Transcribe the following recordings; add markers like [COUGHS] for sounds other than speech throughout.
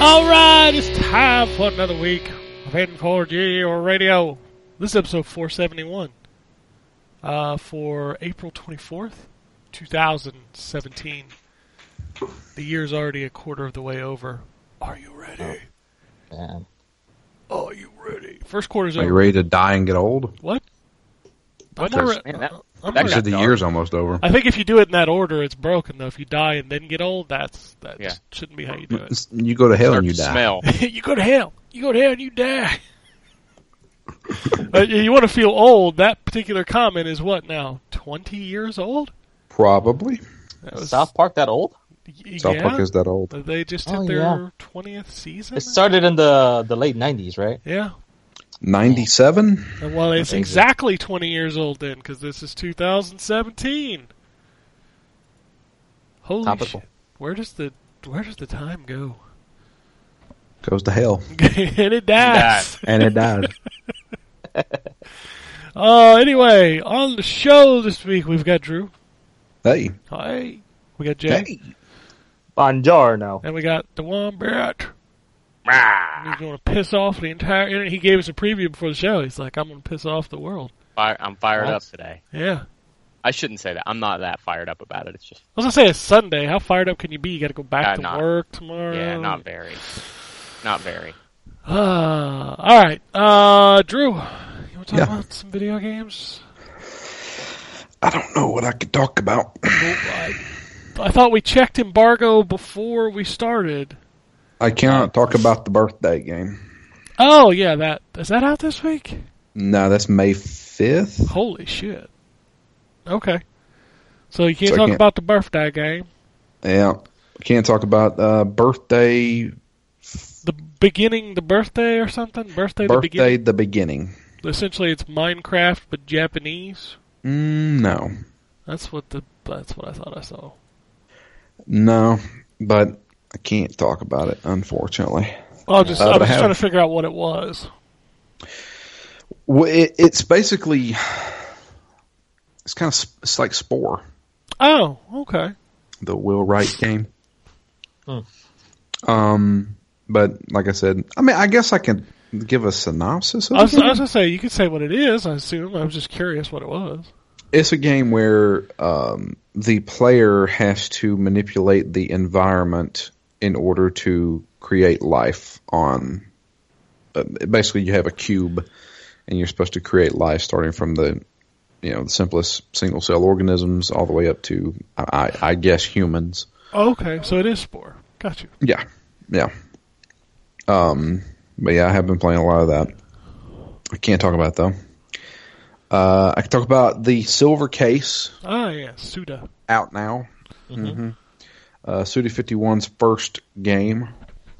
All right, it's time for another week of N4G or Radio. This is episode 471 uh, for April 24th, 2017. The year's already a quarter of the way over. Are you ready? Man. Are you ready? First quarter's over. Are you ready to die and get old? What? I'm Man, that- I'm that You the dark. year's almost over. I think if you do it in that order, it's broken. Though, if you die and then get old, that's that Yeah. shouldn't be how you do it. You go to hell Start and you to die. smell. [LAUGHS] you go to hell. You go to hell and you die. uh, you want to feel old? That particular comment is what now? Twenty years old? Probably. Was- South Park that old? y- South. Park is that old. They just hit Oh, their yeah. twentieth season. It started in the the late nineties, right? Yeah. 97? Well, it's Amazing. exactly twenty years old then, because this is 2017. Holy Topical. shit! Where does the where does the time go? Goes to hell. [LAUGHS] and it dies. And it dies. [LAUGHS] [LAUGHS] Oh, anyway, on the show this week we've got Drew. hey. Hi. We got Jay. Hey. now. And we got the Wombat. He's going to piss off the entire internet. He gave us a preview before the show. He's like, I'm going to piss off the world. Fire, I'm fired What? up today. Yeah. I shouldn't say that. I'm not that fired up about it. It's just, I was going to say it's Sunday. How fired up can you be? You got to go back Uh, to not- work tomorrow. yeah, not very. Not very. Uh, [SIGHS] all right. Uh, Drew, you want to talk Yeah. about some video games? I don't know what I could talk about. I, I thought we checked embargo before we started. I cannot talk about the birthday game. Oh, yeah, that is that out this week? No, that's May 5th. Holy shit. Okay. So you can't So talk can't- about the birthday game. Yeah. Can't talk about uh, birthday The beginning, the birthday or something? Birthday, the birthday beginning? the beginning. Essentially, it's Minecraft, but Japanese. Mm, no. That's what the that's what I thought I saw. No, but I can't talk about it unfortunately. Well, I'm just, Uh, I but was I just trying to figure out what it was. Well, it, it's basically it's kind of it's like Spore, Oh, okay. the Will Wright game. Hmm. Um, but like I said, I mean, I guess I can give a synopsis. Of I was, I was gonna say you could say what it is. I assume. I was just curious what it was. It's a game where um, the player has to manipulate the environment in order to create life on. Uh, basically, you have a cube, and you're supposed to create life starting from the, you know, the simplest single cell organisms all the way up to, I, I I guess, humans. Oh, okay, so it is Spore. Got you. Yeah, yeah. Um, but yeah, I have been playing a lot of that. I can't talk about it though. Uh, I can talk about the Silver Case Ah, yeah, Suda. out now. hmm Uh, Suda 51's first game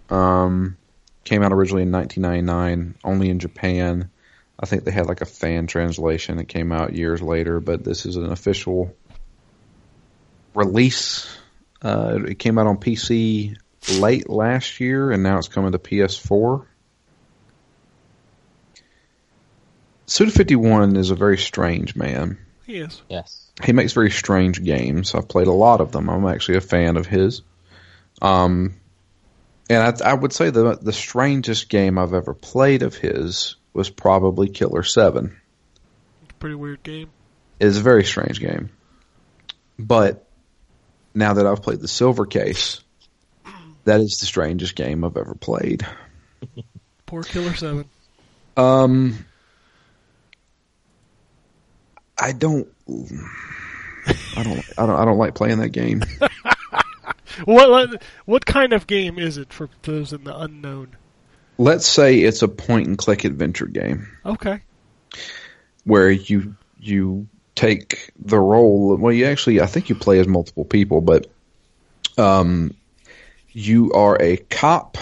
um, came out originally in 1999, only in Japan. I think they had like a fan translation that came out years later, but this is an official release. Uh, it came out on PC late last year, and now it's coming to PS4. Suda 51 is a very strange man He is. Yes. He makes very strange games. I've played a lot of them. I'm actually a fan of his. Um, and I, I would say the the strangest game I've ever played of his was probably Killer Seven. It's a pretty weird game. It's a very strange game, but now that I've played the Silver Case, that is the strangest game I've ever played. [LAUGHS] Poor Killer Seven. Um, I don't. I don't. I don't. I don't like playing that game. [LAUGHS] What what kind of game is it for those in the unknown? Let's say it's a point and click adventure game Okay. where you you take the role. Well, you actually, I think you play as multiple people, but um, you are a cop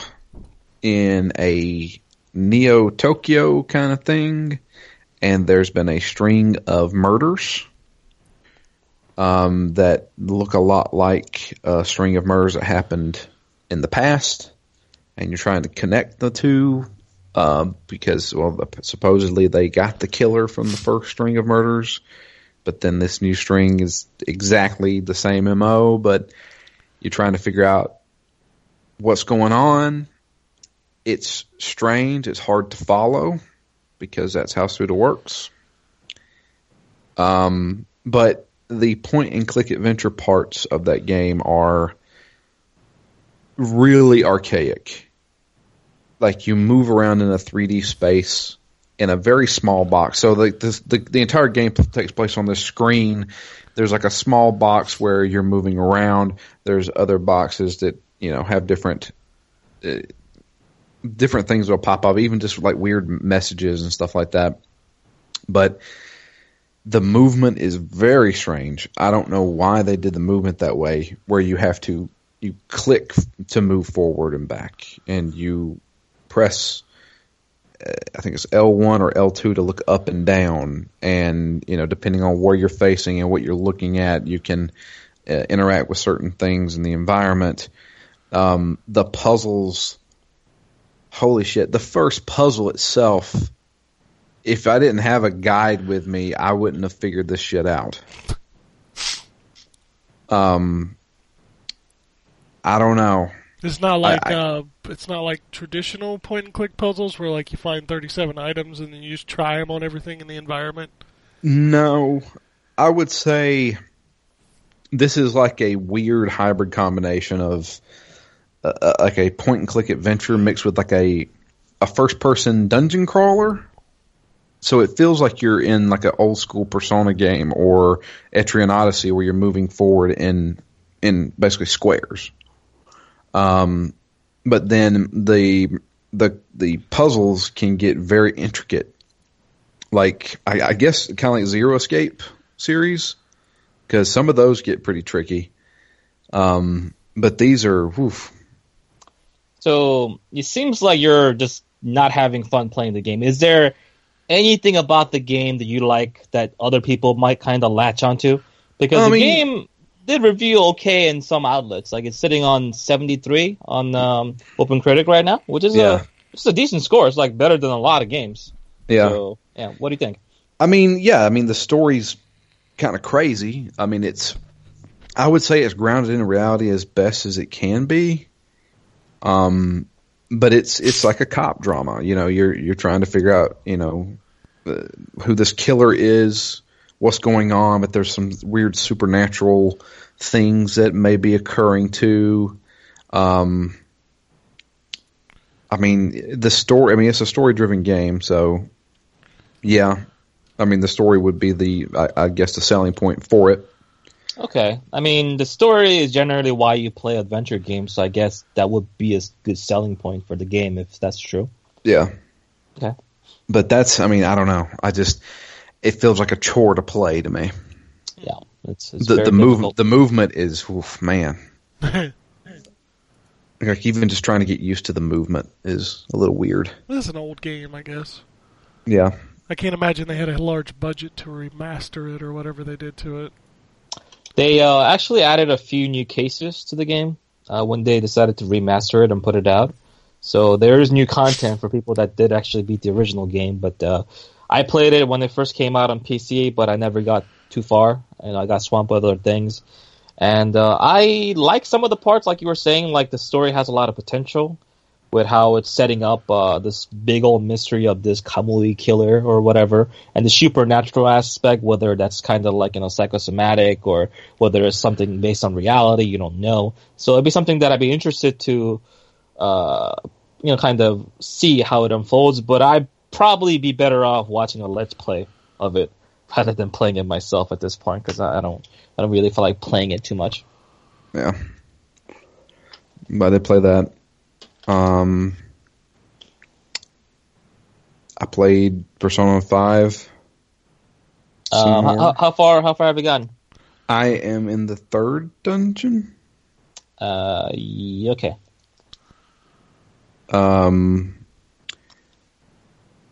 in a Neo Tokyo kind of thing, and there's been a string of murders um, that look a lot like a string of murders that happened in the past, and you're trying to connect the two uh, because, well, supposedly they got the killer from the first string of murders, but then this new string is exactly the same MO, but you're trying to figure out what's going on. It's strange. It's hard to follow because that's how Suda works. Um, but the point and click adventure parts of that game are really archaic. Like you move around in a 3D space in a very small box. So the the the, entire game takes place on this screen. There's like a small box where you're moving around. There's other boxes that you know have different uh, different things will pop up, even just like weird messages and stuff like that. But the movement is very strange. I don't know why they did the movement that way, where you have to you click to move forward and back, and you press. uh, I think it's L1 or L2 to look up and down, and you know, depending on where you're facing and what you're looking at, you can uh, interact with certain things in the environment. Um, the puzzles, holy shit! The first puzzle itself if I didn't have a guide with me, I wouldn't have figured this shit out. Um, I don't know. It's not like I- uh, it's not like traditional point and click puzzles where like you find 37 items and then you just try them on everything in the environment. No, I would say this is like a weird hybrid combination of like a point and click adventure mixed with like a a first person dungeon crawler. So it feels like you're in like an old school Persona game or Etrian Odyssey where you're moving forward in in basically squares. Um, but then the the the puzzles can get very intricate. Like I, I guess kind of like Zero Escape series because some of those get pretty tricky. Um, but these are woof, So it seems like you're just not having fun playing the game. Is there anything about the game that you like that other people might kind of latch onto? Because I the mean- game did review okay in some outlets. Like it's sitting on 73 on um, Open Critic right now, which is Yeah. a it's a decent score. It's like better than a lot of games. yeah. So yeah, what do you think? I mean, yeah, I mean the story's kind of crazy. I mean, it's I would say it's grounded in reality as best as it can be. Um, but it's it's like a cop drama. You know, you're you're trying to figure out, you know, uh, who this killer is, what's going on, but there's some weird supernatural things that may be occurring too. Um, I mean, the story. I mean, it's a story-driven game, so yeah. I mean, the story would be the, I, I guess, the selling point for it. Okay, I mean the story is generally why you play adventure games, so I guess that would be a good selling point for the game if that's true. Yeah. Okay. But that's, I mean, I don't know. I just, it feels like a chore to play to me. Yeah, it's, it's The the move the movement is, oof, man. [LAUGHS] Like even just trying to get used to the movement is a little weird. This is an old game, I guess. Yeah. I can't imagine they had a large budget to remaster it or whatever they did to it. They uh, actually added a few new cases to the game uh, when they decided to remaster it and put it out. So there is new content for people that did actually beat the original game. But uh, I played it when it first came out on PC, but I never got too far, and I got swamped with other things. And uh, I like some of the parts, like you were saying, like the story has a lot of potential with how it's setting up uh, this big old mystery of this Kamui killer or whatever, and the supernatural aspect, whether that's kind of like you know psychosomatic or whether it's something based on reality, you don't know. So it'd be something that I'd be interested to, uh, you know, kind of see how it unfolds. But I'd probably be better off watching a let's play of it rather than playing it myself at this point because I, I don't I don't really feel like playing it too much. Yeah. But did play that. Um, I played Persona 5. Um, how, how- how far how far have you gone? I am in the third dungeon. Uh, okay. Um,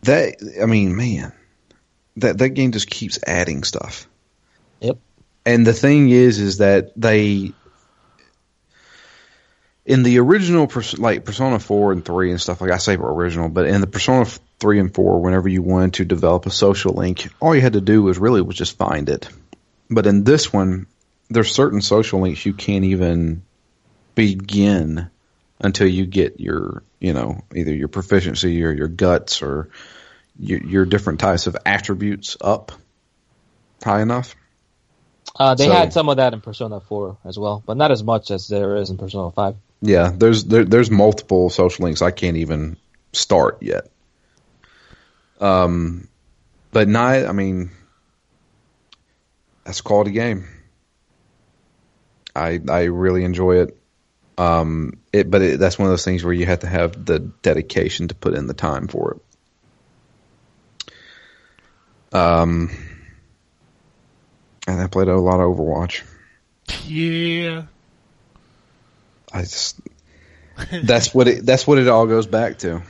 that I mean, man, that that game just keeps adding stuff. Yep. And the thing is, is that they in the original, like Persona four and three and stuff like I say original, but in the Persona three and four, whenever you wanted to develop a social link, all you had to do was really was just find it. But in this one, there's certain social links you can't even begin until you get your, you know, either your proficiency or your guts or your, your different types of attributes up high enough. Uh, they So- had some of that in Persona 4 as well, but not as much as there is in Persona 5. Yeah, there's there, there's multiple social links I can't even start yet. Um, but night, I mean, that's a quality game. I I really enjoy it. Um, it but it, that's one of those things where you have to have the dedication to put in the time for it. Um, and I played a lot of Overwatch. Yeah. I just that's what it that's what it all goes back to.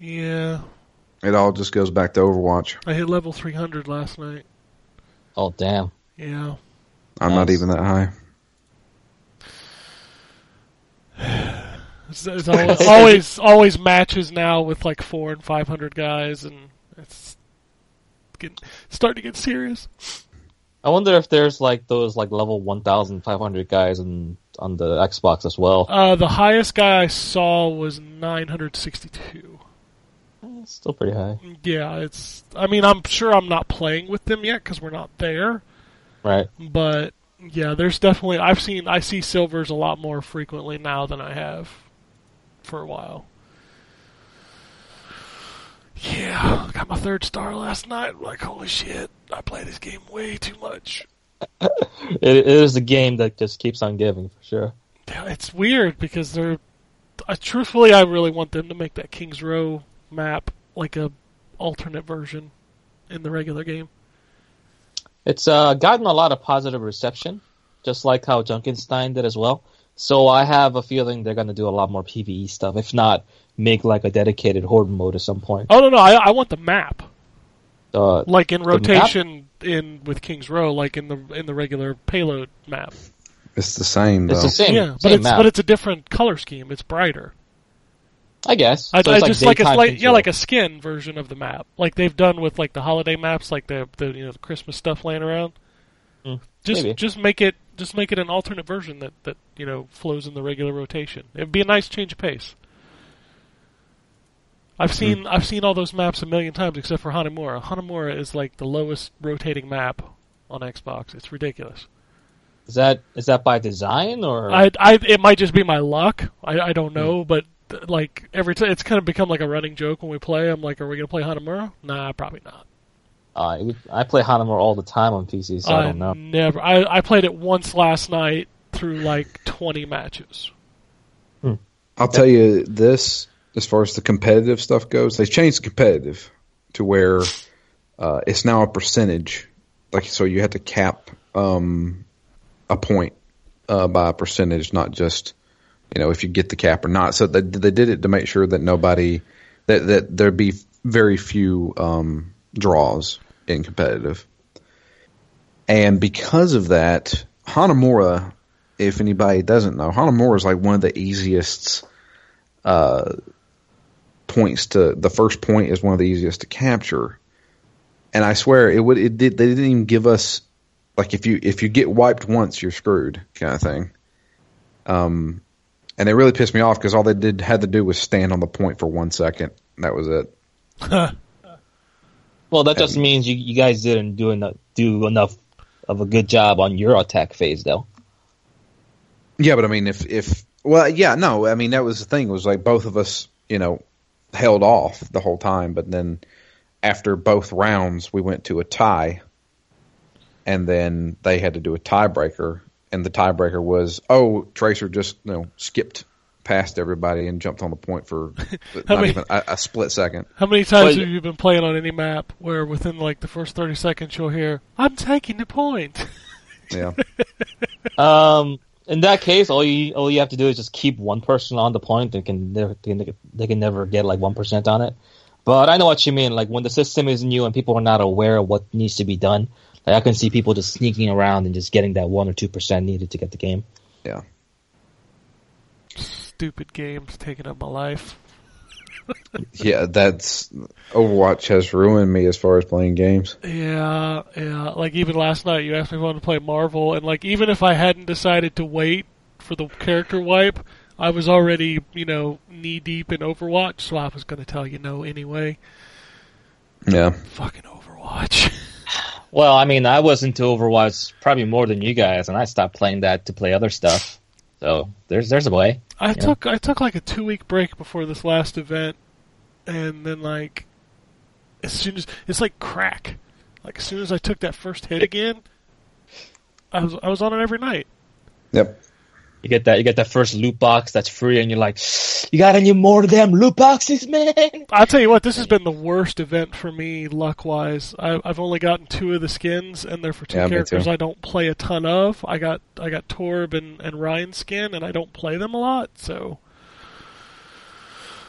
Yeah. It all just goes back to Overwatch. I hit level 300 last night. Oh, damn. Yeah. I'm not even that high. It's, it's always, [LAUGHS] always always matches now with like four and five hundred guys, and it's getting starting to get serious. I wonder if there's like those like level 1,500 guys in, on the Xbox as well. Uh, the highest guy I saw was nine hundred sixty-two. It's still pretty high. Yeah, it's. I mean, I'm sure I'm not playing with them yet because we're not there. Right. But yeah, there's definitely. I've seen. I see silvers a lot more frequently now than I have for a while. Yeah, got my third star last night. Like, holy shit, I play this game way too much. It, it is a game that just keeps on giving for sure. Yeah, it's weird because they're. I, truthfully, I really want them to make that Kings Row map like a alternate version in the regular game. It's uh, gotten a lot of positive reception, just like how Junkenstein did as well. So I have a feeling they're going to do a lot more PVE stuff. If not, make like a dedicated horde mode at some point. Oh no, no, I, I want the map. Uh, like in rotation in with Kings Row, like in the in the regular payload map. It's the same though. it's the same, yeah, but same it's map. but it's a different color scheme. It's brighter. I guess. I, So I it's just like a daytime like, yeah, like a skin version of the map, like they've done with like the holiday maps, like the the you know the Christmas stuff laying around. Hmm, just maybe. just make it just make it an alternate version that that you know flows in the regular rotation. It'd be a nice change of pace. I've Hmm. seen I've seen all those maps a million times except for Hanamura. Hanamura is like the lowest rotating map on Xbox. It's ridiculous. Is that is that by design or? I, I, it might just be my luck. I, I don't Hmm. know, but like every time, it's kind of become like a running joke when we play. I'm like, are we gonna play Hanamura? Nah, probably not. Uh, would- I play Hanamura all the time on PC, so I, don't know. Never. I, I played it once last night through like 20 matches. I'll tell you this: as far as the competitive stuff goes, they've changed the competitive to where uh, it's now a percentage. Like so, you have to cap um, a point uh, by a percentage, not just you know if you get the cap or not. So they, they did it to make sure that nobody that that there'd be very few um, draws in competitive. And because of that, Hanamura, if anybody doesn't know, Hanamura is like one of the easiest uh, points to. The first point is one of the easiest to capture. And I swear it would. It did. They didn't even give us like if you if you get wiped once, you're screwed kind of thing. Um, and it really pissed me off because all they did had to do was stand on the point for one second. That was it. [LAUGHS] Well, that just means you, you guys didn't do enough do enough of a good job on your attack phase, though. Yeah, but I mean, if if well, yeah, no, I mean that was the thing. It was like both of us, you know, held off the whole time, but then after both rounds, we went to a tie, and then they had to do a tiebreaker, and the tiebreaker was, oh, Tracer just you know skipped past everybody and jumped on the point for [LAUGHS] not many- even a, a split second. How many times Well, have you been playing on any map where within like the first 30 seconds you'll hear, I'm taking the point? Yeah, [LAUGHS] Um, in that case, all you all you have to do is just keep one person on the point. They can never they can, they can never get like one percent on it. But I know what you mean. Like when the system is new and people are not aware of what needs to be done, like I can see people just sneaking around and just getting that one or two percent needed to get the game. yeah. Stupid games taking up my life. [LAUGHS] Yeah, that's Overwatch has ruined me as far as playing games. Yeah, yeah. Like even last night, you asked me if I wanted to play Marvel, and like even if I hadn't decided to wait for the character wipe, I was already you know knee deep in Overwatch, so I was going to tell you no anyway. Yeah, Fucking Overwatch. [LAUGHS] Well, I mean, I was into Overwatch probably more than you guys, and I stopped playing that to play other stuff. So there's there's a way. I Yeah. took I took like a two week break before this last event, and then like as soon as it's like crack, like as soon as I took that first hit again, I was I was on it every night. yep. You get that you get that first loot box that's free, and you're like, you got any more of them loot boxes, man? [LAUGHS] I'll tell you what, this has been the worst event for me luck wise. I've only gotten two of the skins, and they're for two Yeah, characters. I don't play a ton of. I got I got Torb and and Ryan's skin, and I don't play them a lot, so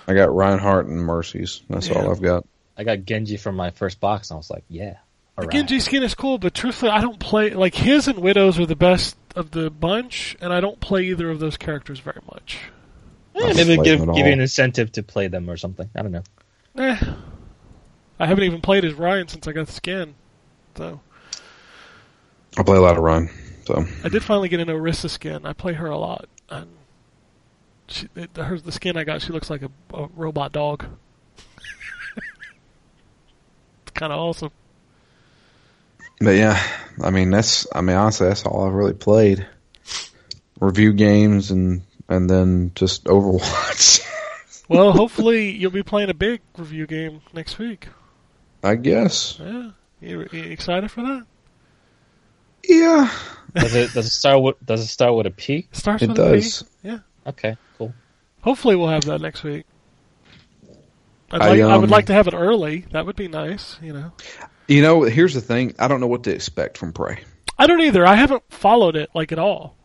I got Reinhardt and Mercy's. That's Yeah. all I've got. I got Genji from my first box, and I was like, yeah. The. Genji skin is cool, but truthfully, I don't play like his and Widow's are the best of the bunch, and I don't play either of those characters very much. Eh, maybe played give them give you an incentive to play them or something. I don't know. Eh, I haven't even played as Ryan since I got the skin, so I play a lot of Ryan, so I did finally get an Orisa skin. I play her a lot, and she, it, her the skin I got, she looks like a, a robot dog. [LAUGHS] it's kind of awesome. But yeah, I mean that's I mean honestly that's all I've really played. Review games and and then just Overwatch. [LAUGHS] Well, hopefully you'll be playing a big review game next week. I guess. Yeah, you, you excited for that? Yeah, Does it does it start with does it start with a P? Starts it with a P. does. Okay, cool. Hopefully, we'll have that next week. I'd I, like, I would um, like to have it early. That would be nice. You know, You know, here's the thing. I don't know what to expect from Prey. I don't either. I haven't followed it like at all.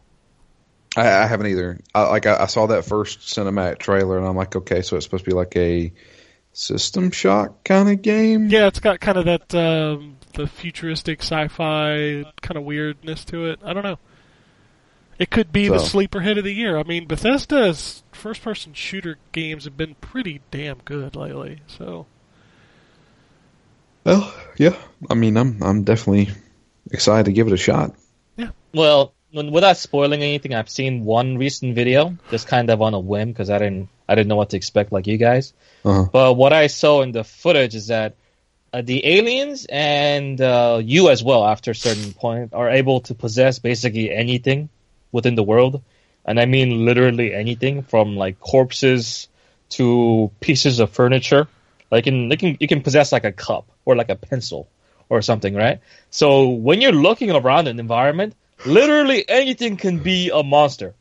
I, I haven't either. I, like I, I saw that first cinematic trailer, and I'm like, okay, so it's supposed to be like a System Shock kind of game. Yeah, it's got kind of that um, the futuristic sci-fi kind of weirdness to it. I don't know. It could be the sleeper hit of the year. I mean, Bethesda's first-person shooter games have been pretty damn good lately. So Well, yeah. I mean, I'm I'm definitely excited to give it a shot. Yeah. Well, n- without spoiling anything, I've seen one recent video, just kind of on a whim because I didn't I didn't know what to expect like you guys. Uh-huh. But what I saw in the footage is that uh, the aliens and uh, you as well, after a certain point, are able to possess basically anything within the world, and I mean literally anything from like corpses to pieces of furniture. Like they can you can possess like a cup or like a pencil or something, right? So when you're looking around an environment, literally anything can be a monster.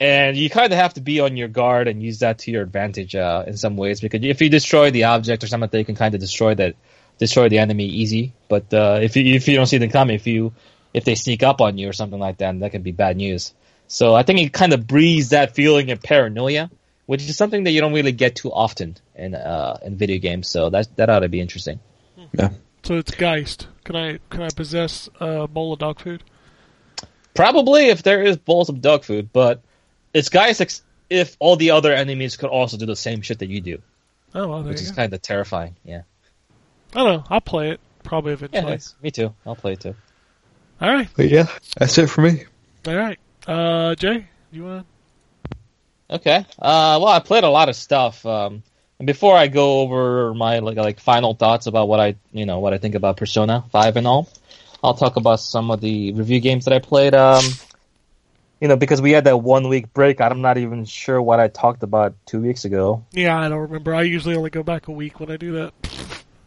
And you kind of have to be on your guard and use that to your advantage uh, in some ways because if you destroy the object or something, they can kind of destroy that, destroy the enemy easy. But uh, if you if you don't see them coming, if you if they sneak up on you or something like that, that can be bad news. So I think it kind of breeds that feeling of paranoia, which is something that you don't really get too often in uh, in video games. So that that ought to be interesting. Yeah. so it's Geist. Can I can I possess a bowl of dog food? Probably if there is bowls of dog food, but it's Geist ex- if all the other enemies could also do the same shit that you do, Oh well, there which you is go. kind of terrifying. Yeah. I don't know. I'll play it probably Yeah, eventually. that's- me too. I'll play it too. All right, But yeah, that's it for me. all right. Uh, Jay, you want? Okay. Uh, well, I played a lot of stuff. Um, and before I go over my like like final thoughts about what I you know what I think about Persona Five and all, I'll talk about some of the review games that I played. Um, you know, because we had that one week break, I'm not even sure what I talked about two weeks ago. Yeah, I don't remember. I usually only go back a week when I do that.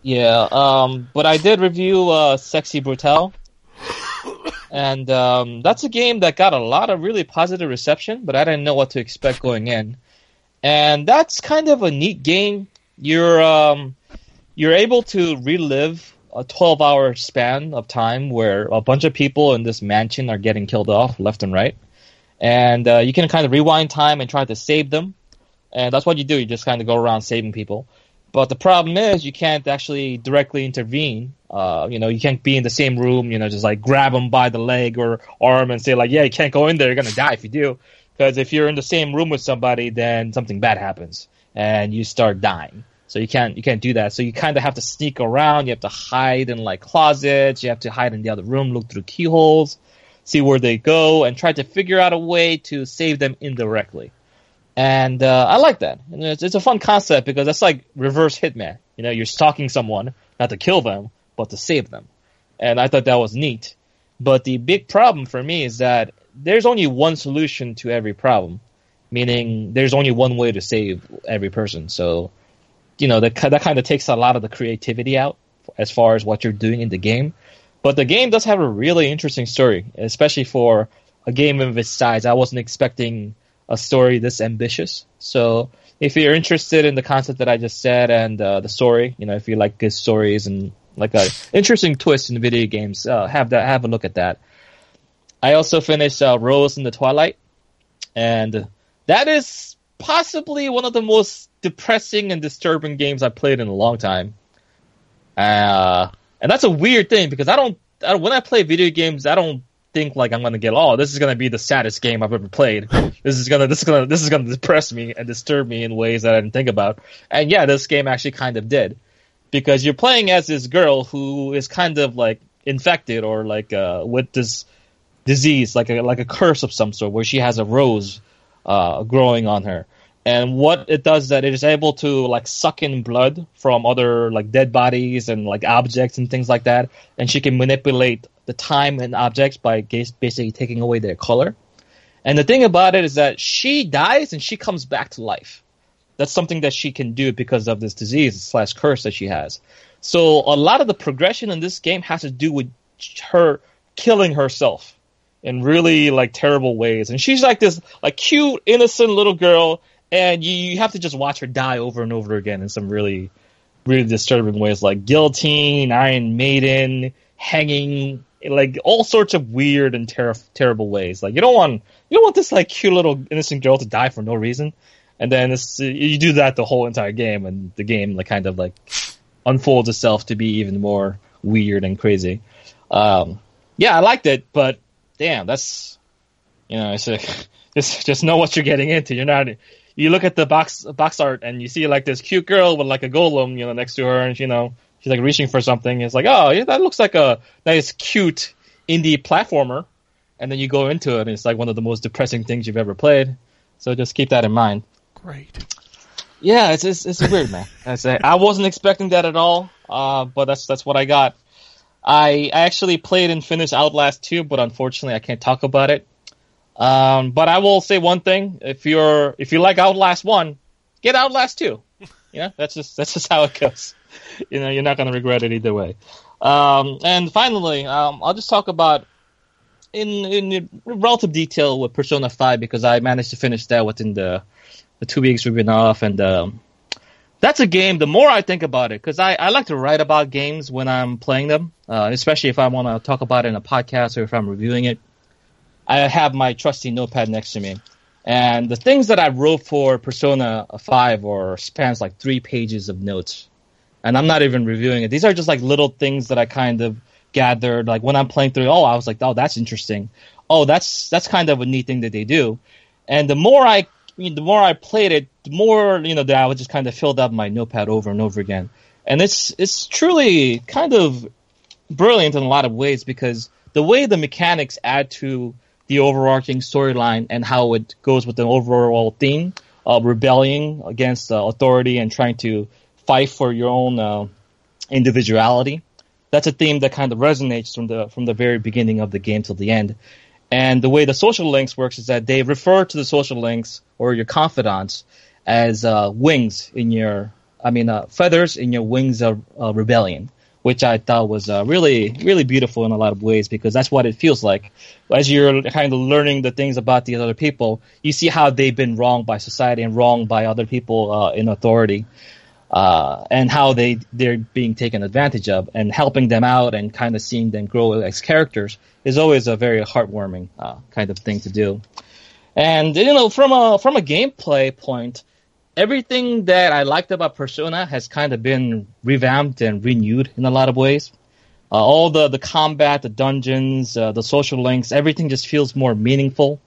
Yeah. Um, but I did review uh, Sexy Brutal. And um, that's a game that got a lot of really positive reception, but I didn't know what to expect going in. And that's kind of a neat game. You're um, you're able to relive a 12 hour span of time where a bunch of people in this mansion are getting killed off left and right. And uh, you can kind of rewind time and try to save them. And that's what you do. You just kind of go around saving people. But the problem is you can't actually directly intervene. Uh, you know, you can't be in the same room, you know, just like grab them by the leg or arm and say like, yeah, you can't go in there. You're going to die if you do. Because if you're in the same room with somebody, then something bad happens and you start dying. So you can't you can't do that. So you kind of have to sneak around. You have to hide in like closets. You have to hide in the other room, look through keyholes, see where they go, and try to figure out a way to save them indirectly. And uh, I like that. And it's, it's a fun concept because that's like reverse hitman. You know, you're stalking someone not to kill them, but to save them. And I thought that was neat. But the big problem for me is that there's only one solution to every problem, meaning there's only one way to save every person. So, you know, that that kind of takes a lot of the creativity out as far as what you're doing in the game. But the game does have a really interesting story, especially for a game of its size. I wasn't expecting a story this ambitious. So if you're interested in the concept that I just said and uh, the story, you know, if you like good stories and like a interesting twist in video games, uh, have that have a look at that. I also finished uh, Rose in the Twilight, and that is possibly one of the most depressing and disturbing games I've played in a long time. Uh, and that's a weird thing because I don't, I when I play video games, I don't think like I'm gonna get oh this is gonna be the saddest game I've ever played. [LAUGHS] This is gonna this is gonna this is gonna depress me and disturb me in ways that I didn't think about. And yeah, this game actually kind of did because you're playing as this girl who is kind of like infected or like uh, with this disease, like a like a curse of some sort, where she has a rose uh, growing on her. And what it does is that it is able to like suck in blood from other like dead bodies and like objects and things like that, and she can manipulate the time and objects by basically taking away their color. And the thing about it is that she dies and she comes back to life. That's something that she can do because of this disease slash curse that she has. So a lot of the progression in this game has to do with her killing herself in really like terrible ways. And she's like this like cute, innocent little girl, and you, you have to just watch her die over and over again in some really, really disturbing ways, like guillotine, Iron Maiden, hanging, like all sorts of weird and ter- terrible ways. Like you don't want you don't want this like cute little innocent girl to die for no reason. And then you do that the whole entire game, and the game like kind of like unfolds itself to be even more weird and crazy. Um, yeah, I liked it, but damn, that's you know, it's a, [LAUGHS] just just know what you're getting into. You're not. You look at the box box art and you see like this cute girl with like a golem, you know, next to her, and you know she's like reaching for something. It's like, oh, yeah, that looks like a nice, cute indie platformer. And then you go into it, and it's like one of the most depressing things you've ever played. So just keep that in mind. Great. Yeah, it's it's, it's weird, man. [LAUGHS] I say I wasn't expecting that at all, uh, but that's that's what I got. I I actually played and finished Outlast 2, but unfortunately I can't talk about it. Um, but I will say one thing: if you're if you like Outlast 1, get Outlast 2. [LAUGHS] You know, that's just that's just how it goes. [LAUGHS] You know, you're not going to regret it either way. Um, and finally, um, I'll just talk about in in relative detail with Persona 5 because I managed to finish that within the the two weeks we've been off, and um, that's a game. The more I think about it, because I, I like to write about games when I'm playing them, uh, especially if I want to talk about it in a podcast or if I'm reviewing it. I have my trusty notepad next to me, and the things that I wrote for Persona 5 or spans like three pages of notes, and I'm not even reviewing it. These are just like little things that I kind of gathered, like when I'm playing through. Oh, I was like, oh, that's interesting. Oh, that's that's kind of a neat thing that they do. And the more I I mean, the more I played it, the more you know that I would just kind of filled up my notepad over and over again, and it's it's truly kind of brilliant in a lot of ways because the way the mechanics add to the overarching storyline and how it goes with the overall theme of rebelling against uh, authority and trying to fight for your own uh, individuality. That's a theme that kind of resonates from the from the very beginning of the game till the end. And the way the social links works is that they refer to the social links or your confidants as uh, wings in your, I mean, uh, feathers in your wings of uh, rebellion. which I thought was uh, really really beautiful in a lot of ways because that's what it feels like as you're kind of learning the things about these other people. You see how they've been wronged by society and wronged by other people uh, in authority. Uh, and how they they're being taken advantage of, and helping them out, and kind of seeing them grow as characters is always a very heartwarming uh, kind of thing to do. And you know, from a from a gameplay point, everything that I liked about Persona has kind of been revamped and renewed in a lot of ways. Uh, all the the combat, the dungeons, uh, the social links, everything just feels more meaningful.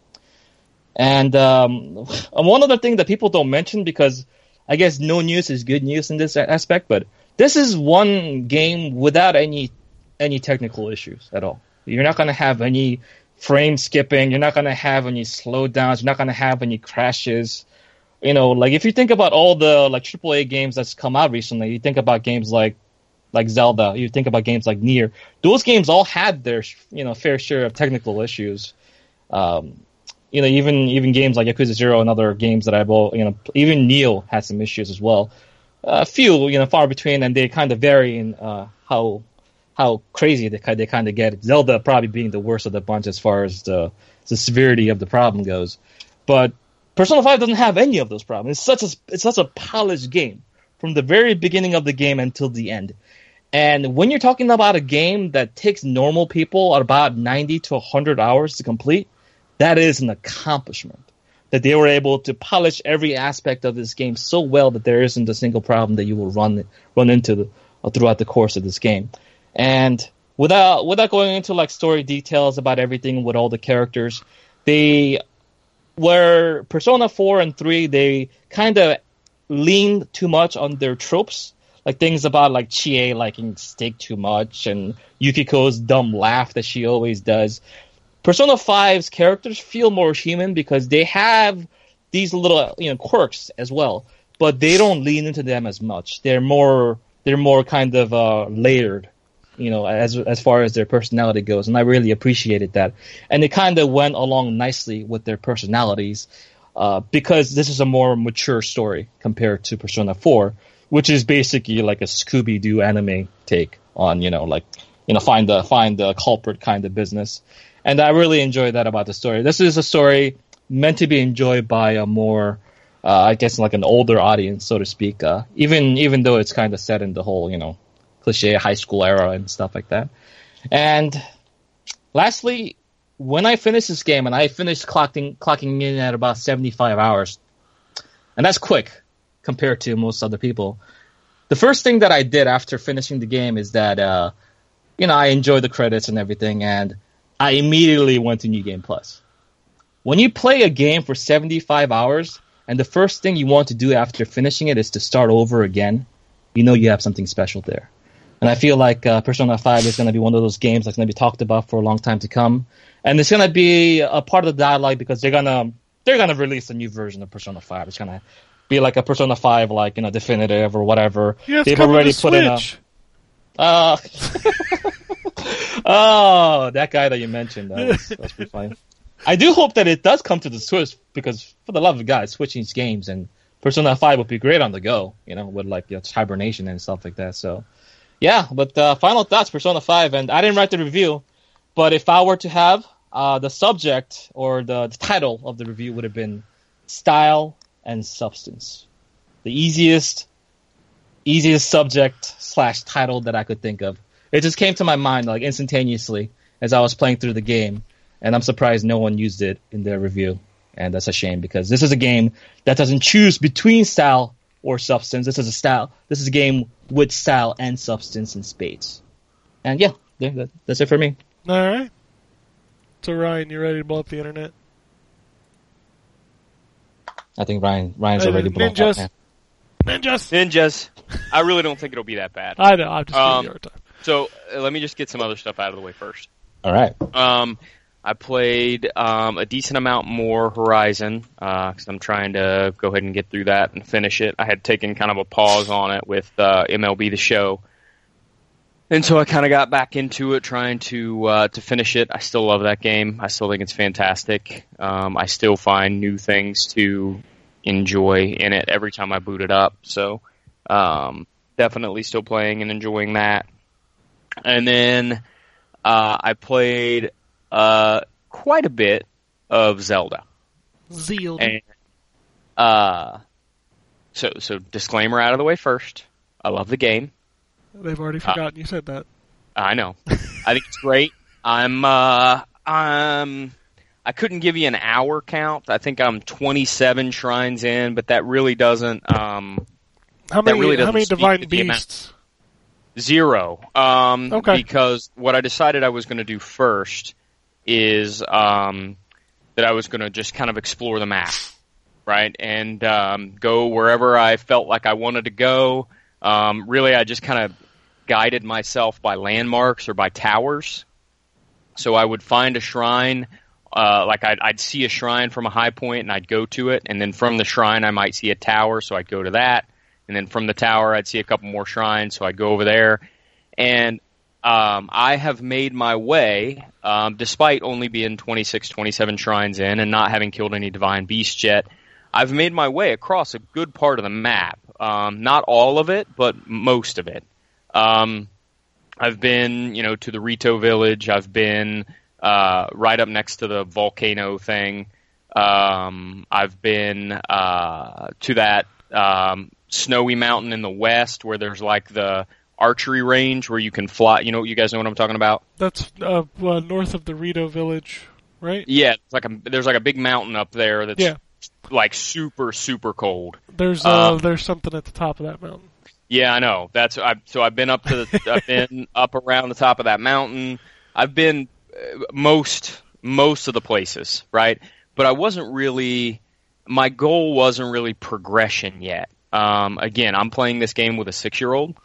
And um, [LAUGHS] one other thing that people don't mention because I guess no news is good news in this aspect, but this is one game without any any technical issues at all. You're not going to have any frame skipping. You're not going to have any slowdowns. You're not going to have any crashes. You know, like if you think about all the like AAA games that's come out recently, you think about games like like Zelda, you think about games like Nier. Those games all had their you know fair share of technical issues. Um, you know, even even games like Yakuza Zero and other games that I've all you know, even Nioh had some issues as well. A few, you know, far between, and they kind of vary in uh, how how crazy they they kind of get. Zelda probably being the worst of the bunch as far as the the severity of the problem goes, but Persona Five doesn't have any of those problems. It's such a it's such a polished game from the very beginning of the game until the end. And when you're talking about a game that takes normal people about 90 to 100 hours to complete, that is an accomplishment. That they were able to polish every aspect of this game so well that there isn't a single problem that you will run run into the, uh, throughout the course of this game. And without without going into like story details about everything with all the characters, they where Persona 4 and 3 they kind of leaned too much on their tropes like things about like Chie liking steak too much and Yukiko's dumb laugh that she always does. Persona 5's characters feel more human because they have these little you know quirks as well, but they don't lean into them as much. They're more they're more kind of uh, layered, you know, as as far as their personality goes, and I really appreciated that. And it kind of went along nicely with their personalities uh, because this is a more mature story compared to Persona 4 which is basically like a Scooby Doo anime take on you know like you know find the find the culprit kind of business, and I really enjoy that about the story. This is a story meant to be enjoyed by a more uh, I guess like an older audience, so to speak. Uh, even even though it's kind of set in the whole you know cliche high school era and stuff like that. And lastly, when I finished this game, and I finished clocking clocking in at about seventy five hours, and that's quick compared to most other people. The first thing that I did after finishing the game is that, uh, you know, I enjoyed the credits and everything, and I immediately went to New Game Plus. When you play a game for 75 hours, and the first thing you want to do after finishing it is to start over again, you know you have something special there. And I feel like uh, Persona 5 is going to be one of those games that's going to be talked about for a long time to come. And it's going to be a part of the dialogue because they're going to they're going to release a new version of Persona 5. It's going to be like a Persona 5, like, you know, definitive or whatever. Yeah, They've already to put in a. Switch. Uh, [LAUGHS] oh, that guy that you mentioned. That was, that pretty funny. I do hope that it does come to the Switch because, for the love of God, switching games and Persona 5 would be great on the go, you know, with like you know, hibernation and stuff like that. So, yeah, but uh, final thoughts Persona 5. And I didn't write the review, but if I were to have, uh, the subject or the, the title of the review would have been Style and Substance. The easiest easiest subject slash title that I could think of. It just came to my mind like instantaneously as I was playing through the game, and I'm surprised no one used it in their review. And that's a shame because this is a game that doesn't choose between style or substance. This is a style. This is a game with style and substance in spades. And yeah, yeah that, that's it for me. All right. So Ryan, you ready to blow up the internet? I think Ryan Ryan's Hey, already blown ninjas. up. man. Ninjas. Ninjas. I really don't think it'll be that bad. I know. I'm just Um, giving you a time. So uh, let me just get some other stuff out of the way first. All right. Um, I played um, a decent amount more Horizon because I'm trying to go ahead and get through that and finish it. I had taken kind of a pause on it with uh, MLB The Show, and so I kind of got back into it, trying to uh, to finish it. I still love that game. I still think it's fantastic. Um, I still find new things to enjoy in it every time I boot it up. So um, definitely still playing and enjoying that. And then uh, I played uh, quite a bit of Zelda. And uh, so so disclaimer out of the way first. I love the game. They've already uh, forgotten you said that. I know. [LAUGHS] I think it's great. I'm uh I'm I couldn't give you an hour count. I think I'm 27 shrines in, but that really doesn't um How many? really how many divine beasts? Zero. Um, Okay. Because what I decided I was going to do first is um, that I was going to just kind of explore the map, right, and um, go wherever I felt like I wanted to go. Um, really, I just kind of guided myself by landmarks or by towers. So I would find a shrine. Uh, like I'd, I'd see a shrine from a high point and I'd go to it, and then from the shrine I might see a tower, so I'd go to that and then from the tower I'd see a couple more shrines, so I'd go over there. And um, I have made my way, um, despite only being 26, 27 shrines in and not having killed any divine beasts yet. I've made my way across a good part of the map. Um, not all of it, but most of it. Um, I've been, you know, to the Rito village. I've been uh, right up next to the volcano thing. Um, I've been uh, to that um, snowy mountain in the west where there's like the archery range where you can fly. You know, you guys know what I'm talking about. That's uh, uh, north of the Rito village, right? Yeah, it's like a there's like a big mountain up there that's Yeah. like super super cold. There's uh, Um, there's something at the top of that mountain. Yeah, I know. That's I, so I've been up to the, [LAUGHS] I've been up around the top of that mountain. I've been uh, most most of the places, right? But I wasn't really my goal wasn't really progression yet. Um, again, I'm playing this game with a six year old,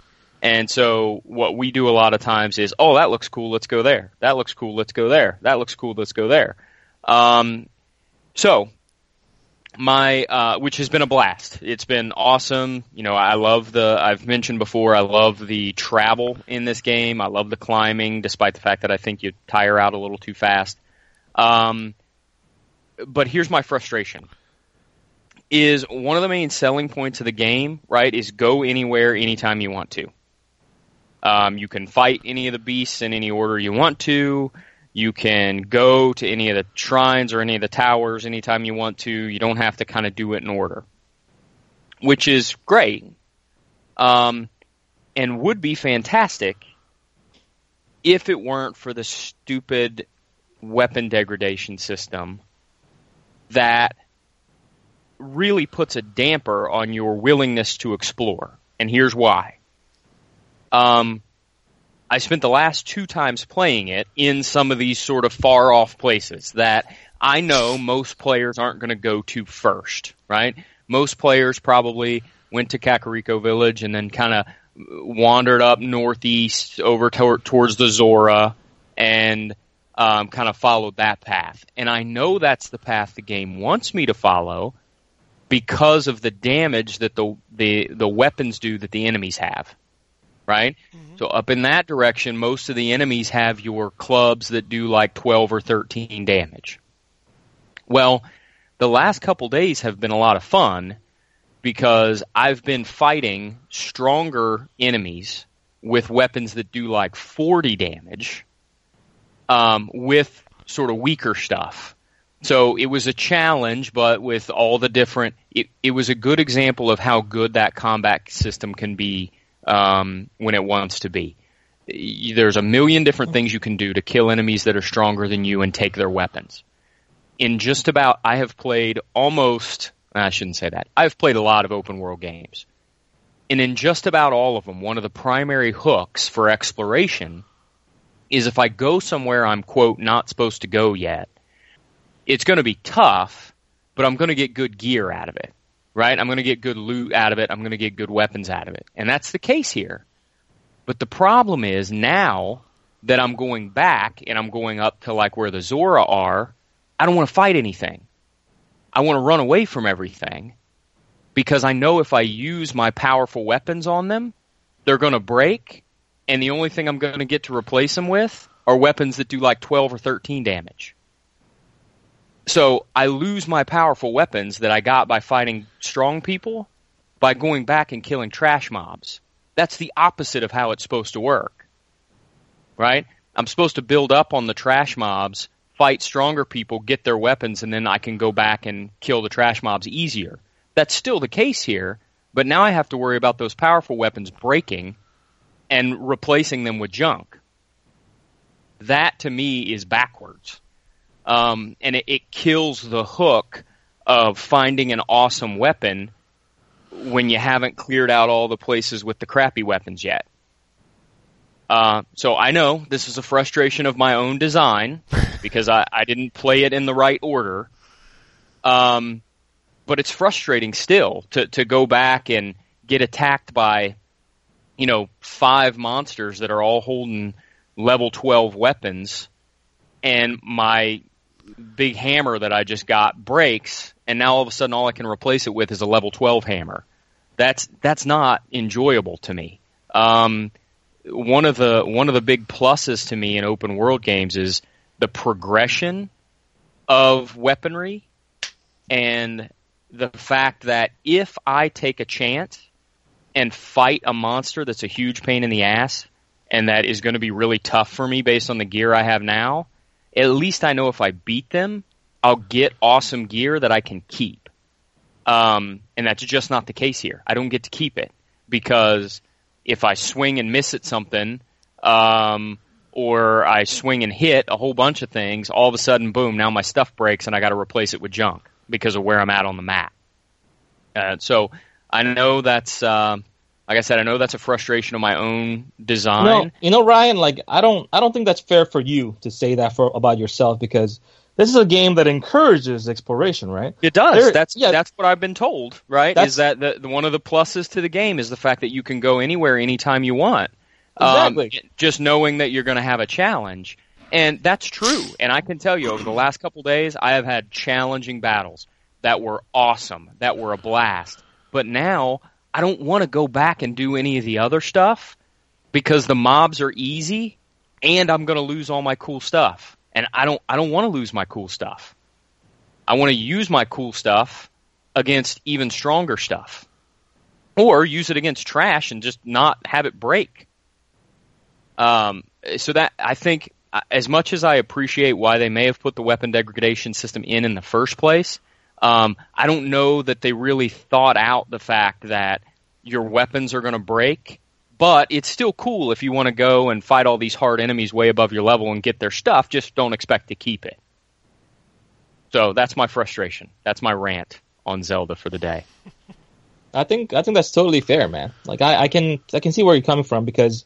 and so what we do a lot of times is, oh, that looks cool, let's go there. That looks cool, let's go there. That looks cool, let's go there. Um, so my uh, which has been a blast. It's been awesome. You know, I love the. I've mentioned before. I love the travel in this game. I love the climbing, despite the fact that I think you tire out a little too fast. Um, but here's my frustration: is one of the main selling points of the game, right? Is go anywhere, anytime you want to. Um, you can fight any of the beasts in any order you want to. You can go to any of the shrines or any of the towers anytime you want to. You don't have to kind of do it in order, which is great, um, and would be fantastic if it weren't for the stupid weapon degradation system that really puts a damper on your willingness to explore. And here's why. Um, I spent the last two times playing it in some of these sort of far off places that I know most players aren't going to go to first, right? Most players probably went to Kakariko Village and then kind of wandered up northeast over tor- towards the Zora and um, kind of followed that path. And I know that's the path the game wants me to follow because of the damage that the the, the weapons do that the enemies have right? So up in that direction, most of the enemies have your clubs that do like 12 or 13 damage. Well, the last couple days have been a lot of fun because I've been fighting stronger enemies with weapons that do like 40 damage um, with sort of weaker stuff. So it was a challenge, but with all the different, it, it was a good example of how good that combat system can be um, when it wants to be. There's a million different things you can do to kill enemies that are stronger than you and take their weapons. In just about, I have played almost, I shouldn't say that. I've played a lot of open world games. And in just about all of them, one of the primary hooks for exploration is if I go somewhere I'm, quote, not supposed to go yet, it's going to be tough, but I'm going to get good gear out of it right? I'm going to get good loot out of it. I'm going to get good weapons out of it. And that's the case here. But the problem is now that I'm going back and I'm going up to like where the Zora are, I don't want to fight anything. I want to run away from everything because I know if I use my powerful weapons on them, they're going to break. And the only thing I'm going to get to replace them with are weapons that do like 12 or 13 damage. So I lose my powerful weapons that I got by fighting strong people by going back and killing trash mobs. That's the opposite of how it's supposed to work. right? I'm supposed to build up on the trash mobs, fight stronger people, get their weapons, and then I can go back and kill the trash mobs easier. That's still the case here, but now I have to worry about those powerful weapons breaking and replacing them with junk. That to me is backwards. Um, and it, it kills the hook of finding an awesome weapon when you haven't cleared out all the places with the crappy weapons yet. Uh, so I know this is a frustration of my own design [LAUGHS] because I, I didn't play it in the right order. Um, but it's frustrating still to, to go back and get attacked by, you know, five monsters that are all holding level 12 weapons and my big hammer that I just got breaks and now all of a sudden all I can replace it with is a level 12 hammer. That's, that's not enjoyable to me. Um, one of the one of the big pluses to me in open world games is the progression of weaponry and the fact that if I take a chance and fight a monster that's a huge pain in the ass and that is going to be really tough for me based on the gear I have now, at least I know if I beat them, I'll get awesome gear that I can keep. Um, and that's just not the case here. I don't get to keep it because if I swing and miss at something, um, or I swing and hit a whole bunch of things, all of a sudden, boom, now my stuff breaks and I got to replace it with junk because of where I'm at on the map. Uh, so I know that's, uh, like I said, I know that's a frustration of my own design. No, you know, Ryan. Like, I don't, I don't think that's fair for you to say that for about yourself because this is a game that encourages exploration, right? It does. There- that's yeah. that's what I've been told. Right? Is that the, the, one of the pluses to the game is the fact that you can go anywhere, anytime you want. Exactly. Um, just knowing that you're going to have a challenge, and that's true. And I can tell you, over the last couple days, I have had challenging battles that were awesome, that were a blast. But now I don't want to go back and do any of the other stuff because the mobs are easy, and I'm going to lose all my cool stuff. And I don't, I don't want to lose my cool stuff. I want to use my cool stuff against even stronger stuff. Or use it against trash and just not have it break. Um, so that, I think, uh, as much as I appreciate why they may have put the weapon degradation system in in the first place, um, I don't know that they really thought out the fact that your weapons are going to break. But it's still cool if you want to go and fight all these hard enemies way above your level and get their stuff. Just don't expect to keep it. So that's my frustration. That's my rant on Zelda for the day. [LAUGHS] I think I think that's totally fair, man. Like I, I can I can see where you're coming from because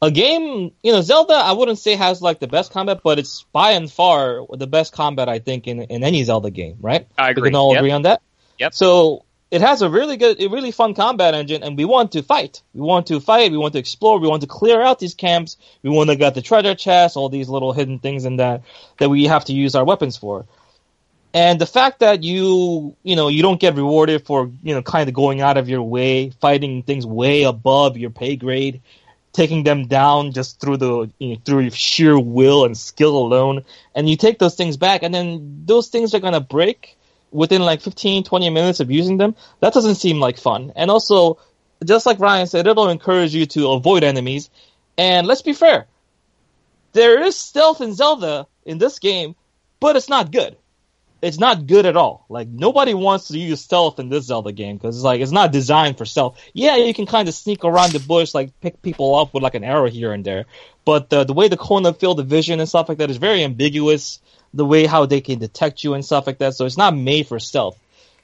a game, you know, Zelda, I wouldn't say has like the best combat, but it's by and far the best combat I think in in any Zelda game, right? I We agree. can all Yep. agree on that. Yep. So it has a really good, a really fun combat engine, and we want to fight. We want to fight. We want to explore. We want to clear out these camps. We want to get the treasure chests, all these little hidden things in that that we have to use our weapons for. And the fact that you, you know, you don't get rewarded for, you know, kind of going out of your way, fighting things way above your pay grade, taking them down just through the, you know, through sheer will and skill alone, and you take those things back, and then those things are gonna break within like 15, 20 minutes of using them. That doesn't seem like fun. And also, just like Ryan said, it'll encourage you to avoid enemies. And let's be fair, there is stealth in Zelda in this game, but it's not good it's not good at all. Like nobody wants to use stealth in this Zelda game because it's like it's not designed for stealth. Yeah, you can kind of sneak around the bush, like pick people up with like an arrow here and there. But the way the Kona field of vision and stuff like that is very ambiguous. The way how they can detect you and stuff like that, so it's not made for stealth.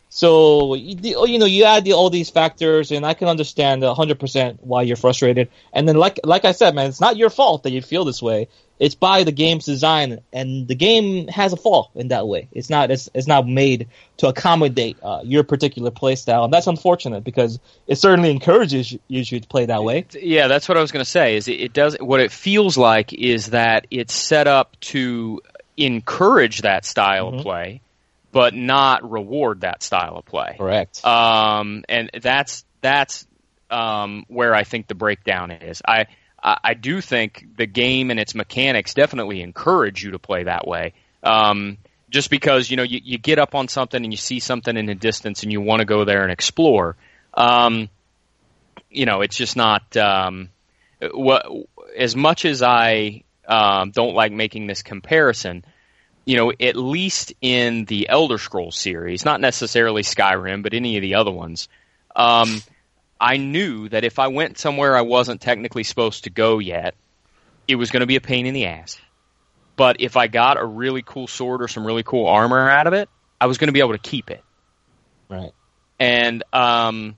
So you oh, you know you add the, all these factors, and I can understand hundred percent why you're frustrated. And then like like I said, man, it's not your fault that you feel this way. It's by the game's design, and the game has a flaw in that way. It's not it's, it's not made to accommodate uh, your particular play style, and that's unfortunate because it certainly encourages you, you to play that way. Yeah, that's what I was going to say. Is it, it does what it feels like is that it's set up to encourage that style Mhm. of play, but not reward that style of play. Correct. Um, and that's that's um, where I think the breakdown is. I I I do think the game and its mechanics definitely encourage you to play that way. Um, just because you know you, you get up on something and you see something in the distance and you want to go there and explore. Um, you know, it's just not um, what as much as I um, don't like making this comparison, you know, at least in the Elder Scrolls series, not necessarily Skyrim, but any of the other ones, um, I knew that if I went somewhere I wasn't technically supposed to go yet, it was going to be a pain in the ass. But if I got a really cool sword or some really cool armor out of it, I was going to be able to keep it. Right. And um,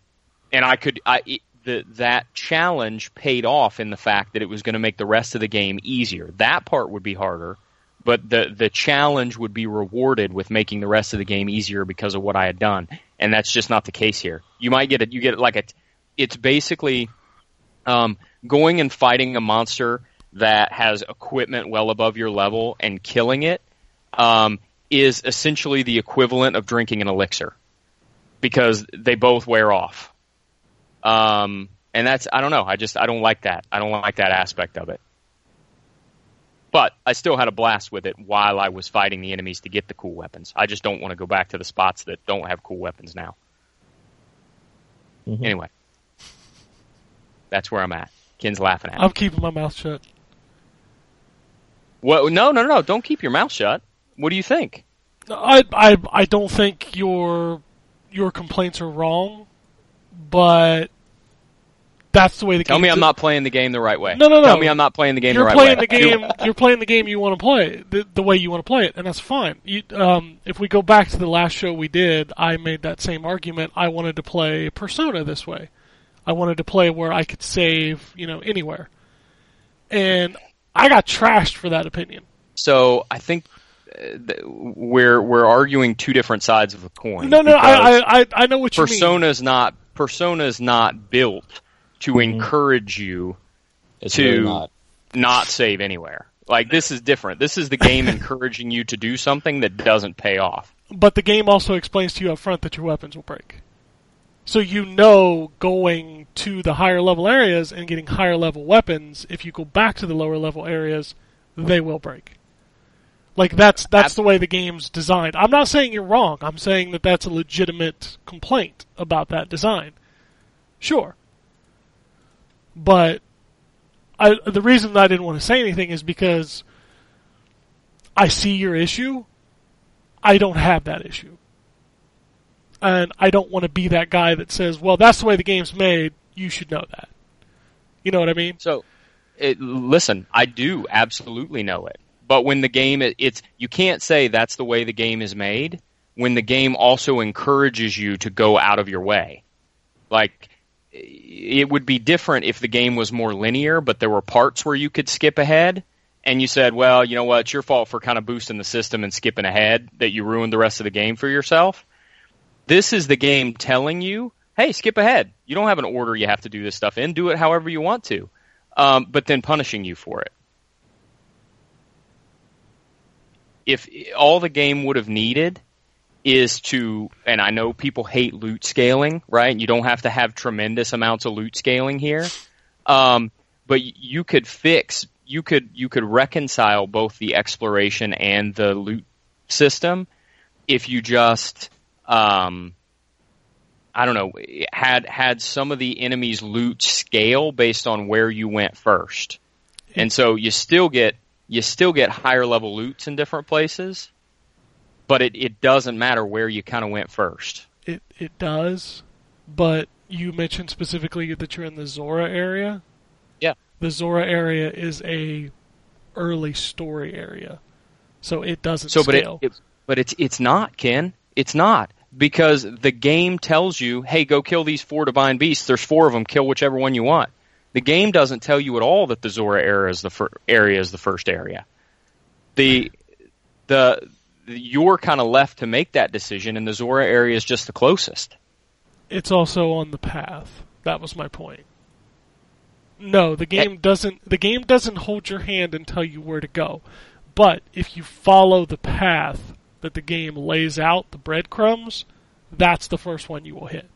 and I could I it, the that challenge paid off in the fact that it was going to make the rest of the game easier. That part would be harder, but the the challenge would be rewarded with making the rest of the game easier because of what I had done. And that's just not the case here. You might get it. You get it like a. It's basically um, going and fighting a monster that has equipment well above your level and killing it um, is essentially the equivalent of drinking an elixir because they both wear off. Um, and that's I don't know. I just I don't like that. I don't like that aspect of it. But I still had a blast with it while I was fighting the enemies to get the cool weapons. I just don't want to go back to the spots that don't have cool weapons now. Mhm. Anyway, that's where I'm at. Ken's laughing at. me. I'm keeping my mouth shut. What? No, no, no! Don't keep your mouth shut. What do you think? I I I don't think your your complaints are wrong, but that's the way the Tell game. Tell me I'm not playing the game the right way. No, no, no. Tell me I'm not playing the game You're the right playing way. the game. [LAUGHS] You're playing the game you want to play the, the way you want to play it, and that's fine. You, um, if we go back to the last show we did, I made that same argument. I wanted to play Persona this way. I wanted to play where I could save, you know, anywhere, and I got trashed for that opinion. So I think uh, we're we're arguing two different sides of a coin. No, no, I, I I I know what you mean. Persona's not Persona's not built to Mm-hmm. encourage you It's to really not. not save anywhere. Like this is different. This is the game [LAUGHS] encouraging you to do something that doesn't pay off. But the game also explains to you up front that your weapons will break. So you know going to the higher level areas and getting higher level weapons, if you go back to the lower level areas, they will break. Like that's that's the way the game's designed. I'm not saying you're wrong. I'm saying that that's a legitimate complaint about that design. Sure. But I the reason I didn't want to say anything is because I see your issue. I don't have that issue. And I don't want to be that guy that says, well, that's the way the game's made. You should know that. You know what I mean? So, it, listen, I do absolutely know it. But when the game, it, it's you can't say that's the way the game is made when the game also encourages you to go out of your way. Like, it would be different if the game was more linear, but there were parts where you could skip ahead. And you said, well, you know what? It's your fault for kind of boosting the system and skipping ahead that you ruined the rest of the game for yourself. This is the game telling you, hey, skip ahead. You don't have an order you have to do this stuff in. Do it however you want to. Um, but then punishing you for it. If all the game would have needed is to, and I know people hate loot scaling, right? You don't have to have tremendous amounts of loot scaling here. Um, but you could fix, you could, you could reconcile both the exploration and the loot system if you just, um, I don't know, had had some of the enemies loot scale based on where you went first, and so you still get you still get higher level loots in different places, but it, it doesn't matter where you kind of went first. It it does, but you mentioned specifically that you're in the Zora area. Yeah. The Zora area is a early story area, so it doesn't So, but it, it but it's it's not Ken. It's not because the game tells you, hey, go kill these four divine beasts. There's four of them. Kill whichever one you want. The game doesn't tell you at all that the Zora area is the fir- area is the first area. The the you're kind of left to make that decision, and the Zora area is just the closest. it's also on the path. That was my point. No, the game eh. doesn't. The game doesn't hold your hand and tell you where to go. But if you follow the path that the game lays out, the breadcrumbs, that's the first one you will hit.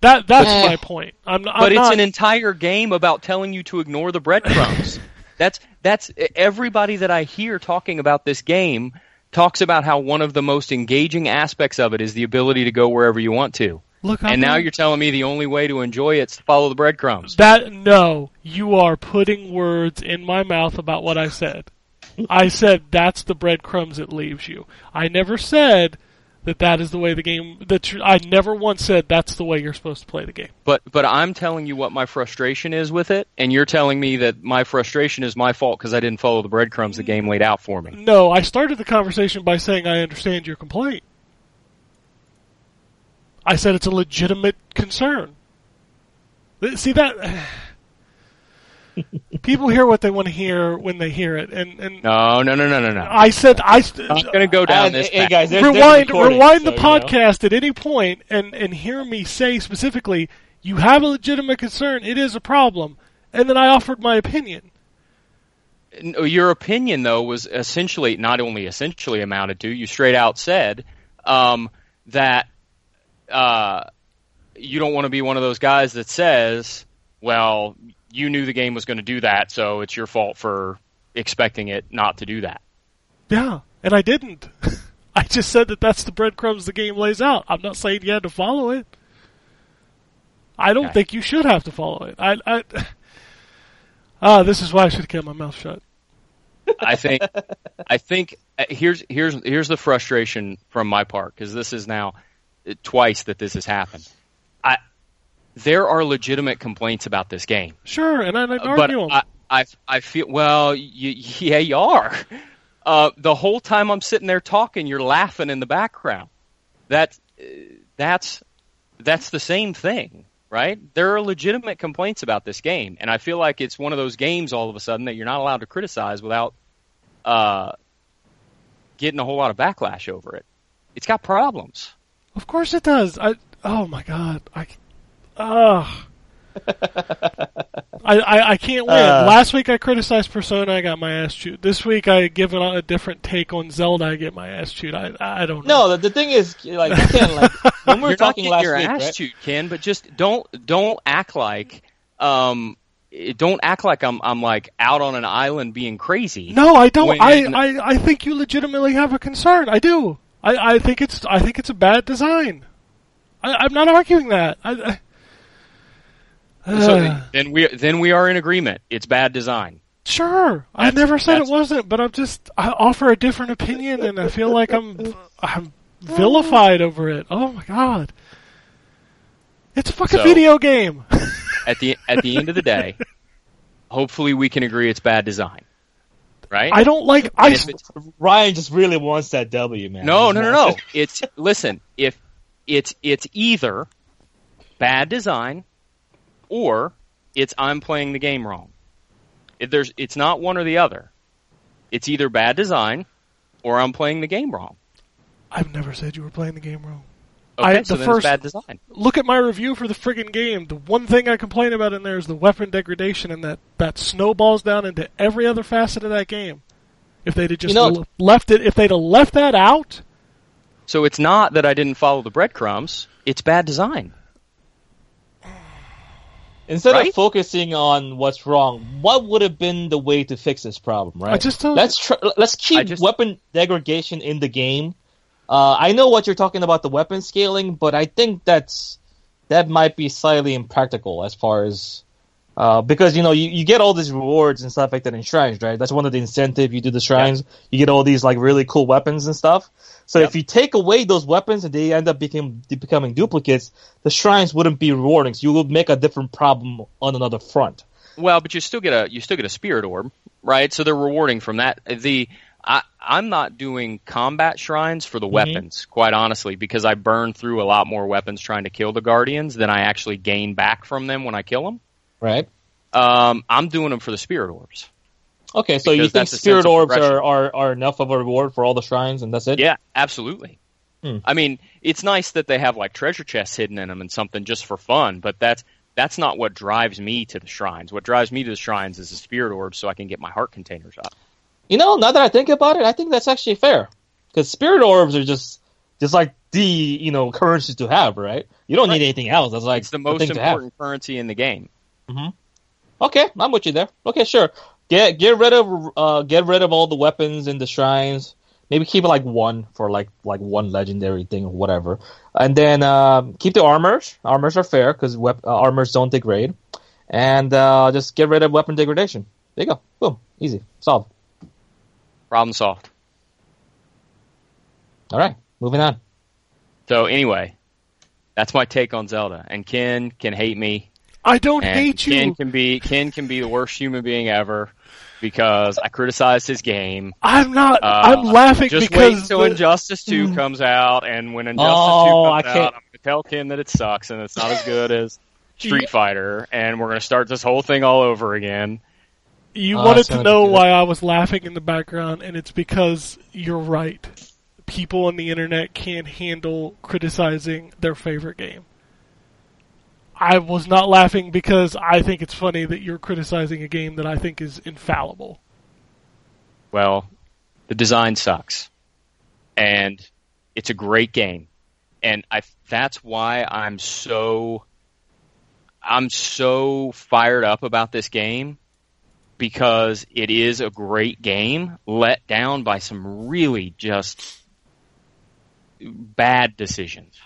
That that's But- my point. I'm, I'm but it's not. an entire game about telling you to ignore the breadcrumbs. [LAUGHS] that's that's everybody that I hear talking about this game talks about how one of the most engaging aspects of it is the ability to go wherever you want to. Look, I'm and now not- you're telling me the only way to enjoy it's to follow the breadcrumbs. That no, you are putting words in my mouth about what I said. I said that's the breadcrumbs it leaves you. I never said that that is the way the game. That I never once said that's the way you're supposed to play the game. But but I'm telling you what my frustration is with it, and you're telling me that my frustration is my fault because I didn't follow the breadcrumbs the game laid out for me. No, I started the conversation by saying I understand your complaint. I said it's a legitimate concern. See that people hear what they want to hear when they hear it, and and No, no, no, no, no, no. I said I. St- I'm gonna go down And, this. hey path. guys, there's, there's rewind recording, rewind so, the you know. podcast at any point and and hear me say specifically you have a legitimate concern it is a problem and then i offered my opinion No, your opinion though was essentially not only essentially amounted to you straight out said um, that uh, you don't want to be one of those guys that says, "Well, you knew the game was going to do that, so it's your fault for expecting it not to do that." yeah and i didn't [LAUGHS] i just said that that's the breadcrumbs the game lays out i'm not saying you had to follow it i don't Okay. think you should have to follow it i i [LAUGHS] ah this is why i should have kept my mouth shut I think I think uh, here's here's here's the frustration from my part because this is now uh, twice that this has happened. There are legitimate complaints about this game. sure and i didn't but argue 'em. I, I, I feel well. You, yeah, you are. Uh, the whole time I'm sitting there talking, you're laughing in the background. That that's that's the same thing, right? There are legitimate complaints about this game, and I feel like it's one of those games all of a sudden that you're not allowed to criticize without uh, getting a whole lot of backlash over it. It's got problems. Of course it does. I oh my god. I ugh. [LAUGHS] I, I I can't win. Uh. Last week I criticized Persona, I got my ass chewed. This week I give it a different take on Zelda, I get my ass chewed. I I don't know. No, the, the thing is, like, you can't, like, [LAUGHS] when we were you're talking not last your week, ass right? chewed, Ken, but just don't don't act like um don't act like I'm I'm like out on an island being crazy. No, I don't. When- I, I I think you legitimately have a concern. I do. I I think it's I think it's a bad design. I, I'm not arguing that. I, I, So then we then we are in agreement. It's bad design. Sure, I never said it wasn't, but I'm just I offer a different opinion, and I feel like I'm I'm vilified over it. Oh my god, it's a fucking So- video game. [LAUGHS] At the at the end of the day, hopefully we can agree it's bad design. Right? I don't like I. And if it's- Ryan just really wants that W, man. no, no, no, no. [LAUGHS] It's listen. If it's it's either bad design or it's I'm playing the game wrong. If there's it's not one or the other. It's either bad design or I'm playing the game wrong. I've never said you were playing the game wrong. Okay, I- so the first- it's bad design. Look at my review for the friggin' game. The one thing I complain about in there is the weapon degradation, and that that snowballs down into every other facet of that game. If they'd have just You know- left it, if they'd have left that out, So it's not that I didn't follow the breadcrumbs. It's bad design. Instead Right? of focusing on what's wrong, what would have been the way to fix this problem, right? I just don't. let's tr- let's keep just- weapon degradation in the game. Uh, I know what you're talking about the weapon scaling, but I think that's that might be slightly impractical as far as uh, because you know you, you get all these rewards and stuff like that in shrines, right? That's one of the incentive. You do the shrines, you get all these like really cool weapons and stuff. So Yep. if you take away those weapons and they end up becoming becoming duplicates, the shrines wouldn't be rewarding. So you would make a different problem on another front. Well, but you still get a you still get a spirit orb, right? So they're rewarding from that. The I I'm not doing combat shrines for the weapons, quite honestly, because I burn through a lot more weapons trying to kill the guardians than I actually gain back from them when I kill them. Right. Um, I'm doing them for the spirit orbs. Okay, so you think that's a sense spirit orbs are, are, are enough of a reward for all the shrines, and that's it? Yeah, absolutely. Hmm. I mean, it's nice that they have like treasure chests hidden in them and something just for fun, but that's that's not what drives me to the shrines. What drives me to the shrines is the spirit orbs, so I can get my heart containers up. You know, now that I think about it, I think that's actually fair. Because spirit orbs are just just like the you know currency to have, right? You don't Right. need anything else. That's like it's the most have. important currency in the game. Okay, I'm with you there. Okay, sure. Get get rid of uh, get rid of all the weapons in the shrines. Maybe keep like one for like like one legendary thing or whatever, and then um, keep the armors. Armors are fair because wep- uh, armors don't degrade, and uh, just get rid of weapon degradation. There you go. Boom. Easy. Solved. Problem solved. All right. Moving on. So anyway, that's my take on Zelda. And Ken can hate me. I don't And hate you. Ken can be Ken can be the worst human being ever because I criticized his game. I'm not. Uh, I'm laughing Just because wait until the- Injustice Two comes out, and when Injustice Oh, Two comes can't- out, I'm gonna tell Ken that it sucks and it's not as good as [LAUGHS] Street Fighter, and we're gonna start this whole thing all over again. you Oh, wanted to know good. why I was laughing in the background, and it's because you're right. People on the internet can't handle criticizing their favorite game. I was not laughing because I think it's funny that you're criticizing a game that I think is infallible. Well, the design sucks, and it's a great game, and I that's why I'm so I'm so fired up about this game because it is a great game let down by some really just bad decisions.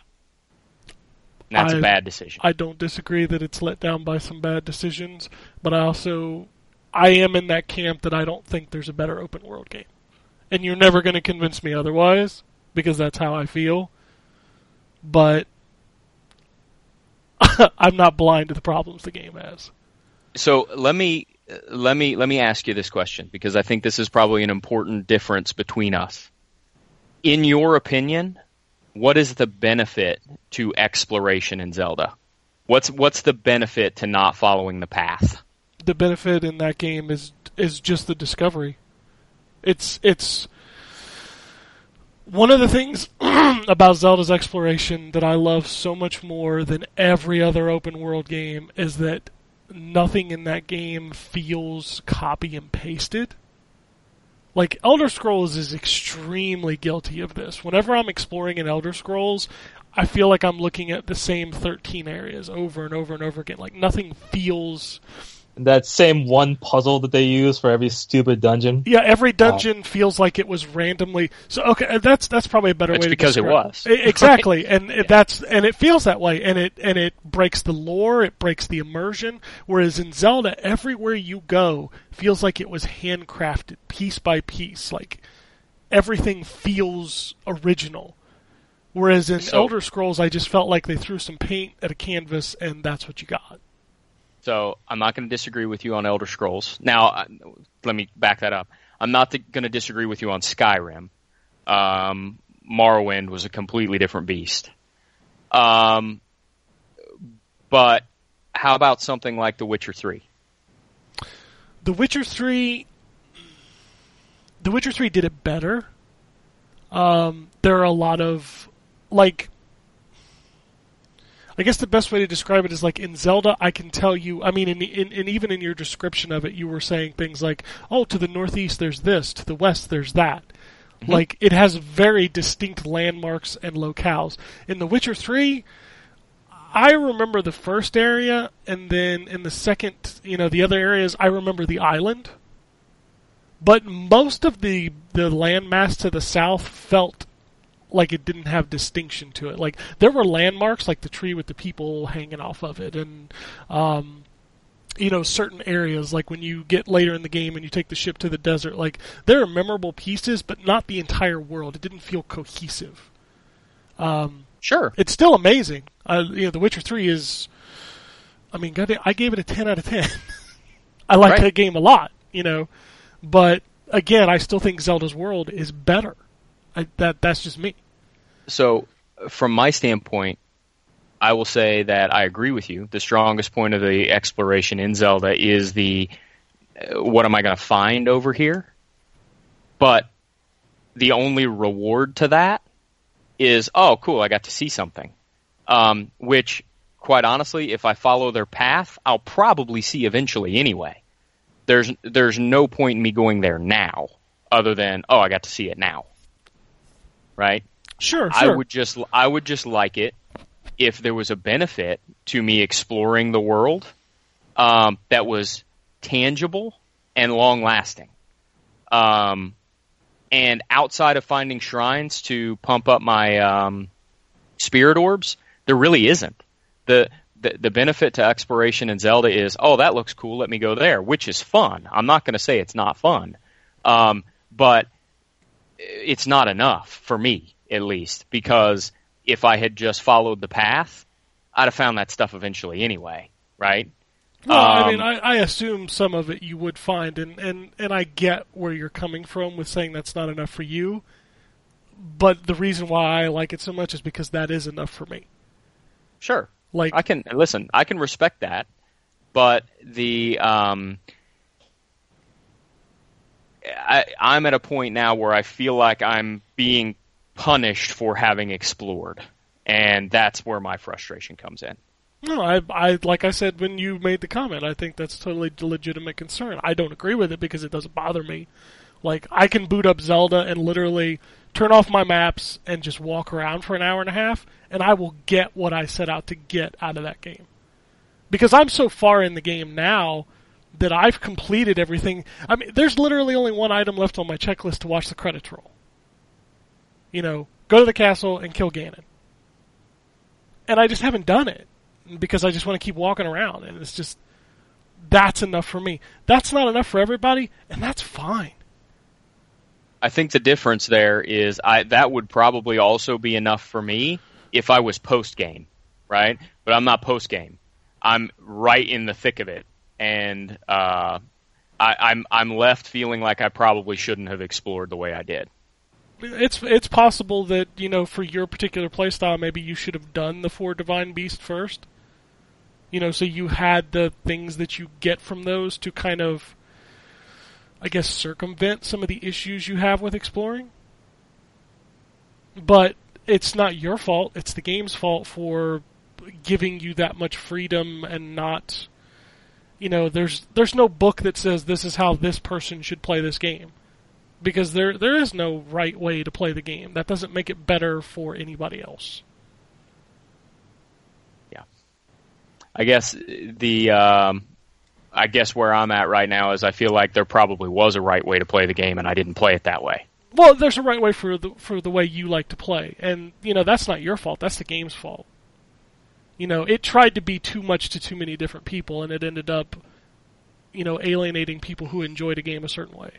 And that's a I- bad decision. I don't disagree that it's let down by some bad decisions, but I also I am in that camp that I don't think there's a better open world game. And you're never going to convince me otherwise because that's how I feel. But [LAUGHS] I'm not blind to the problems the game has. So let me let me let me ask you this question because I think this is probably an important difference between us. In your opinion, what is the benefit to exploration in Zelda? What's what's the benefit to not following the path? The benefit in that game is is just the discovery. It's it's one of the things [CLEARS THROAT] about Zelda's exploration that I love so much more than every other open world game is that nothing in that game feels copy and pasted. Like Elder Scrolls is extremely guilty of this. Whenever I'm exploring in Elder Scrolls, I feel like I'm looking at the same 13 areas over and over and over again. Like nothing feels That same one puzzle that they use for every stupid dungeon. Yeah, every dungeon feels like it was randomly. So okay, uh, that's that's probably a better It's way to describe it. Just because it describe was. Exactly, [LAUGHS] and it that's and it feels that way, and it and it breaks the lore, it breaks the immersion. Whereas in Zelda, everywhere you go feels like it was handcrafted, piece by piece. Like everything feels original. Whereas in So- Elder Scrolls, I just felt like they threw some paint at a canvas, and that's what you got. So I'm not going to disagree with you on Elder Scrolls. Now, let me back that up. I'm not going to disagree with you on Skyrim. Um, Morrowind was a completely different beast. Um, but how about something like The Witcher 3? The Witcher three. The Witcher three did it better. Um, there are a lot of like. I guess the best way to describe it is like in Zelda, I can tell you. I mean, in, in, in even in your description of it, you were saying things like, "Oh, to the northeast there's this, to the west there's that." Mm-hmm. Like it has very distinct landmarks and locales. In The Witcher three, I remember the first area, and then in the second, you know, the other areas, I remember the island. But most of the the landmass to the south felt like it didn't have distinction to it. Like there were landmarks, like the tree with the people hanging off of it, and um, you know, certain areas, like when you get later in the game and you take the ship to the desert, like there are memorable pieces, but not the entire world. It didn't feel cohesive. Um, Sure. it's still amazing. Uh, you know, The Witcher Three is. I mean, God, I gave it a ten out of ten. [LAUGHS] I like Right. that game a lot, you know, but again, I still think Zelda's world is better. I, that that's just me. So, from my standpoint, I will say that I agree with you. The strongest point of the exploration in Zelda is the uh, what am I going to find over here? But the only reward to that is oh, cool, I got to see something. Um, which, quite honestly, if I follow their path, I'll probably see eventually anyway. There's there's no point in me going there now, other than oh, I got to see it now. Right? Sure, I sure. would just I would just like it if there was a benefit to me exploring the world um, that was tangible and long lasting. Um, And outside of finding shrines to pump up my um, spirit orbs, there really isn't. The, the the benefit to exploration in Zelda is, oh, that looks cool. Let me go there, which is fun. I'm not going to say it's not fun, um, but it's not enough for me, at least, because if I had just followed the path, I'd have found that stuff eventually anyway, right? Well, I mean, Um, I, I assume some of it you would find, and, and, and I get where you're coming from with saying that's not enough for you. But the reason why I like it so much is because that is enough for me. Sure. Like, I can listen. I can respect that, but the um, I, I'm at a point now where I feel like I'm being punished for having explored, and that's where my frustration comes in. no, I, I, like I said when you made the comment, I think that's totally legitimate concern. I don't agree with it because it doesn't bother me. Like, I can boot up Zelda and literally turn off my maps and just walk around for an hour and a half, and I will get what I set out to get out of that game. Because I'm so far in the game now that I've completed everything. I mean, there's literally only one item left on my checklist to watch the credits roll. You know, go to the castle and kill Ganon. And I just haven't done it because I just want to keep walking around, and it's just that's enough for me. That's not enough for everybody, and that's fine. I think the difference there is I that would probably also be enough for me if I was post game, right? But I'm not post game. I'm right in the thick of it, and uh, I, I'm I'm left feeling like I probably shouldn't have explored the way I did. It's it's possible that you know for your particular playstyle, maybe you should have done the four divine beast first. You know, so you had the things that you get from those to kind of, I guess, circumvent some of the issues you have with exploring. But it's not your fault; it's the game's fault for giving you that much freedom and not. You know, there's there's no book that says this is how this person should play this game because there there is no right way to play the game. That doesn't make it better for anybody else. Yeah, I guess the um, I guess where I'm at right now is I feel like there probably was a right way to play the game, and I didn't play it that way. Well, there's a right way for the for the way you like to play, and you know that's not your fault. That's the game's fault. You know, it tried to be too much to too many different people, and it ended up, you know, alienating people who enjoyed a game a certain way.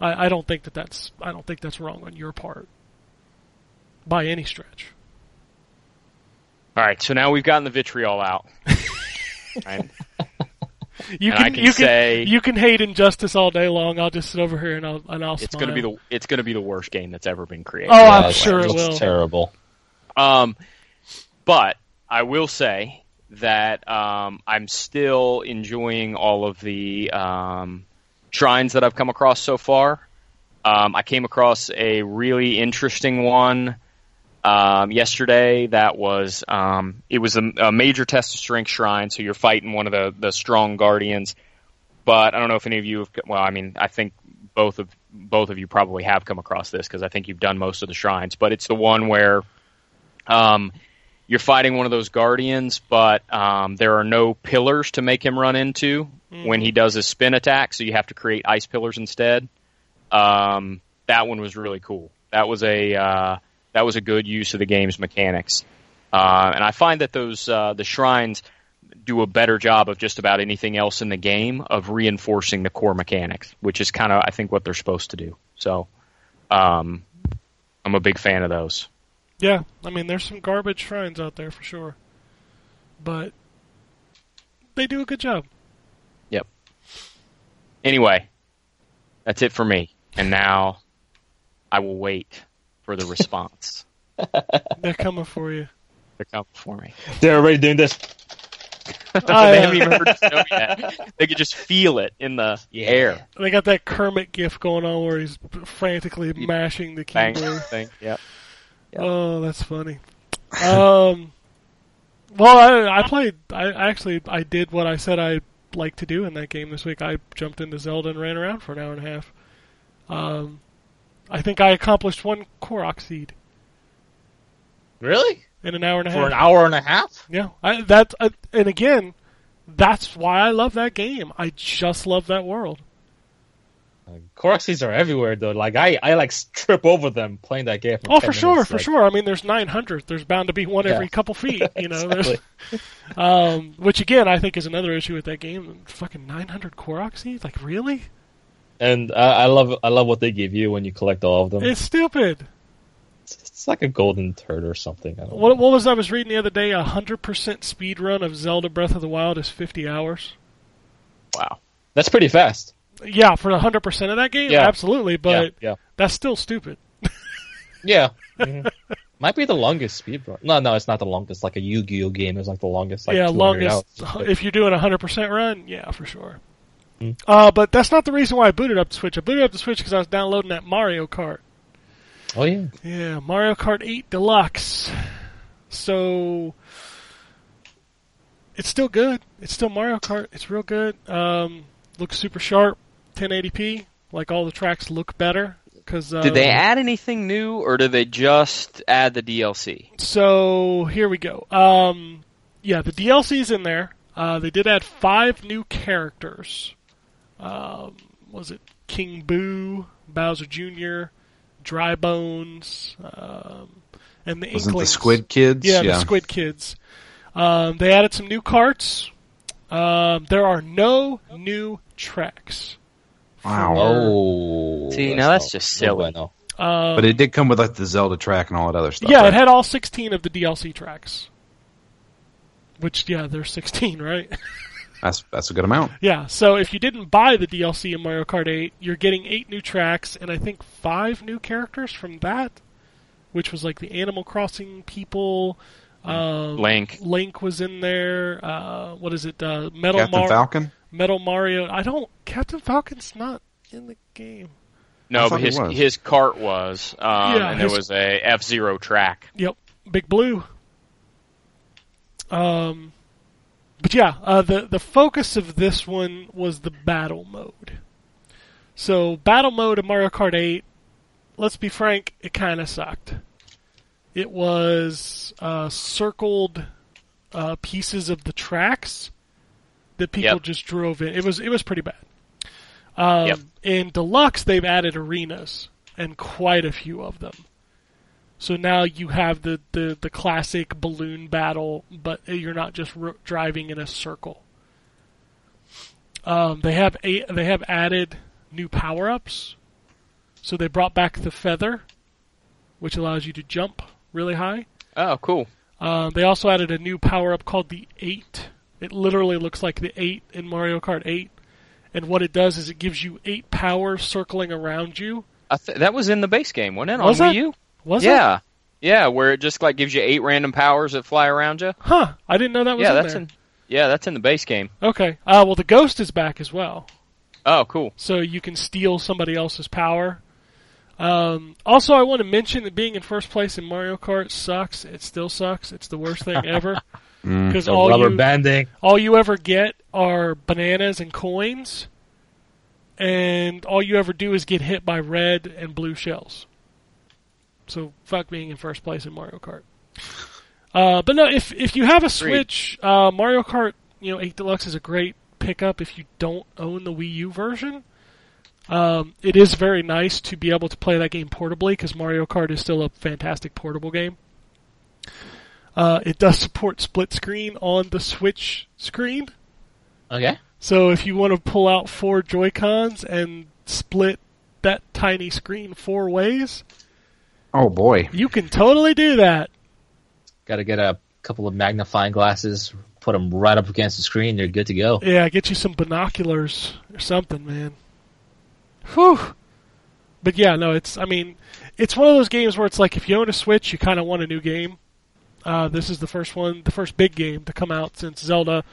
I, I don't think that that's I don't think that's wrong on your part, by any stretch. All right, so now we've gotten the vitriol out. [LAUGHS] right? You And can I can you say- can you can hate injustice all day long. I'll just sit over here and I'll and I'll It's smile. going to be the it's going to be the worst game that's ever been created. Oh, I'm sure it will. Terrible. Um, but I will say that um, I'm still enjoying all of the um, shrines that I've come across so far. Um, I came across a really interesting one um, yesterday. That was um, it was a, a major test of strength shrine. So you're fighting one of the the strong guardians. But I don't know if any of you have. Well, I mean, I think both of both of you probably have come across this because I think you've done most of the shrines. But it's the one where um, you're fighting one of those guardians, but um, there are no pillars to make him run into when he does his spin attack, so you have to create ice pillars instead. Um, that one was really cool. That was a uh, that was a good use of the game's mechanics, uh, and I find that those uh, the shrines do a better job of just about anything else in the game of reinforcing the core mechanics, which is kind of I think what they're supposed to do. So, um, I'm a big fan of those. Yeah, I mean, there's some garbage shrines out there for sure, but they do a good job. Anyway, that's it for me. And now I will wait for the [LAUGHS] response. They're coming for you. They're coming for me. They're already doing this. I, [LAUGHS] they haven't even heard the show yet. They could just feel it in the air. They got that Kermit gif going on where he's frantically mashing the keyboard. thing. Yep. Oh, that's funny. Um, well, I, I played. I actually I did what I said I like to do in that game this week. I jumped into Zelda and ran around for an hour and a half. Um, I think I accomplished one Korok seed Really? in an hour and a half. For an hour and a half? Yeah, I, that uh, and again, that's why I love that game. I just love that world. Korok seeds are everywhere though. Like I, I like trip over them playing that game. Oh, 10 for sure, minutes, for like- sure. I mean, there's 900. There's bound to be one Yeah. every couple feet. You know, Exactly. [LAUGHS] um, which again I think is another issue with that game. Fucking 900 Korok seed? Like really? And I, I love, I love what they give you when you collect all of them. It's stupid. It's, it's like a golden turd or something. I don't What, know. what was I was reading the other day? A hundred percent speed run of Zelda Breath of the Wild is 50 hours. Wow. That's pretty fast. Yeah, for 100 percent of that game, Yeah. absolutely. But yeah, that's still stupid. [LAUGHS] yeah. yeah. Mhm. Might be the longest speed run. No, no, it's not the longest. Like a Yu-Gi-Oh game is like the longest. Like yeah, longest. hours. If you're doing a hundred percent run, yeah, for sure. Hmm. Uh, but that's not the reason why I booted up the Switch. I booted up the Switch because I was downloading that Mario Kart. Oh yeah. Yeah, Mario Kart 8 Deluxe. So it's still good. It's still Mario Kart. It's real good. Um, looks super sharp, 1080p. Like all the tracks look better because uh, Did they add anything new, or did they just add the DLC? So here we go. Um, yeah, the DLC's in there. Uh, they did add five new characters. Um, was it King Boo, Bowser Jr., Dry Bones, um, and the Wasn't the Squid Kids? Yeah, the Squid Kids. Um, they added some new carts. Um, there are no new tracks. Wow. Oh. See, now that's just no silly. bueno. Um, But it did come with like the Zelda track and all that other stuff. yeah, right? it had all 16 of the DLC tracks. Which, yeah, there's 16, right? [LAUGHS] That's that's a good amount. Yeah, so if you didn't buy the DLC in Mario Kart 8, you're getting eight new tracks and I think five new characters from that, which was like the Animal Crossing people. Um, Link. Link was in there. Uh, what is it? Uh, Metal Captain Mar- Falcon. Metal Mario. I don't. Captain Falcon's not in the game. No, but his his cart was, um, Yeah, and there was a F Zero track. Yep, Big Blue. Um, but yeah, uh, the the focus of this one was the battle mode. So battle mode of Mario Kart 8, let's be frank, it kind of sucked. It was uh, circled uh, pieces of the tracks that people Yep. just drove in. It was it was pretty bad. Um, Yep. In Deluxe, they've added arenas and quite a few of them. So now you have the, the, the classic balloon battle, but you're not just driving in a circle. Um, they have a, they have added new power ups. So they brought back the feather, which allows you to jump really high. Oh, cool. Um, they also added a new power up called the Eight. It literally looks like the Eight in Mario Kart 8, and what it does is it gives you eight powers circling around you. I th- that was in the base game, wasn't it? Was on it? Wii U? Was it? yeah, yeah, where it just like gives you eight random powers that fly around you. Huh? I didn't know that was Yeah, in that's there. in. Yeah, that's in the base game. Okay. Uh, well, the Ghost is back as well. Oh, cool. so you can steal somebody else's power. Um, also, I want to mention that being in first place in Mario Kart sucks. It still sucks. It's the worst thing [LAUGHS] ever because The all rubber you banding. all you ever get are bananas and coins, and all you ever do is get hit by red and blue shells. So fuck being in first place in Mario Kart. Uh, but no, if if you have a Switch, uh, Mario Kart, you know, 8 Deluxe is a great pickup if you don't own the Wii U version. Um, it is very nice to be able to play that game portably because Mario Kart is still a fantastic portable game. Uh, it does support split screen on the Switch screen. Okay. So if you want to pull out four Joy Cons and split that tiny screen four ways, Oh boy. you can totally do that. Got to get a couple of magnifying glasses, put them right up against the screen. You're good to go. Yeah, get you some binoculars or something, man. Whew. But yeah, no, it's. I mean, it's one of those games where it's like if you own a Switch, you kind of want a new game. Uh, this is the first one, the first big game to come out since Zelda.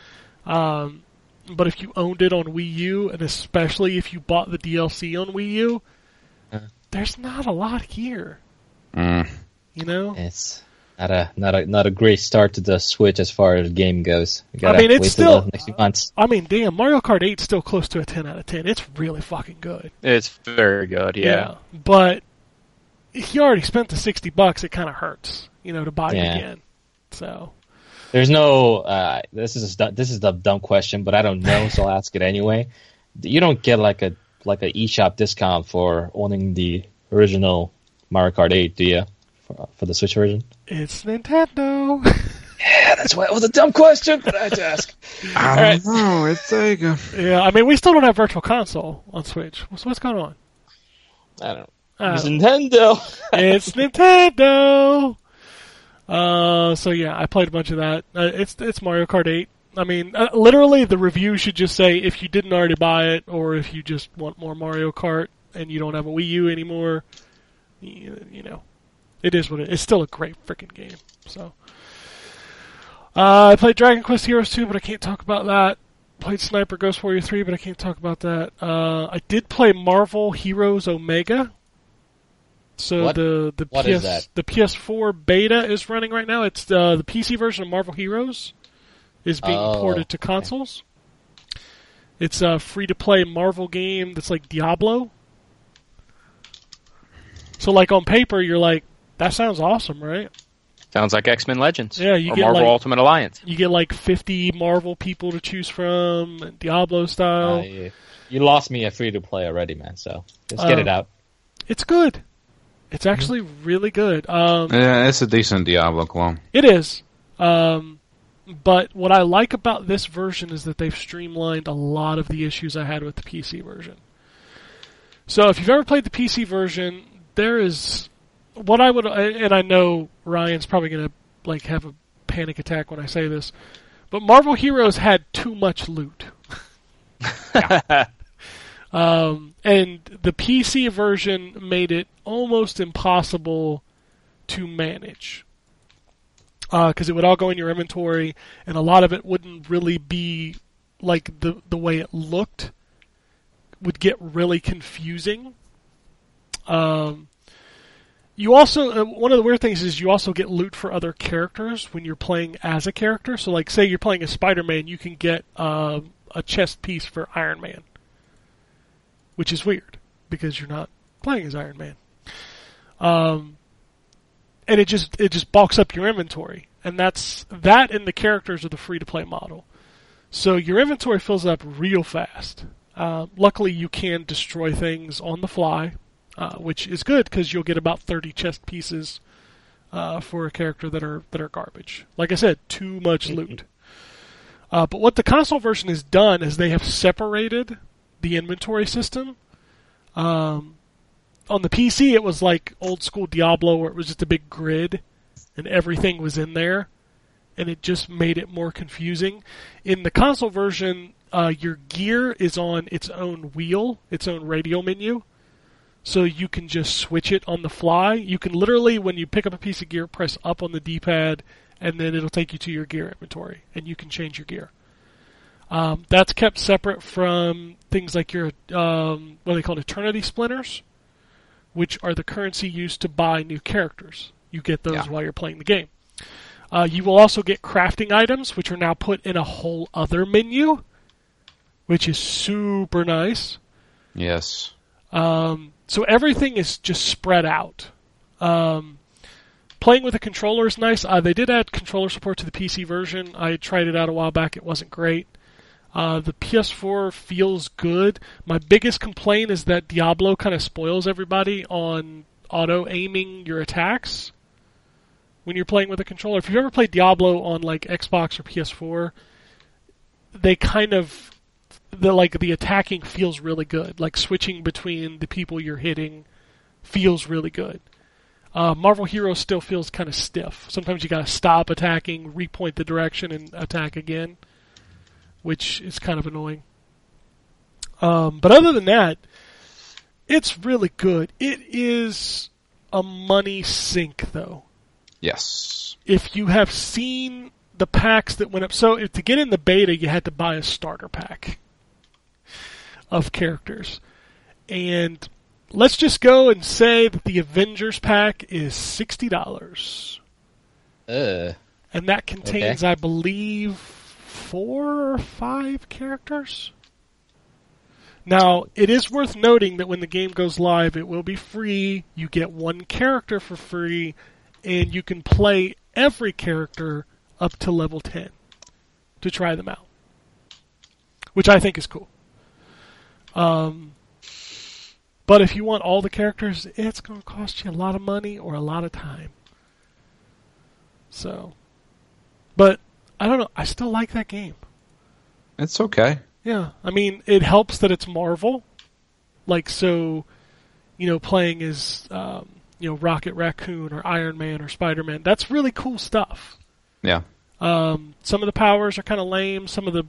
Um, but if you owned it on Wii U, and especially if you bought the DLC on Wii U, Uh. there's not a lot here. Mm. You know, It's not a not a not a great start to the Switch as far as the game goes. We gotta mean, it's still- the next few months. I mean, damn, Mario Kart 8's still close to a 10 out of 10. It's really fucking good. It's very good. Yeah. But if you already spent the 60 bucks, it kind of hurts, you know, to buy Yeah. it again. So, There's no. Uh, this is a, this is the dumb question, but I don't know, so I'll ask it anyway. You don't get like a like a eShop discount for owning the original Mario Kart 8, do you? For, for the Switch version? It's Nintendo. [LAUGHS] Yeah, that's why it was a dumb question, but I had to ask. [LAUGHS] I don't know. It's Sega. yeah, I mean, we still don't have Virtual Console on Switch. So what's going on? I don't know. Uh, It's Nintendo. [LAUGHS] it's Nintendo. Uh, so yeah, I played a bunch of that. Uh, it's it's Mario Kart 8. I mean, uh, literally, the review should just say if you didn't already buy it, or if you just want more Mario Kart and you don't have a Wii U anymore, you, you know, it is what it. It's still a great freaking game. So, uh, I played Dragon Quest Heroes 2, but I can't talk about that. Played Sniper Ghost Warrior 3, but I can't talk about that. Uh, I did play Marvel Heroes Omega. So What- the the what PS is that? the PS4 beta is running right now. It's uh, the PC version of Marvel Heroes is being Oh, ported to consoles. It's a free to play Marvel game that's like Diablo. So like on paper you're like that sounds awesome, right? Sounds like X Men Legends. Yeah, you or get, Marvel like- Ultimate Alliance. You get like 50 Marvel people to choose from, Diablo style. Uh, you, you lost me a free to play already, man. So just get Oh. it out. It's good. It's actually really good. Um, Yeah, it's a decent Diablo clone. It is. Um, but what I like about this version is that they've streamlined a lot of the issues I had with the PC version. So if you've ever played the PC version, there is what I would, and I know Ryan's probably going to like have a panic attack when I say this, but Marvel Heroes had too much loot. [LAUGHS] um, and the PC version made it almost impossible to manage because it would all go in your inventory, and a lot of it wouldn't really be like the the way it looked. Would get really confusing. Um, you also uh, one of the weird things is you also get loot for other characters when you're playing as a character. So, like, say you're playing as Spider-Man, you can get uh, a chest piece for Iron Man, which is weird because you're not playing as Iron Man. Um, and it just it just bulks up your inventory, and that's that. And the characters are the free to play model, so your inventory fills up real fast. Uh, luckily, you can destroy things on the fly, uh, which is good because you'll get about thirty chest pieces uh, for a character that are that are garbage. Like I said, too much loot. Uh, but what the console version has done is they have separated the inventory system. Um, on the PC, it was like old school Diablo, where it was just a big grid, and everything was in there, and it just made it more confusing. In the console version, uh, your gear is on its own wheel, its own radio menu, so you can just switch it on the fly. You can literally, when you pick up a piece of gear, press up on the D-pad, and then it'll take you to your gear inventory, and you can change your gear. Um, that's kept separate from things like your um, what they call eternity splinters, which are the currency used to buy new characters. You get those Yeah. while you're playing the game. Uh, you will also get crafting items, which are now put in a whole other menu, which is super nice. Yes. Um, so everything is just spread out. Um, playing with a controller is nice. Uh, they did add controller support to the PC version. I tried it out a while back. It wasn't great. Uh, the PS4 feels good. My biggest complaint is that Diablo kind of spoils everybody on auto aiming your attacks when you're playing with a controller. If you've ever played Diablo on like Xbox or PS4, they kind of the like the attacking feels really good. Like switching between the people you're hitting feels really good. Uh, Marvel Heroes still feels kind of stiff. Sometimes you got to stop attacking, repoint the direction, and attack again, which is kind of annoying. Um, but other than that, it's really good. It is a money sink, though Yes. if you have seen the packs that went up, so if, to get in the beta, you had to buy a starter pack of characters. And let's just go and say that the Avengers pack is $60. Uh, And that contains, I believe, four or five characters. Now, it is worth noting that when the game goes live, it will be free. You get one character for free, and you can play every character up to level 10 to try them out. Which I think is cool. Um, But if you want all the characters, it's going to cost you a lot of money or a lot of time. So, but I don't know. I still like that game. It's okay. Yeah, I mean, it helps that it's Marvel. Like, so, you know, playing as, um, you know, Rocket Raccoon or Iron Man or Spider Man, that's really cool stuff. Yeah. Um, some of the powers are kind of lame. Some of the,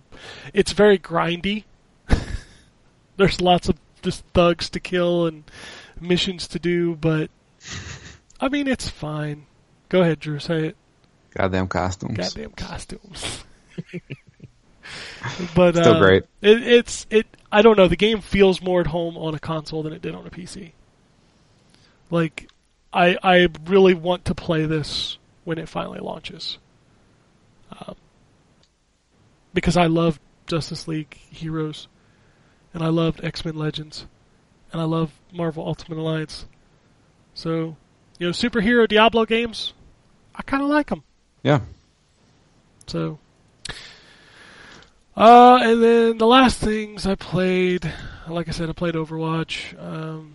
it's very grindy. [LAUGHS] There's lots of just thugs to kill and missions to do, but I mean, it's fine. Go ahead, Drew. Say it. Goddamn costumes. Goddamn costumes. [LAUGHS] but Still uh, great. It, it's it. I don't know. The game feels more at home on a console than it did on a PC. Like, I I really want to play this when it finally launches. Um, because I love Justice League Heroes, and I loved X Men Legends, and I love Marvel Ultimate Alliance. So, you know, superhero Diablo games, I kind of like them. Yeah. So, uh, and then the last things I played, like I said, I played Overwatch. Um,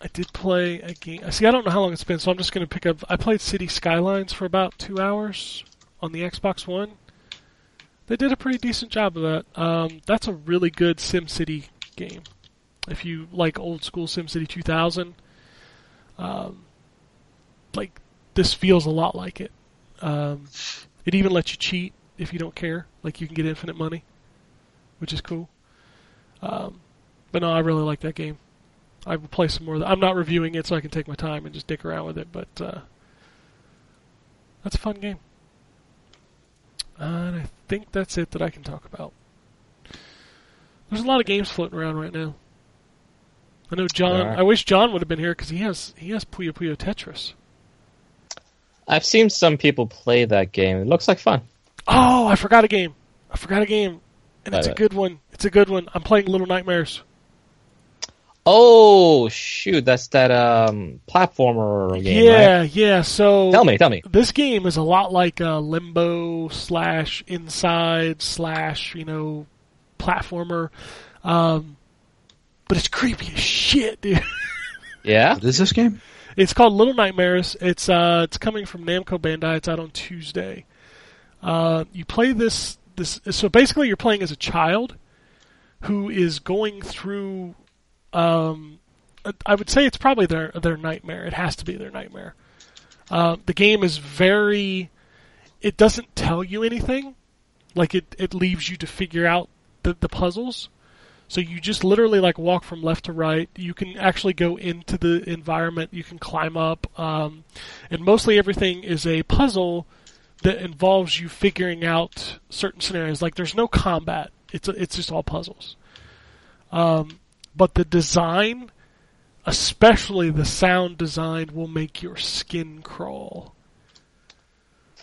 I did play a game. See, I don't know how long it's been, so I'm just going to pick up. I played City Skylines for about two hours on the Xbox One. They did a pretty decent job of that. Um, that's a really good SimCity game. If you like old school SimCity 2000, um, like this feels a lot like it. Um, it even lets you cheat if you don't care. Like you can get infinite money, which is cool. Um, but no, I really like that game. I will play some more. Of. I'm not reviewing it, so I can take my time and just dick around with it. But uh, that's a fun game. and I think that's it that I can talk about. There's a lot of games floating around right now. I know John. I wish John would have been here because he has he has Puyo Puyo Tetris. I've seen some people play that game. It looks like fun. Oh, I forgot a game. I forgot a game, and it's a good one. It's a good one. I'm playing Little Nightmares. Oh shoot, that's that um platformer game, yeah, right? yeah. So Tell me, tell me. this game is a lot like uh, Limbo slash Inside slash you know platformer, um, but it's creepy as shit, dude. [LAUGHS] Yeah. What is this game? It's called Little Nightmares. It's uh, it's coming from Namco Bandai. It's out on Tuesday. Uh, you play this this so basically you're playing as a child who is going through. Um, I would say it's probably their their nightmare. It has to be their nightmare. Uh, the game is very. It doesn't tell you anything. Like it, it leaves you to figure out the, the puzzles. So you just literally like walk from left to right. You can actually go into the environment. You can climb up, um, and mostly everything is a puzzle that involves you figuring out certain scenarios. Like there's no combat. It's a, it's just all puzzles. Um, but the design, especially the sound design, will make your skin crawl.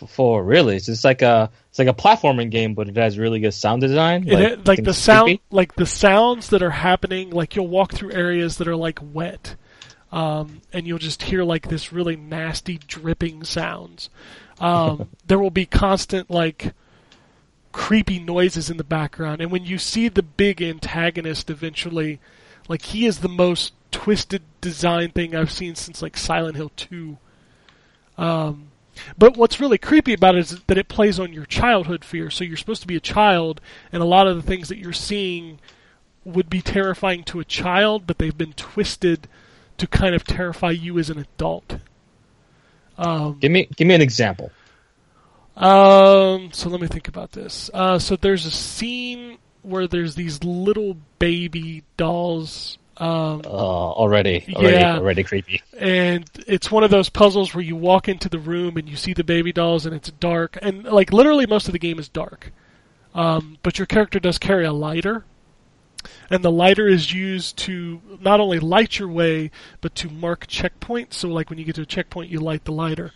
For really, it's just like a it's like a platforming game, but it has really good sound design. It like the sound, creepy. like the sounds that are happening. Like you'll walk through areas that are like wet, um, and you'll just hear like this really nasty dripping sounds. Um, [LAUGHS] there will be constant like creepy noises in the background, and when you see the big antagonist eventually, like he is the most twisted design thing I've seen since like Silent Hill Two. Um, but what's really creepy about it is that it plays on your childhood fear. So you're supposed to be a child, and a lot of the things that you're seeing would be terrifying to a child, but they've been twisted to kind of terrify you as an adult. Um, Give me give me an example. um, so let me think about this. Uh, so there's a scene where there's these little baby dolls. Um, Uh, already, already, Yeah. already creepy. and it's one of those puzzles where you walk into the room and you see the baby dolls and it's dark. And like literally most of the game is dark. Um, but your character does carry a lighter. And the lighter is used to not only light your way but to mark checkpoints. So like when you get to a checkpoint you light the lighter.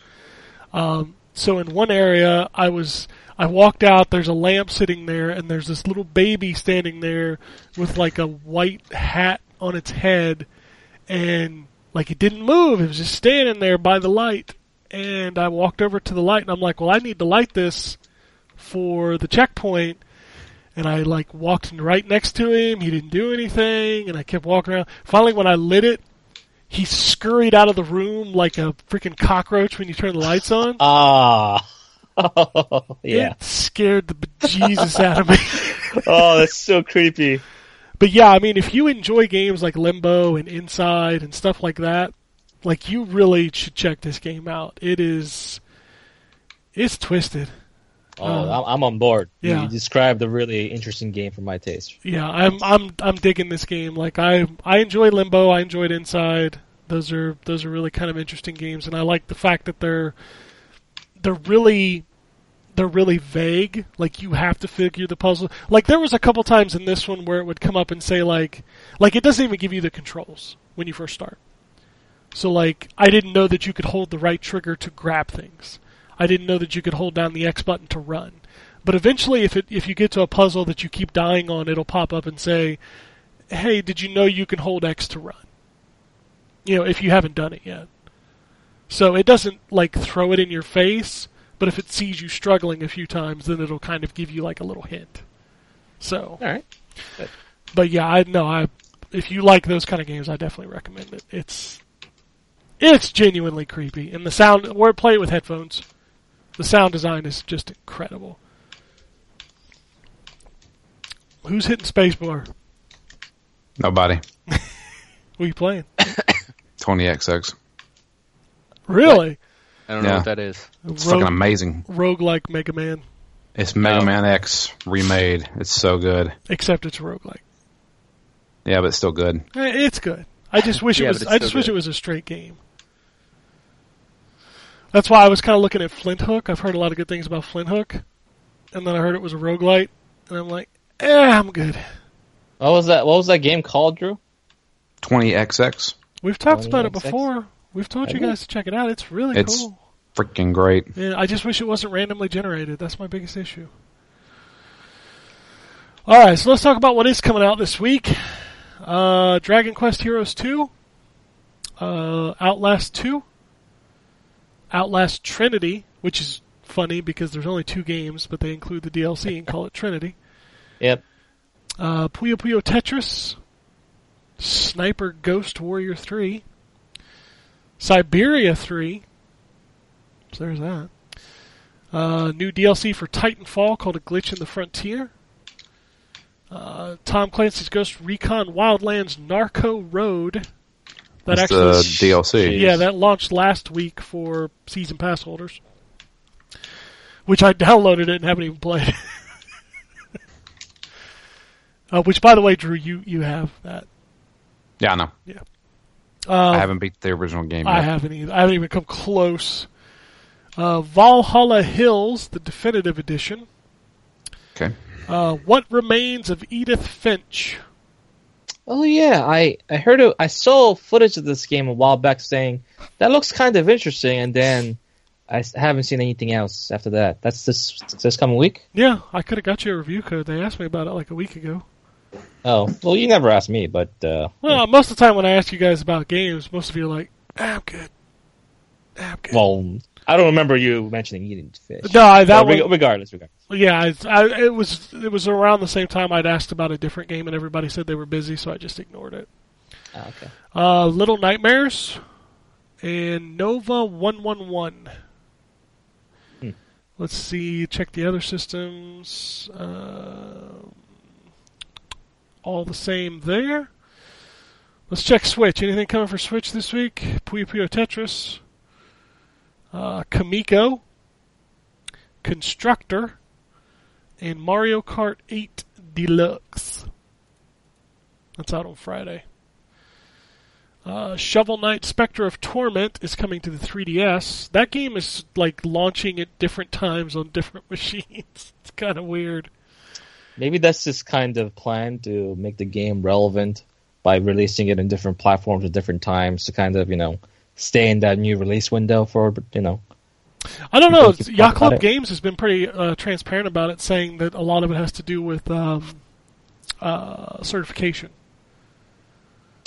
Um, so in one area i was i walked out. There's a lamp sitting there and there's this little baby standing there with like a white hat on its head and like it didn't move. It was just standing there by the light. And I walked over to the light and I'm like, well, I need to light this for the checkpoint. And I like walked right next to him. He didn't do anything, and I kept walking around. Finally, when I lit it, he scurried out of the room like a freaking cockroach when you turn the lights on. [LAUGHS] Ah. [LAUGHS] yeah. It scared the bejesus out of me. [LAUGHS] Oh, that's so creepy. But yeah, I mean, if you enjoy games like Limbo and Inside and stuff like that, like you really should check this game out. It is, it's twisted. Oh, Uh, I'm, on board. Yeah. You described a really interesting game for my taste. Yeah, I'm I'm I'm digging this game. Like I I enjoyed Limbo, I enjoyed Inside. Those are those are really kind of interesting games, and I like the fact that they're they're really they're really vague. Like you have to figure the puzzle. Like there was a couple times in this one where it would come up and say like like it doesn't even give you the controls when you first start. So like I didn't know that you could hold the right trigger to grab things. I didn't know that you could hold down the X button to run. But eventually if it if you get to a puzzle that you keep dying on, it'll pop up and say, "Hey, did you know you can hold X to run?" You know, if you haven't done it yet. So it doesn't like throw it in your face, but if it sees you struggling a few times, then it'll kind of give you like a little hint. So, All right. but yeah, I know I if you like those kind of games, I definitely recommend it. It's it's genuinely creepy, and the sound. Or play it with headphones. The sound design is just incredible. Who's hitting spacebar? Nobody. [LAUGHS] Who you playing? 20XX. Really? I don't know what that is. It's fucking amazing. roguelike Mega Man, It's Mega Oh. Man X remade. It's so good. except it's a roguelike. Yeah, but it's still good. Eh, It's good. I just wish [LAUGHS] Yeah, it was. I just still wish good. it was a straight game. That's why I was kind of looking at Flinthook. I've heard a lot of good things about Flinthook, and then I heard it was a rogue roguelite, and I'm like, eh, I'm good. What was that? What was that game called, Drew? 20XX. We've talked about it before. We've told you guys to check it out. It's really It's- cool. Freaking great. Yeah, I just wish it wasn't randomly generated. That's my biggest issue. All right, so let's talk about what is coming out this week. Uh, Dragon Quest Heroes 2, uh, Outlast 2, Outlast Trinity, which is funny because there's only two games, but they include the DLC and call it Trinity. Yep. Uh, Puyo Puyo Tetris, Sniper Ghost Warrior 3, Syberia 3. So there's that. Uh, new DLC for Titanfall called A Glitch in the Frontier. Uh, Tom Clancy's Ghost Recon Wildlands Narco Road. That That's actually, the DLC. yeah, that launched last week for season pass holders. Which I downloaded it and haven't even played. [LAUGHS] uh, which, by the way, Drew, you you have that. Yeah, I know. Uh, I haven't beat the original game yet. I haven't either. I haven't even come close. Uh, Valhalla Hills, the definitive edition. Okay. Uh, what remains of Edith Finch? Oh yeah, I I heard it, I saw footage of this game a while back saying that looks kind of interesting, and then I haven't seen anything else after that. That's this this coming week. Yeah, I could have got you a review code. They asked me about it like a week ago. Oh well, you never asked me, but uh, Well, most of the time when I ask you guys about games, most of you are like, ah, "I'm good." Ah, I'm good. well, I don't remember you mentioning eating fish. no, I, that reg- one, regardless, regardless. yeah, I, I, it was it was around the same time I'd asked about a different game, and everybody said they were busy, so I just ignored it. Ah, okay. Uh, Little Nightmares and Nova One One One. Hmm. Let's see. Check the other systems. Uh, all the same there. Let's check Switch. Anything coming for Switch this week? Puyo Puyo Tetris. Uh, Kamiko. Constructor. And Mario Kart 8 Deluxe. That's out on Friday. Uh, Shovel Knight Spectre of Torment is coming to the 3DS. That game is like launching at different times on different [LAUGHS] machines. It's kind of weird. Maybe that's just kind of plan to make the game relevant by releasing it in different platforms at different times to kind of you know stay in that new release window for you know. I don't know. Yacht Club. Games has been pretty uh, transparent about it, saying that a lot of it has to do with um, uh, certification.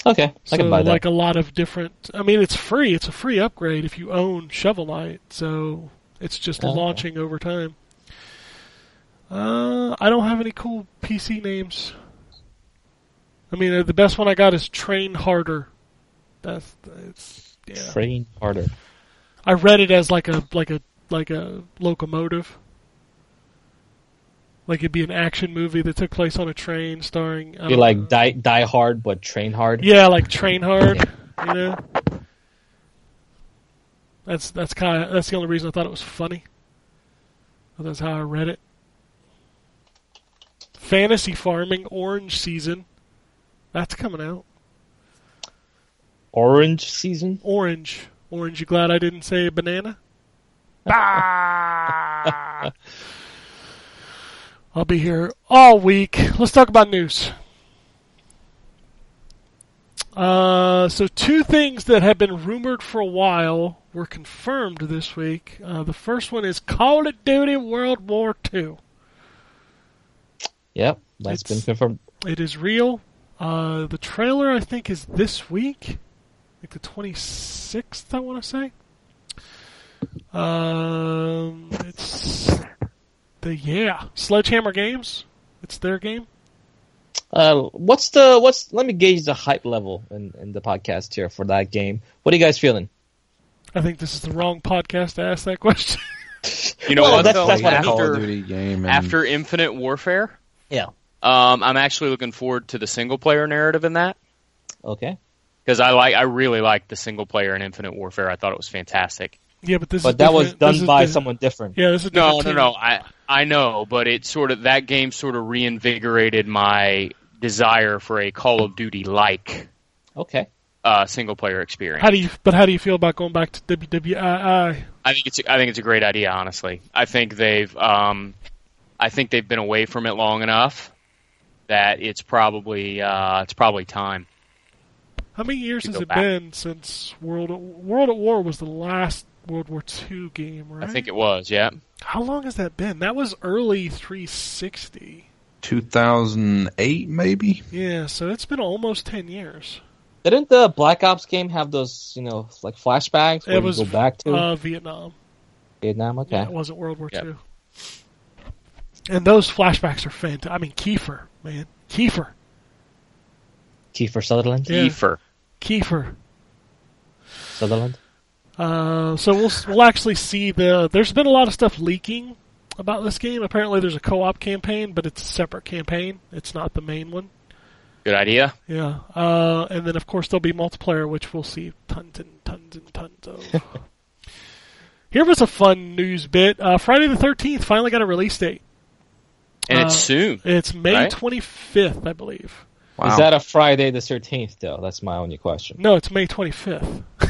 Okay, I So, can buy that. like a lot of different. I mean, it's free. It's a free upgrade if you own Shovel Knight. So it's just Oh, launching over time. Uh, I don't have any cool PC names. I mean, uh, the best one I got is Train Harder. That's it's yeah. Train harder. I read it as like a like a like a locomotive. Like it'd be an action movie that took place on a train, starring. Don't like know. die die hard but train hard. yeah, like Train Hard. You know. That's that's kind of that's the only reason I thought it was funny. That's how I read it. Fantasy Farming Orange Season. That's coming out. Orange season. Orange. Orange, you glad I didn't say banana? Bah! [LAUGHS] I'll be here all week. Let's talk about news. Uh, so, two things that have been rumored for a while were confirmed this week. Uh, the first one is Call of Duty World War II. Yep, that's been confirmed. It is real. Uh, the trailer, I think, is this week, like the 26th. I want to say. Um, it's the yeah Sledgehammer Games. It's their game. Uh, what's the what's? Let me gauge the hype level in, in the podcast here for that game. What are you guys feeling? I think this is the wrong podcast to ask that question. You know Well, what? that's- though? that's what I mean. Call of Duty game. And after Infinite Warfare, Yeah. um, I'm actually looking forward to the single player narrative in that Okay. because I like I really like the single player in Infinite Warfare. I thought it was fantastic. yeah, but this is But that was done this by di- someone different. Yeah, this is No, no, no. I I know, but it sort of that game sort of reinvigorated my desire for a Call of Duty like Okay. uh, single player experience. How do you? But how do you feel about going back to WWII? I think it's I think it's a great idea. Honestly, I think they've um, I think they've been away from it long enough that it's probably uh, it's probably time. How many years has it back. been since World World at War was the last World War II game, right? I think it was. Yeah. How long has that been? That was early 360. 2008, maybe. Yeah, so it's been almost 10 years. Didn't the Black Ops game have those, you know, like flashbacks where It was you go back to uh, Vietnam. Vietnam? Okay. Yeah, it wasn't World War Yep. II. And those flashbacks are fantastic. I mean, Kiefer, man. Kiefer. Kiefer Sutherland. Yeah. Kiefer. Kiefer. Sutherland. Uh, so we'll we'll actually see the. There's been a lot of stuff leaking about this game. Apparently, there's a co-op campaign, but it's a separate campaign. It's not the main one. Good idea. Yeah. Uh, and then of course there'll be multiplayer, which we'll see tons and tons and tons of. [LAUGHS] Here was a fun news bit. Uh, Friday the 13th finally got a release date. And Uh, it's soon. It's May Right? 25th, I believe. Wow. Is that a Friday the 13th, though? That's my only question. No, it's May 25th. [LAUGHS]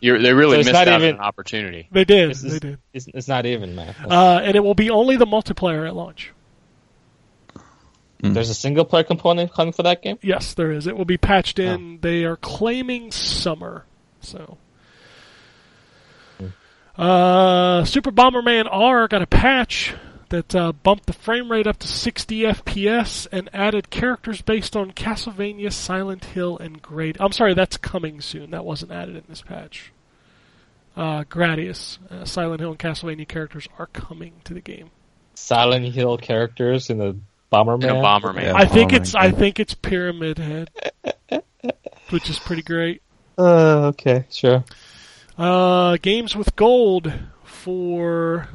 You're, they really So missed not out even- on an opportunity. They did. It's, They did. it's, it's not even, man. Uh, and it will be only the multiplayer at launch. There's a single player component coming for that game? Yes, there is. It will be patched in. They are claiming summer. So. Uh, Super Bomberman R got a patch that uh, bumped the frame rate up to 60 FPS and added characters based on Castlevania, Silent Hill, and Great. I'm sorry, that's coming soon. That wasn't added in this patch. Uh, Gradius, uh, Silent Hill, and Castlevania characters are coming to the game. Silent Hill characters in the Bomberman? In a Bomberman. Yeah. I think Bomberman it's I think it's Pyramid Head, [LAUGHS] which is pretty great. Uh, okay, sure. Uh, games with gold for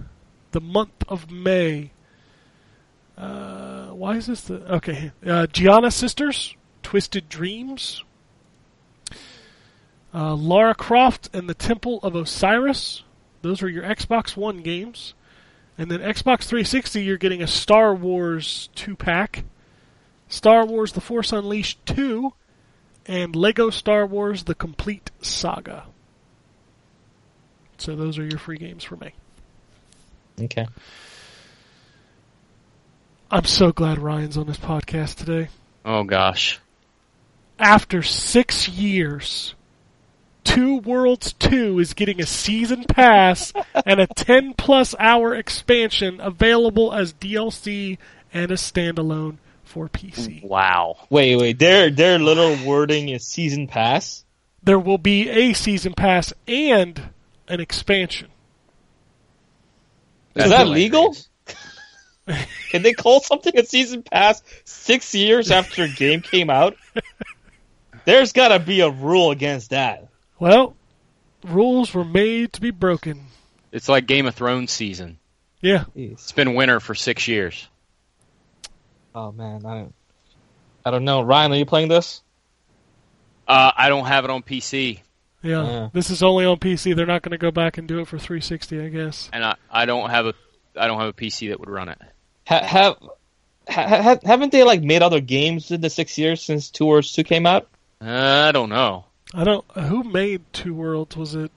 the month of May. Uh, why is this the okay? Uh, Giana Sisters, Twisted Dreams, uh, Lara Croft and the Temple of Osiris. Those are your Xbox One games, and then Xbox 360. You're getting a Star Wars two pack, Star Wars: The Force Unleashed two, and Lego Star Wars: The Complete Saga. So those are your free games for May. Okay. I'm so glad Ryan's on this podcast today. Oh gosh. After six years, Two Worlds 2 is getting a season pass [LAUGHS] and a 10 plus hour expansion available as DLC and a standalone for PC. Wow. Wait, wait. Their their little wording is season pass. There will be a season pass and an expansion. Is that legal? Can they call something a season pass six years after a game came out? There's got to be a rule against that. Well, rules were made to be broken. It's like Game of Thrones season. Yeah. It's been winter for six years. Oh man, I don't, I don't know. Ryan, are you playing this? Uh, I don't have it on PC, Yeah. Yeah. This is only on PC. They're not going to go back and do it for 360, I guess. and I, I don't have a I don't have a PC that would run it. Ha- have ha- ha- haven't they like made other games in the six years since Two Worlds Two came out? Uh, I don't know. I don't. Who made Two Worlds? Was it?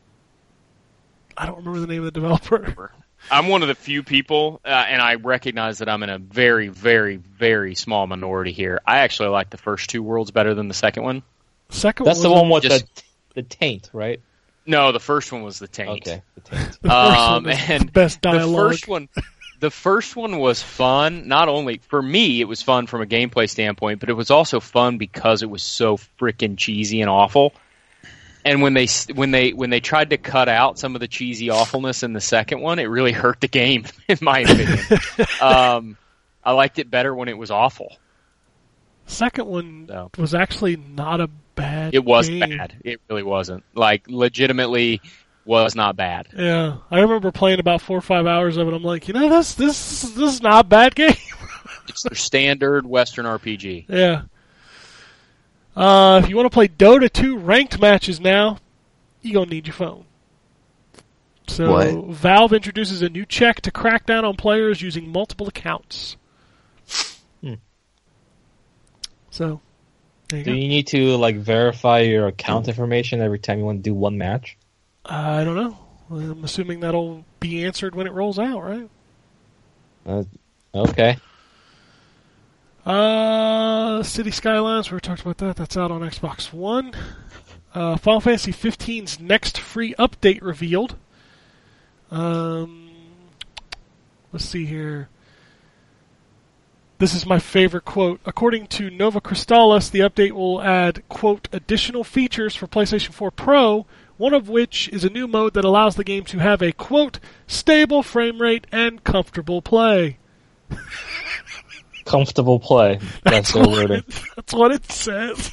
I don't remember the name of the developer. [LAUGHS] I'm one of the few people, uh, and I recognize that I'm in a very, very, very small minority here. I actually like the first two worlds better than the second one. Second That's the one with Just- the the taint, right? No, the first one was the taint. Okay, the taint. [LAUGHS] The first Um, one was the and best The first one, the first one was fun. Not only for me, it was fun from a gameplay standpoint, but it was also fun because it was so freaking cheesy and awful. And when they when they when they tried to cut out some of the cheesy awfulness in the second one, it really hurt the game, [LAUGHS] in my opinion. [LAUGHS] um, I liked it better when it was awful. Second one So. was actually not a bad. It was game. bad. It really wasn't. Like legitimately was not bad. Yeah, I remember playing about four or five hours of it. I'm like, you know, this this this is not a bad game. [LAUGHS] It's their standard Western RPG. yeah. Uh, if you want to play Dota 2 ranked matches now, you're gonna need your phone. So What? Valve introduces a new check to crack down on players using multiple accounts. Hmm. So, you Do go. you need to like verify your account information every time you want to do one match? I don't know. I'm assuming that'll be answered when it rolls out, right? Uh, okay. Uh, City Skylines, we talked about that. That's out on Xbox One. Uh, Final Fantasy 15's next free update revealed. Um, let's see here. This is my favorite quote. According to Nova Crystallis, the update will add, quote, additional features for PlayStation 4 Pro, one of which is a new mode that allows the game to have a, quote, stable frame rate and comfortable play. Comfortable play. [LAUGHS] That's their wording. it- that's what it says.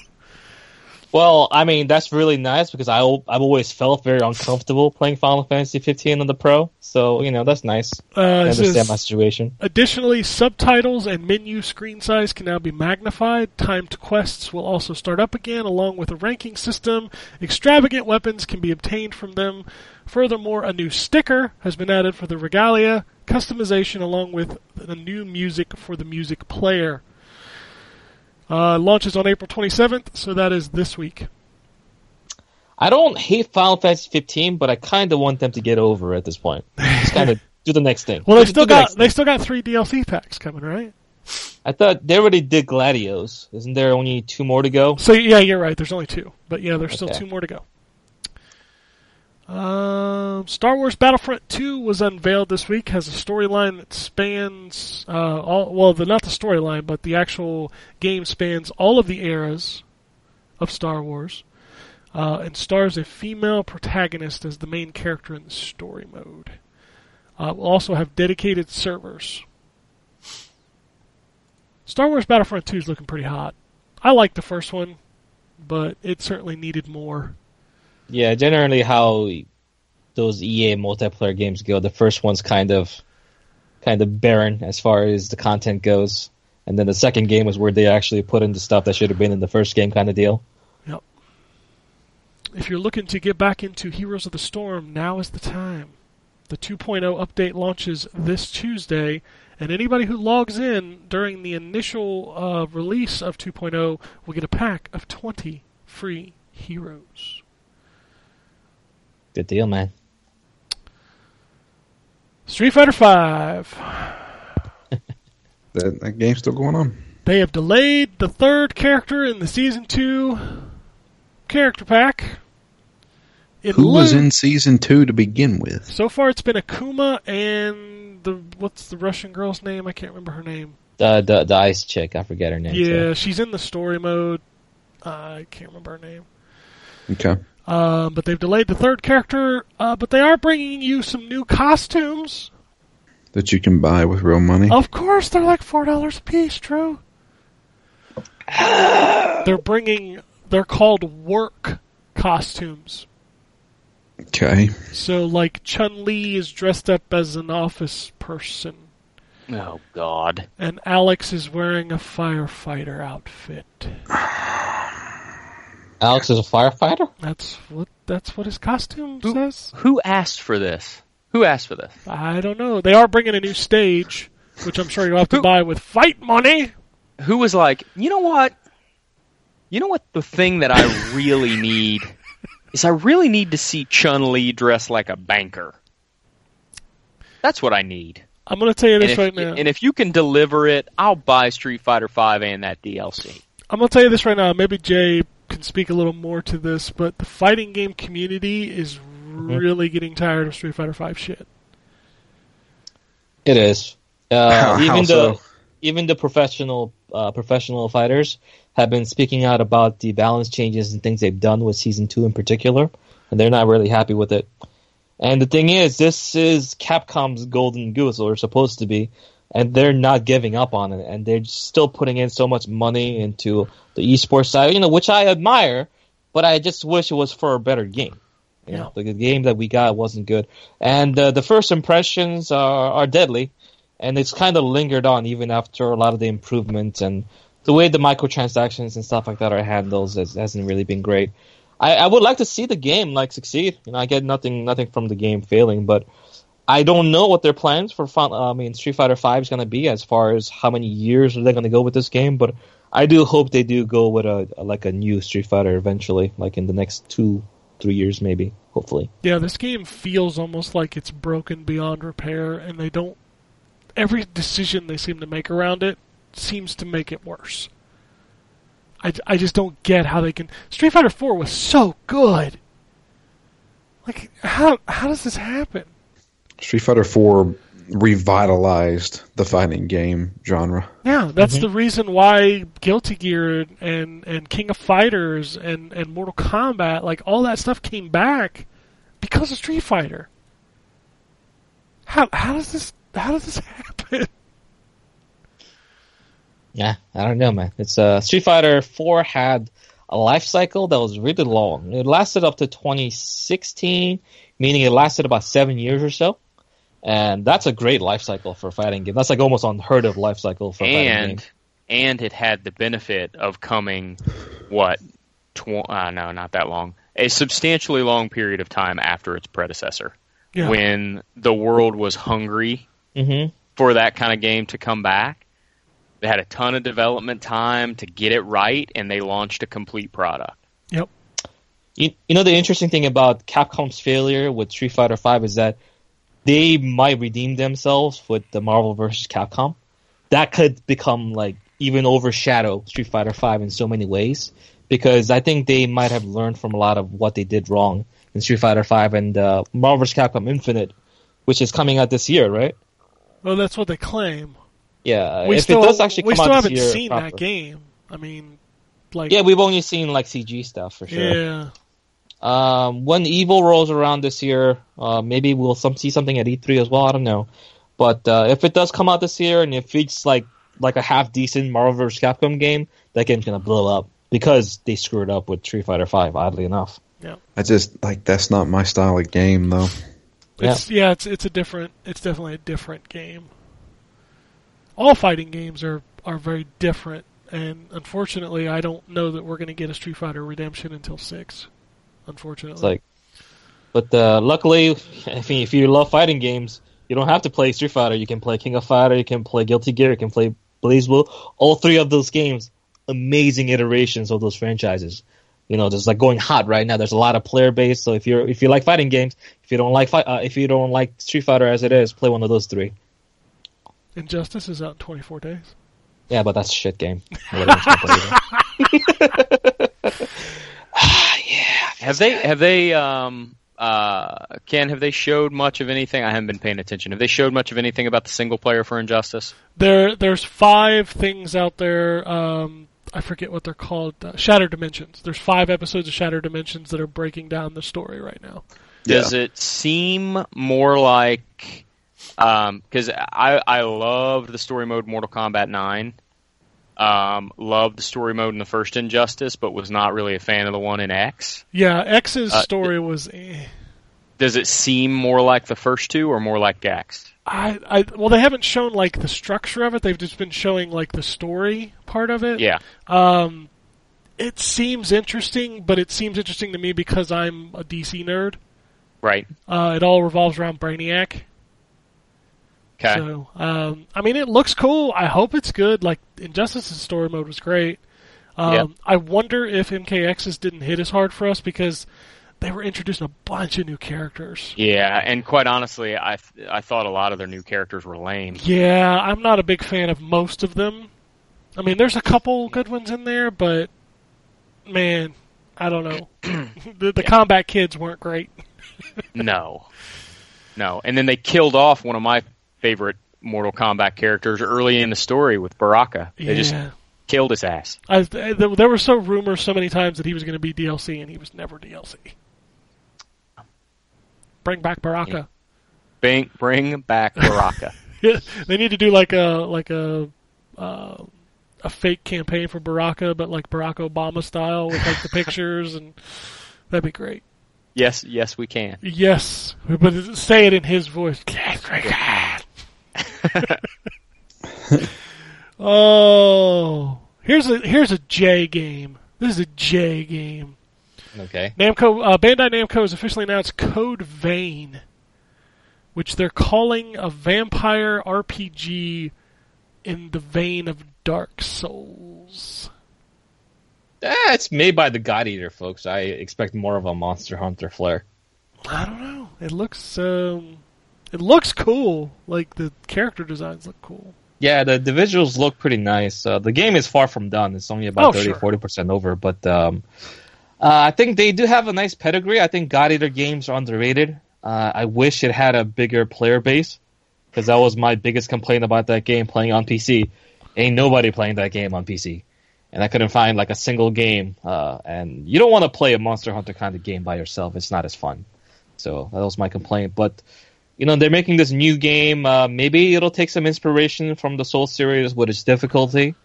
Well, I mean, that's really nice because I I've always felt very uncomfortable playing Final Fantasy 15 on the Pro. So, you know, that's nice. Uh, I understand my situation. Additionally, subtitles and menu screen size can now be magnified. Timed quests will also start up again, along with a ranking system. Extravagant weapons can be obtained from them. Furthermore, a new sticker has been added for the regalia, customization, along with the new music for the music player. Uh, launches on April 27th, so that is this week. I don't hate Final Fantasy 15, but I kind of want them to get over at this point. Just kind of [LAUGHS] do the next thing. Well, they still do the got next they thing. still got three DLC packs coming, right? I thought they already did Gladios. Isn't there only two more to go? So yeah, you're right. There's only two, but yeah, there's still two more to go. Um, Star Wars Battlefront 2 was unveiled this week. Has a storyline that spans uh, all. Well, the not the storyline, but the actual game spans all of the eras of Star Wars, uh, and stars a female protagonist as the main character in the story mode. Uh, we'll also have dedicated servers. Star Wars Battlefront 2 is looking pretty hot. I like the first one, but it certainly needed more. Yeah, generally how those EA multiplayer games go. The first one's kind of kind of barren as far as the content goes, and then the second game is where they actually put in the stuff that should have been in the first game, kind of deal. Yep. If you're looking to get back into Heroes of the Storm, now is the time. The 2.0 update launches this Tuesday, and anybody who logs in during the initial uh, release of 2.0 will get a pack of 20 free heroes. Good deal, man. Street Fighter V. [LAUGHS] That, that game's still going on. They have delayed the third character in the season two character pack. It Who was in season two to begin with? So far, it's been Akuma and the what's the Russian girl's name? I can't remember her name. The the, the ice chick, I forget her name. Yeah, so. she's in the story mode. Uh, I can't remember her name. Okay. Um, but they've delayed the third character. Uh, but they are bringing you some new costumes. that you can buy with real money. Of course, they're like four dollars a piece. True. [SIGHS] they're bringing. They're called work costumes. Okay. So, like Chun Li is dressed up as an office person, Oh God. and Alex is wearing a firefighter outfit. [SIGHS] [SIGHS] Alex is a firefighter. That's what. That's what his costume Who- says. Who asked for this? Who asked for this? I don't know. They are bringing a new stage, which I'm sure you'll have to Who- buy with fight money. Who was like, you know what? You know what? The thing that I really need is I really need to see Chun Li dressed like a banker. That's what I need. I'm going to tell you this if, right now. and if you can deliver it, I'll buy Street Fighter Five and that DLC. I'm gonna tell you this right now. Maybe Jay can speak a little more to this, but the fighting game community is really getting tired of Street Fighter Five shit. It is. Uh, [LAUGHS] How- even how the so? even the professional uh, professional fighters have been speaking out about the balance changes and things they've done with season two in particular, and they're not really happy with it. And the thing is, this is Capcom's golden goose, or supposed to be, and they're not giving up on it, and they're still putting in so much money into the esports side, you know, which I admire, but I just wish it was for a better game. You know, the game that we got wasn't good, and uh, the first impressions are, are deadly, and it's kind of lingered on even after a lot of the improvements and the way the microtransactions and stuff like that are handled has, hasn't really been great. I, I would like to see the game like succeed. You know, I get nothing nothing from the game failing, but I don't know what their plans for fun, uh, I mean Street Fighter Five is going to be as far as how many years are they going to go with this game. But I do hope they do go with a, a like a new Street Fighter eventually, like in the next two three years maybe, hopefully. Yeah, this game feels almost like it's broken beyond repair, and they don't. Every decision they seem to make around it seems to make it worse. I, I just don't get how they can. Street Fighter Four was so good. Like how how does this happen? Street Fighter Four revitalized the fighting game genre. Yeah, that's the reason why Guilty Gear and and King of Fighters and and Mortal Kombat, like all that stuff came back because of Street Fighter. How how does this how does this [LAUGHS] happen? Yeah, I don't know, man. It's uh, Street Fighter Four had a life cycle that was really long. It lasted up to 2016, meaning it lasted about seven years or so. And that's a great life cycle for a fighting game. That's like almost unheard of life cycle for a fighting and game. and it had the benefit of coming what tw- uh, no not that long a substantially long period of time after its predecessor Yeah. when the world was hungry hmm for that kind of game to come back they had a ton of development time to get it right and they launched a complete product Yep. You, you know the interesting thing about Capcom's failure with Street Fighter Five is that they might redeem themselves with the Marvel vs. Capcom. That could become like even overshadow Street Fighter Five in so many ways because I think they might have learned from a lot of what they did wrong in Street Fighter Five and uh, Marvel vs. Capcom Infinite, which is coming out this year, right? Well, that's what they claim. Yeah, We if still it does actually come out. we still haven't seen proper. that game. I mean, like Yeah, we've only seen like CG stuff for sure. yeah. Um, when Evo rolls around this year, uh, maybe we'll some see something at E3 as well. I don't know, but uh, if it does come out this year, and if it's like like a half decent Marvel vs. Capcom game, that game's gonna blow up because they screwed up with Street Fighter Five. Oddly enough, yeah. I just like that's not my style of game though. It's yeah, it's it's a different it's definitely a different game. All fighting games are are very different and unfortunately I don't know that we're going to get a Street Fighter Redemption until 6. Unfortunately. it's like, but uh, luckily, I mean, if you love fighting games, you don't have to play Street Fighter. You can play King of Fighter, you can play Guilty Gear, you can play BlazBlue. All three of those games, amazing iterations of those franchises. You know, just like going hot right now. There's a lot of player base. So if you're if you like fighting games, if you don't like fight, uh, if you don't like Street Fighter as it is, play one of those three. Injustice is out in 24 days. Yeah, but that's a shit game. [LAUGHS] [LAUGHS] [LAUGHS] Nobody wants to play it. Have they have they um uh ken have they showed much of anything i haven't been paying attention have they showed much of anything about the single player for injustice There there's five things out there um I forget what they're called. Uh, Shattered Dimensions. There's five episodes of Shattered Dimensions that are breaking down the story right now. Does it seem more like because I I loved the story mode Mortal Kombat Nine. Um, loved the story mode in the first Injustice, but was not really a fan of the one in X. Yeah, X's Uh, story was. Eh. Does it seem more like the first two or more like Gax? I, I, well, they haven't shown like the structure of it. They've just been showing like the story part of it. Yeah. Um, it seems interesting, but it seems interesting to me because I'm a DC nerd. Right. Uh, it all revolves around Brainiac. Okay. So, um, I mean, it looks cool. I hope it's good. Like Injustice's story mode was great. Um, Yep. I wonder if MKX's didn't hit as hard for us because they were introducing a bunch of new characters. Yeah, and quite honestly, I th- I thought a lot of their new characters were lame. Yeah, I'm not a big fan of most of them. I mean, there's a couple good ones in there, but man, I don't know. [CLEARS THROAT] the the combat kids weren't great. [LAUGHS] No, no, and then they killed off one of my favorite Mortal Kombat characters early in the story with Baraka. They yeah, just killed his ass. I, there were so rumors so many times that he was going to be DLC, and he was never DLC. Bring back Baraka. Bring bring back Baraka. Yeah, [LAUGHS] they need to do like a like a uh, a fake campaign for Baraka, but like Barack Obama style with like the [LAUGHS] pictures, and that'd be great. yes, yes, we can. Yes, but say it in his voice. [LAUGHS] oh, here's a here's a J game. This is a J game. Okay. Namco, uh, Bandai Namco has officially announced Code Vein, which they're calling a vampire RPG in the vein of Dark Souls. Eh, it's made by the God Eater, folks. I expect more of a Monster Hunter flair. I don't know. It looks um, it looks cool. Like the character designs look cool. Yeah, the, the visuals look pretty nice. Uh, the game is far from done. It's only about Oh, 30 sure. 40% over. But um, uh, I think they do have a nice pedigree. I think God Eater games are underrated. Uh, I wish it had a bigger player base because that was my biggest complaint about that game playing on PC. Ain't nobody playing that game on PC. And I couldn't find like a single game. Uh, and you don't want to play a Monster Hunter kind of game by yourself. It's not as fun. So that was my complaint. But you know, they're making this new game. Uh, maybe it'll take some inspiration from the Soul series with its difficulty.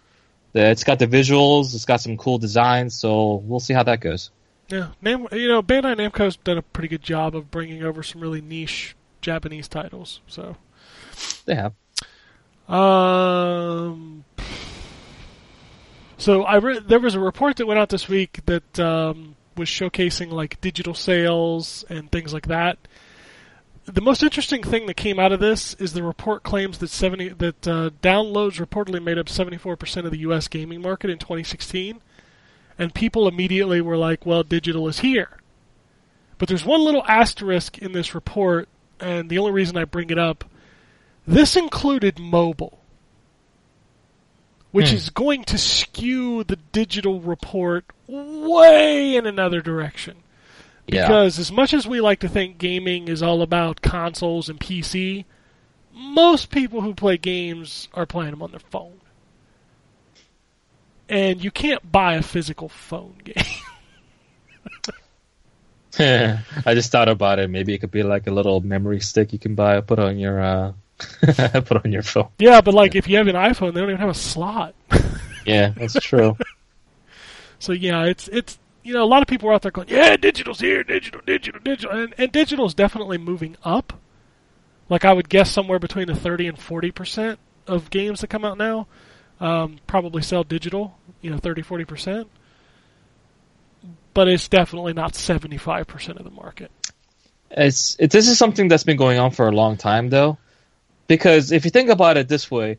The- It's got the visuals, it's got some cool designs, so we'll see how that goes. Yeah, Nam- you know, Bandai Namco's done a pretty good job of bringing over some really niche Japanese titles. So, They have. um, so I re- there was a report that went out this week that um, was showcasing like digital sales and things like that. The most interesting thing that came out of this is the report claims that seventy that uh, downloads reportedly made up seventy four percent of the U.S. gaming market in 2016, and people immediately were like, "Well, digital is here." But there's one little asterisk in this report, and the only reason I bring it up, this included mobile, which Hmm. is going to skew the digital report way in another direction. Yeah. Because as much as we like to think gaming is all about consoles and PC, most people who play games are playing them on their phone. And you can't buy a physical phone [LAUGHS] game. [LAUGHS] I just thought about it. Maybe it could be like a little memory stick you can buy, put on your uh, [LAUGHS] put on your phone. yeah, but like if you have an iPhone, they don't even have a slot. Yeah, that's true. So yeah, it's it's you know a lot of people are out there going, yeah, digital's here, digital, digital, digital, and, and digital's definitely moving up. Like I would guess somewhere between a thirty and forty percent of games that come out now um, probably sell digital. You know, 30 40 percent. But it's definitely not seventy five percent of the market. It's it, this is something that's been going on for a long time though, because if you think about it this way,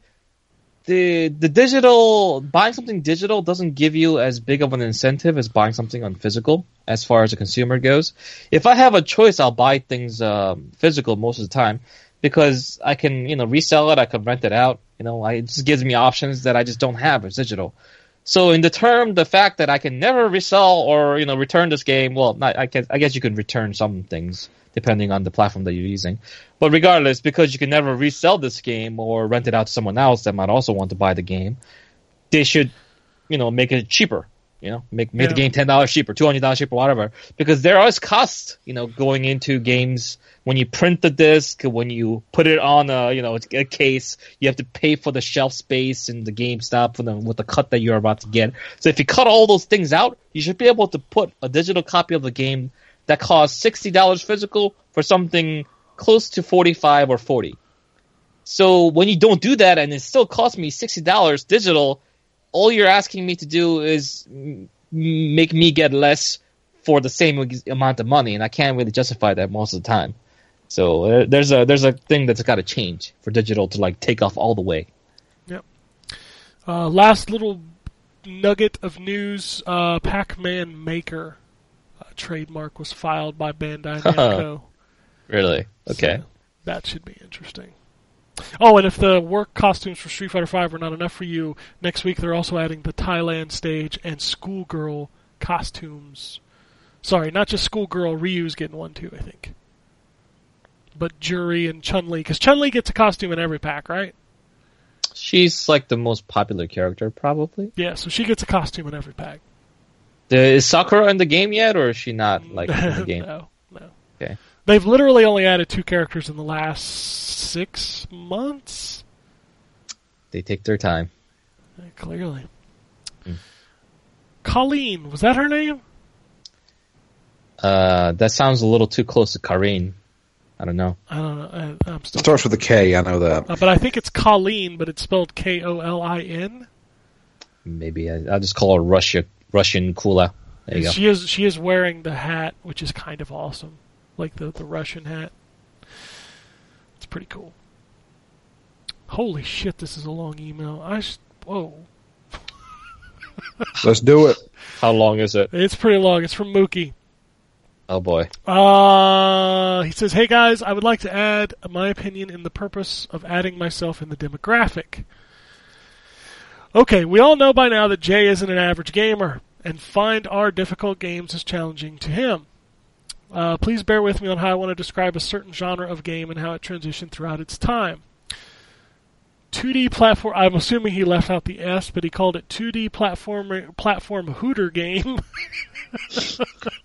the the digital buying something digital doesn't give you as big of an incentive as buying something on physical as far as a consumer goes. If I have a choice, I'll buy things um, physical most of the time because I can you know resell it, I can rent it out. You know, I, it just gives me options that I just don't have as digital. So in the term, the fact that I can never resell or you know return this game, well, not, I guess I guess you can return some things depending on the platform that you're using. But regardless, because you can never resell this game or rent it out to someone else that might also want to buy the game, they should, you know, make it cheaper You know, make make the game ten dollars cheaper, two hundred dollars cheaper, whatever. Because there there is cost, you know, going into games when you print the disc, when you put it on a you know a case, you have to pay for the shelf space and the GameStop for the with the cut that you're about to get. So if you cut all those things out, you should be able to put a digital copy of the game that costs sixty dollars physical for something close to forty five or forty. So when you don't do that and it still costs me sixty dollars digital, all you're asking me to do is make me get less for the same amount of money, and I can't really justify that most of the time. So uh, there's a there's a thing that's got to change for digital to like take off all the way. Yep. Uh, last little nugget of news: uh, Pac-Man Maker trademark was filed by Bandai [LAUGHS] Namco. Really? Okay. So that should be interesting. Oh, and if the work costumes for Street Fighter V were not enough for you, next week they're also adding the Thailand stage and schoolgirl costumes. Sorry, not just schoolgirl. Ryu's getting one too, I think. But Juri and Chun Li, because Chun Li gets a costume in every pack, right? She's like the most popular character, probably. Yeah, so she gets a costume in every pack. The, is Sakura in the game yet, or is she not like in the [LAUGHS] game? no, no. Okay. They've literally only added two characters in the last six months. They take their time. Uh, Clearly. Hmm. Colleen, was that her name? Uh, that sounds a little too close to Karin. I don't know. I don't know. I, I'm still. Starts with a K. I know that. Uh, but I think it's Colleen, but it's spelled K O L I N. Maybe I, I'll just call her Russia Russian Kula. There you go. She is she is wearing the hat, which is kind of awesome, like the the Russian hat. It's pretty cool. Holy shit! This is a long email. I sh- whoa, [LAUGHS] Let's do it. How long is it? it's pretty long. It's from Mookie. Oh boy. Uh, he says, "Hey guys, I would like to add my opinion in the purpose of adding myself in the demographic. Okay, we all know by now that Jay isn't an average gamer, and find our difficult games is challenging to him. Uh, please bear with me on how I want to describe a certain genre of game and how it transitioned throughout its time. 2D platform. I'm assuming he left out the S, but he called it 2D platform platform hooter game." [LAUGHS]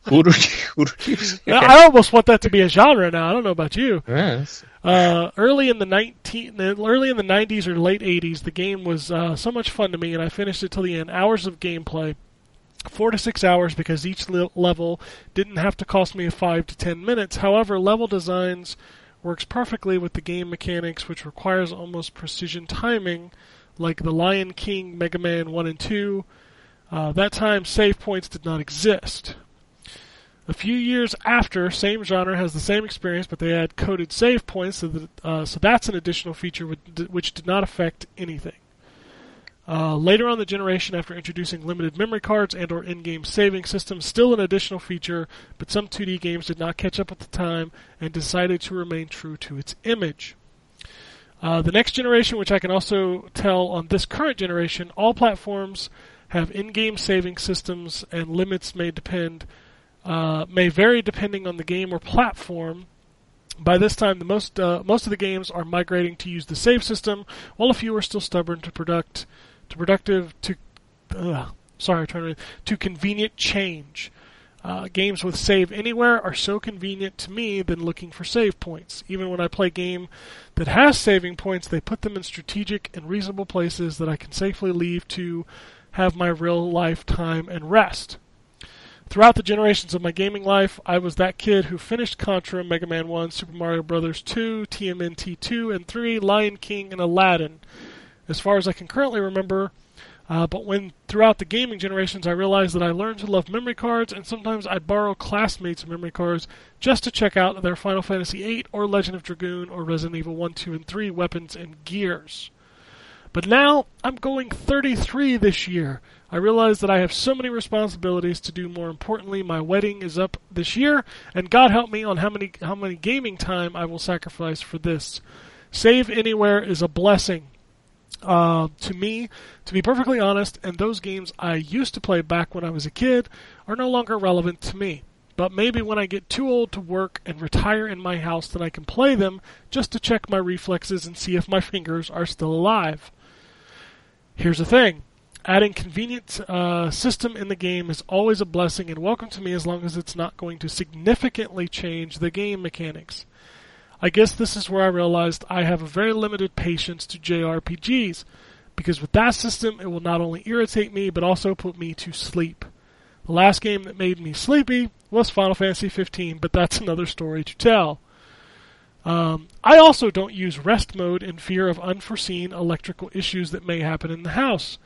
Who do you, who do you [LAUGHS] say? I almost want that to be a genre now. I don't know about you. Yes. Uh, early in the nineteen, early in the nineties or late eighties, the game was uh, so much fun to me, and I finished it till the end. Hours of gameplay, four to six hours, because each le- level didn't have to cost me five to ten minutes. However, level designs works perfectly with the game mechanics, which requires almost precision timing, like the Lion King, Mega Man One and Two. Uh, that time, save points did not exist. A few years after, same genre has the same experience, but they add coded save points, so, that, uh, so that's an additional feature which, did not affect anything. Uh, later on the generation, after introducing limited memory cards and/or in-game saving systems, still an additional feature, but some 2D games did not catch up at the time and decided to remain true to its image. Uh, the next generation, which I can also tell on this current generation, all platforms have in-game saving systems, and limits may depend uh, may vary depending on the game or platform. By this time, the most uh, most of the games are migrating to use the save system, while a few are still stubborn to product to productive to sorry, trying to to convenient change. Uh, games with save anywhere are so convenient to me than looking for save points. Even when I play a game that has saving points, they put them in strategic and reasonable places that I can safely leave to have my real life time and rest. Throughout the generations of my gaming life, I was that kid who finished Contra, Mega Man 1, Super Mario Bros. 2, TMNT 2 and 3, Lion King, and Aladdin, as far as I can currently remember. Uh, but when throughout the gaming generations I realized that I learned to love memory cards, and sometimes I'd borrow classmates' memory cards just to check out their Final Fantasy VIII or Legend of Dragoon or Resident Evil 1, 2, and 3 weapons and gears. But now I'm going 33 this year. I realize that I have so many responsibilities to do. More importantly, my wedding is up this year, and God help me on how many how many gaming time I will sacrifice for this. Save anywhere is a blessing uh, to me, to be perfectly honest, and those games I used to play back when I was a kid are no longer relevant to me. But maybe when I get too old to work and retire in my house, then I can play them just to check my reflexes and see if my [LAUGHS] fingers are still alive. Here's the thing Adding convenient uh, system in the game is always a blessing and welcome to me as long as it's not going to significantly change the game mechanics. I guess this is where I realized I have a very limited patience to JRPGs, because with that system it will not only irritate me but also put me to sleep. The last game that made me sleepy was Final Fantasy 15, but that's [LAUGHS] another story to tell. Um, I also don't use rest mode in fear of unforeseen electrical issues that may happen in the house.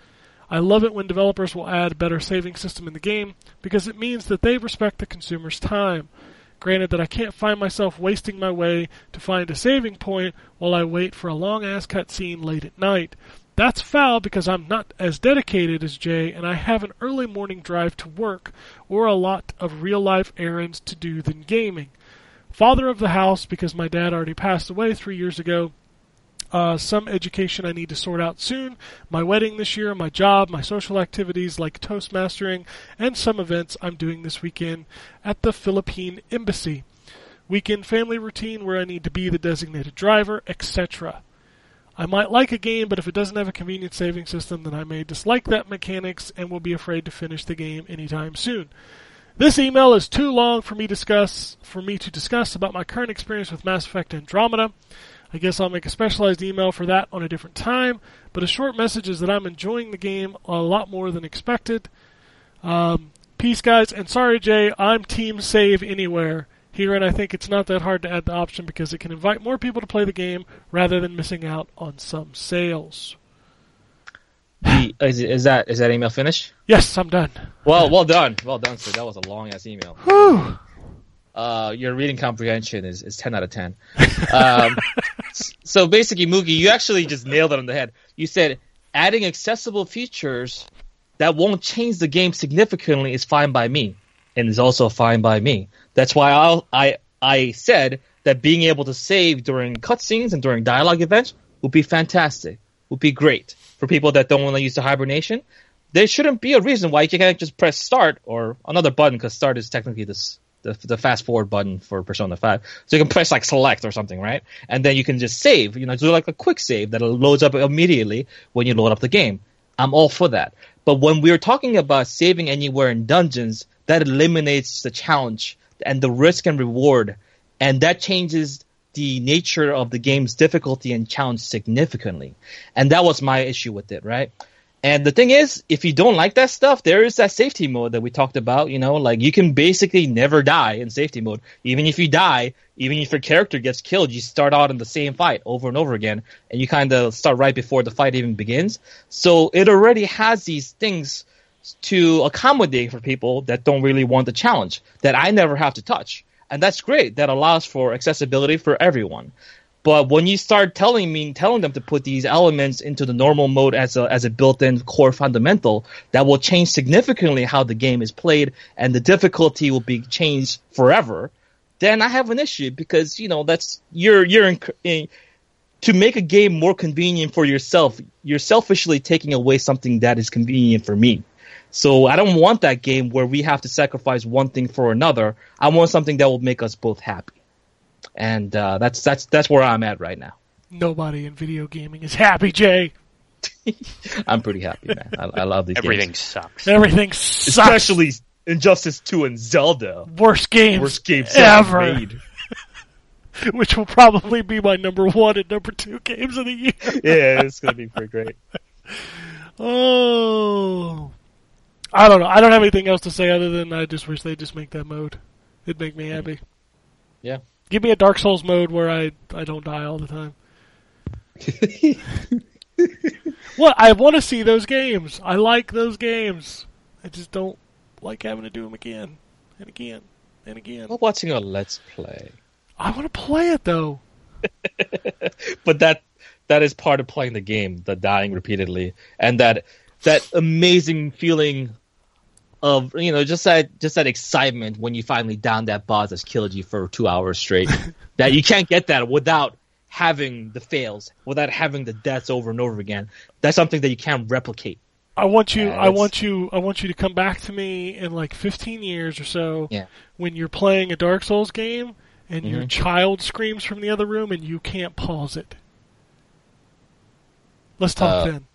I love it when developers will add a better saving system in the game because it means that they respect the consumer's time. Granted that I can't find myself wasting my way to find a saving point while I wait for a long ass cutscene late at night. That's foul because I'm not as dedicated as Jay and I have an early morning drive to work or a lot of real life errands to do than gaming. Father of the house because my dad already passed away three years ago. Uh, some education I need to sort out soon, my wedding this year, my job, my social activities like Toastmastering, and some events I'm doing this weekend at the Philippine Embassy. Weekend family routine where I need to be the designated driver, etc. I might like a game, but if it doesn't have a convenient saving system, then I may dislike that mechanics and will be afraid to finish the game anytime soon. This email is too long for me discuss for me to discuss about my current experience with Mass Effect Andromeda. I guess I'll make a specialized email for that on a different time, but a short message is that I'm enjoying the game a lot more than expected. Um, peace, guys, and sorry, Jay, I'm Team Save Anywhere here, and I think it's not that hard to add the option because it can invite more people to play the game rather than missing out on some sales. The- is, is that is that email finished? Yes, I'm done. Well, well done, well done, sir. That was a long ass email. Whew. Uh, your reading comprehension is, is ten out of ten. Um, so basically, Moogie, you actually just nailed it on the head. You said adding accessible features that won't change the game significantly is fine by me, and is also fine by me. That's why I'll, I I said that being able to save during cutscenes and during dialogue events would be fantastic, would be great for people that don't want to use the hibernation. There shouldn't be a reason why you can't just press start or another button because start is technically this the, the fast forward button for Persona 5. So you can press like select or something, right? And then you can just save, you know, do like a quick save that loads up immediately when you load up the game. I'm all for that. But when we're talking about saving anywhere in dungeons, that eliminates the challenge and the risk and reward. And that changes the nature of the game's difficulty and challenge significantly. And that was my issue with it, right? And the thing is, if you don't like that stuff, there is that safety mode that we talked about. You know, like you can basically never die in safety mode. Even if you die, even if your character gets killed, you start out in the same fight over and over again, and you kind of start right before the fight even begins. So it already has these things to accommodate for people that don't really want the challenge that I never have to touch. And that's great. That allows for accessibility for everyone. But when you start telling me, telling them to put these elements into the normal mode as a as a built-in core fundamental, that will change significantly how the game is played, and the difficulty will be changed forever. Then I have an issue because you know that's you're you're in, in, to make a game more convenient for yourself. You're selfishly taking away something that is convenient for me. So I don't want that game where we have to sacrifice one thing for another. I want something that will make us both happy and uh, that's that's that's where I'm at right now. Nobody in video gaming is happy, Jay. [LAUGHS] I'm pretty happy, man. I, I love these Everything games, sucks. Everything sucks. especially Injustice 2 and Zelda. worst games, Worst games ever. ever made. [LAUGHS] Which will probably be my number one and number two games of the year. Yeah, it's gonna be pretty great. [LAUGHS] Oh, I don't know. I don't have anything else to say other than I just wish they just make that mode. It'd make me happy. Yeah. Give me a Dark Souls mode where I I don't die all the time. [LAUGHS] What I want to see those games. I like those games. I just don't like having to do them again and again and again. I'm watching a Let's Play, I want to play it though. [LAUGHS] but that that is part of playing the game, the dying repeatedly, and that that amazing feeling of you know just that just that excitement when you finally down that boss that's killed you for two hours straight. [LAUGHS] that you can't get that without having the fails, without having the deaths over and over again. That's something that you can't replicate. I want you. Yeah, I want you. I want you to come back to me in like 15 years or so. Yeah. When you're playing a Dark Souls game and your Mhm. child screams from the other room and you can't pause it. Let's talk Uh, then.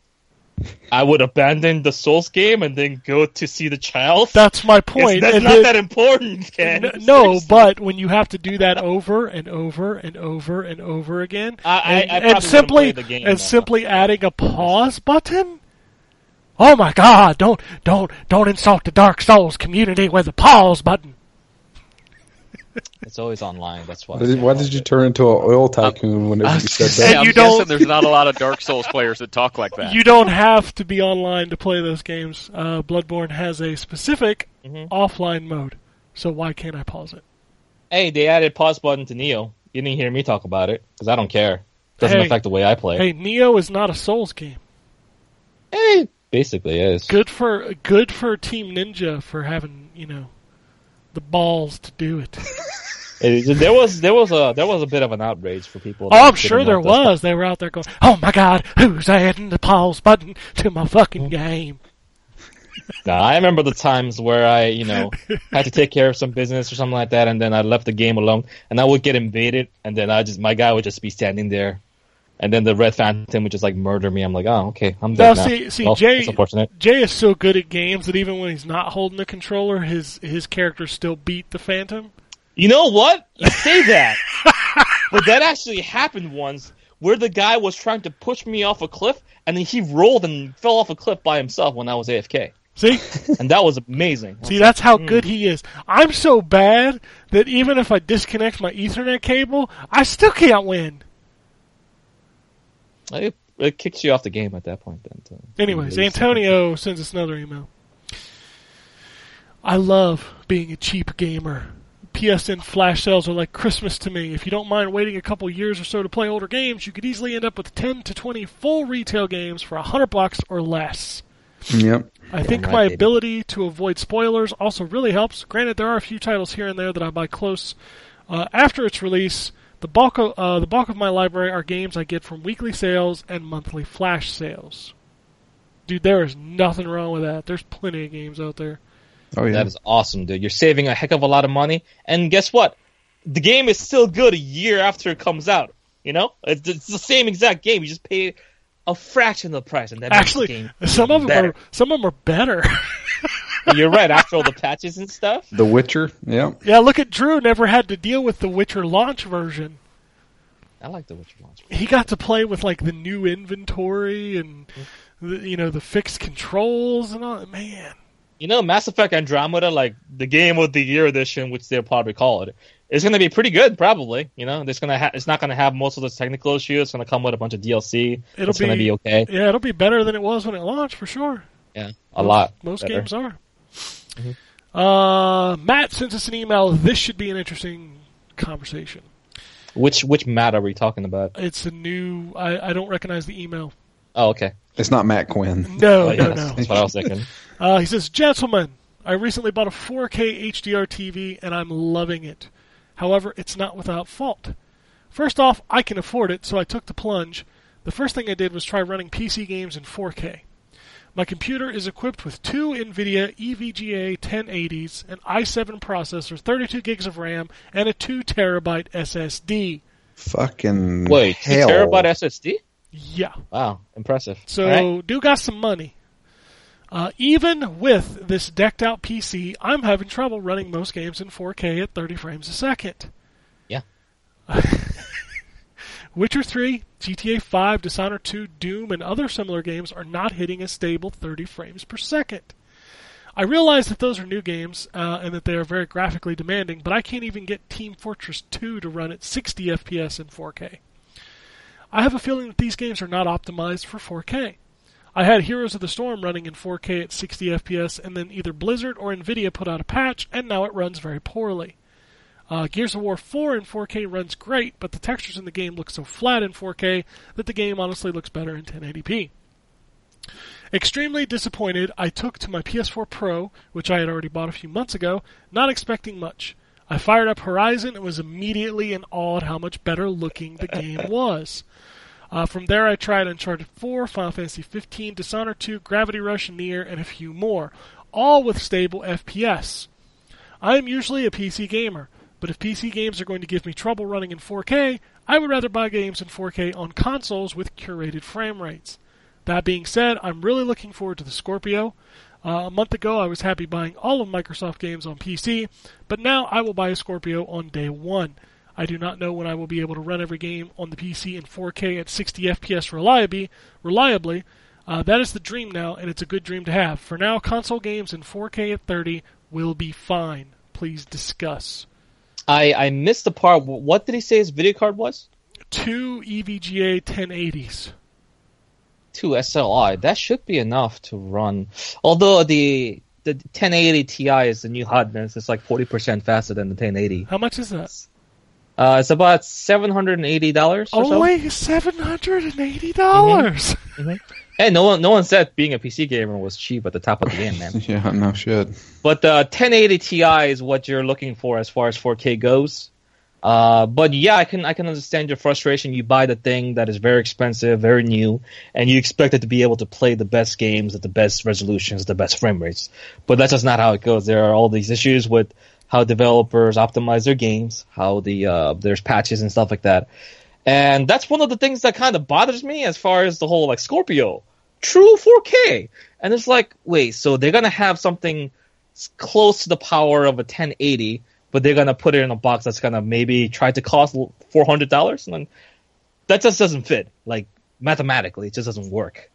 I would abandon the Souls game and then go to see the child. That's my point. It's, that's not then- that important, Ken. N- no, but when you have to do that over and over and over and over again, I- I- and, I and simply play the game and simply adding a pause button. Oh my God! Don't don't don't insult the Dark Souls community with a pause button. It's always online. That's why. Why did, why did you turn into an oil tycoon whenever you said Hey, that? I'm you guessing don't- there's not a lot of Dark Souls [LAUGHS] players that talk like that. You don't have to be online to play those games. Uh, Bloodborne has a specific Mhm. offline mode, so why can't I pause it? Hey, they added pause button to Nioh. You didn't hear me talk about it because I don't care. It Doesn't Hey. affect the way I play. Hey, Nioh is not a Souls game. Hey, basically is. Good for good for Team Ninja for having you know the balls to do it. [LAUGHS] It- there was there was a there was a bit of an outrage for people. Oh, I'm sure there was. They were out there going, "Oh my God, who's adding the pause button to my fucking game?" Nah, I remember the times where I, you know, had to take care of some business or something like that, and then I left the game alone, and I would get invaded, and then I just my guy would just be standing there, and then the Red Phantom would just like murder me. I'm like, oh, okay, I'm Now, dead now. see, see, Well, Jay. Jay is so good at games that even when he's not holding the controller, his his character still beat the Phantom. You know what? You say that, [LAUGHS] but that actually happened once, where the guy was trying to push me off a cliff, and then he rolled and fell off a cliff by himself when I was AFK, See, [LAUGHS] and that was amazing. see, that's how mm. good he is. I'm so bad that even if I disconnect my Ethernet cable, I still can't win. It, it kicks you off the game at that point. Then. so- Anyways, Release. Antonio sends us another email. I love being a cheap gamer. PSN flash sales are like Christmas to me. If you don't mind waiting a couple years or so to play older games, you could easily end up with 10 to 20 full retail games for 100 bucks or less. Yep. I think right, my baby. ability to avoid spoilers also really helps. Granted, there are a few titles here and there that I buy close uh, after its release. The bulk of uh, the bulk of my library are games I get from weekly sales and monthly flash sales. Dude, there is nothing wrong with that. There's plenty of games out there. Oh yeah. That is awesome, dude. You're saving a heck of a lot of money, and guess what? The game is still good a year after it comes out. You know, it's, it's the same exact game. You just pay a fraction of the price, and that makes the Actually, game some of them better. are some of them are better. [LAUGHS] You're right. After all the patches and stuff, the Witcher. Yeah. yeah, look at Drew. Never had to deal with the Witcher launch version. I like the Witcher launch. He got to play with like the new inventory and the, you know the fixed controls and all. Man, You know, Mass Effect Andromeda, like the game of the year edition, which they'll probably call it, is going to be pretty good. Probably, you know, it's gonna ha- it's not going to have most of those technical issues. It's going to come with a bunch of DLC. It'll it's going to be- be okay. yeah, it'll be better than it was when it launched for sure. Yeah, a most, lot. Most better. games are. Uh, Matt sent us an email. This should be an interesting conversation. Which which Matt are we talking about? It's a new. I, I don't recognize the email. Oh, okay. It's not Matt Quinn. [LAUGHS] No, Oh, yeah, no, that's, no. that's what I was thinking. [LAUGHS] Uh, he says, Gentlemen, I recently bought a 4K HDR TV and I'm loving it. However, it's not without fault. First off, I can afford it, so I took the plunge. The first thing I did was try running PC games in 4K. My computer is equipped with two NVIDIA EVGA 1080s, an i7 processor, 32 gigs of RAM, and a 2 terabyte SSD. Fucking Wait, two hell. terabyte SSD? Yeah. Wow, impressive. So, All right. do got some money. Uh, even with this decked out PC, I'm having trouble running most games in 4K at 30 frames a second. Yeah. [LAUGHS] Witcher 3, GTA 5, Dishonored 2, Doom, and other similar games are not hitting a stable 30 frames per second. I realize that those are new games uh, and that they are very graphically demanding, but I can't even get Team Fortress 2 to run at 60 FPS in 4K. I have a feeling that these games are not optimized for 4K. I had Heroes of the Storm running in 4K at 60 FPS, and then either Blizzard or Nvidia put out a patch, and now it runs very poorly. Uh, Gears of War 4 in 4K runs great, but the textures in the game look so flat in 4K that the game honestly looks better in 1080p. Extremely disappointed, I took to my PS4 Pro, which I had already bought a few months ago, not expecting much. I fired up Horizon and was immediately in awe at how much better looking the game [LAUGHS] was. Uh, from there, I tried Uncharted 4, Final Fantasy 15, Dishonored 2, Gravity Rush, Nier, and a few more, all with stable FPS. I am usually a PC gamer, but if PC games are going to give me trouble running in 4K, I would rather buy games in 4K on consoles with curated frame rates. That being said, I'm really looking forward to the Scorpio. Uh, a month ago, I was happy buying all of Microsoft games on PC, but now I will buy a Scorpio on day one. I do not know when I will be able to run every game on the PC in 4K at 60 FPS reliably. Reliably, uh, that is the dream now, and it's a good dream to have. For now, console games in 4K at 30 will be fine. Please discuss. I I missed the part. What did he say his video card was? Two EVGA 1080s. Two SLI. That should be enough to run. Although the the 1080 Ti is the new hotness. It's like 40% faster than the 1080. How much is that? Uh, it's about $780. Only seven hundred and eighty dollars. Hey, no one no one said being a PC gamer was cheap at the top of the game, man. [LAUGHS] Yeah, no shit. But the 1080 Ti is what you're looking for as far as 4K goes. Uh, but yeah, I can I can understand your frustration. You buy the thing that is very expensive, very new, and you expect it to be able to play the best games at the best resolutions, the best frame rates. But that's just not how it goes. There are all these issues with how developers optimize their games, how the uh, there's patches and stuff like that. And that's one of the things that kind of bothers me as far as the whole like Scorpio, true 4K. And it's like, wait, so they're gonna have something close to the power of a 1080, but they're gonna put it in a box that's gonna maybe try to cost four hundred dollars, and then that just doesn't fit. Like mathematically, it just doesn't work.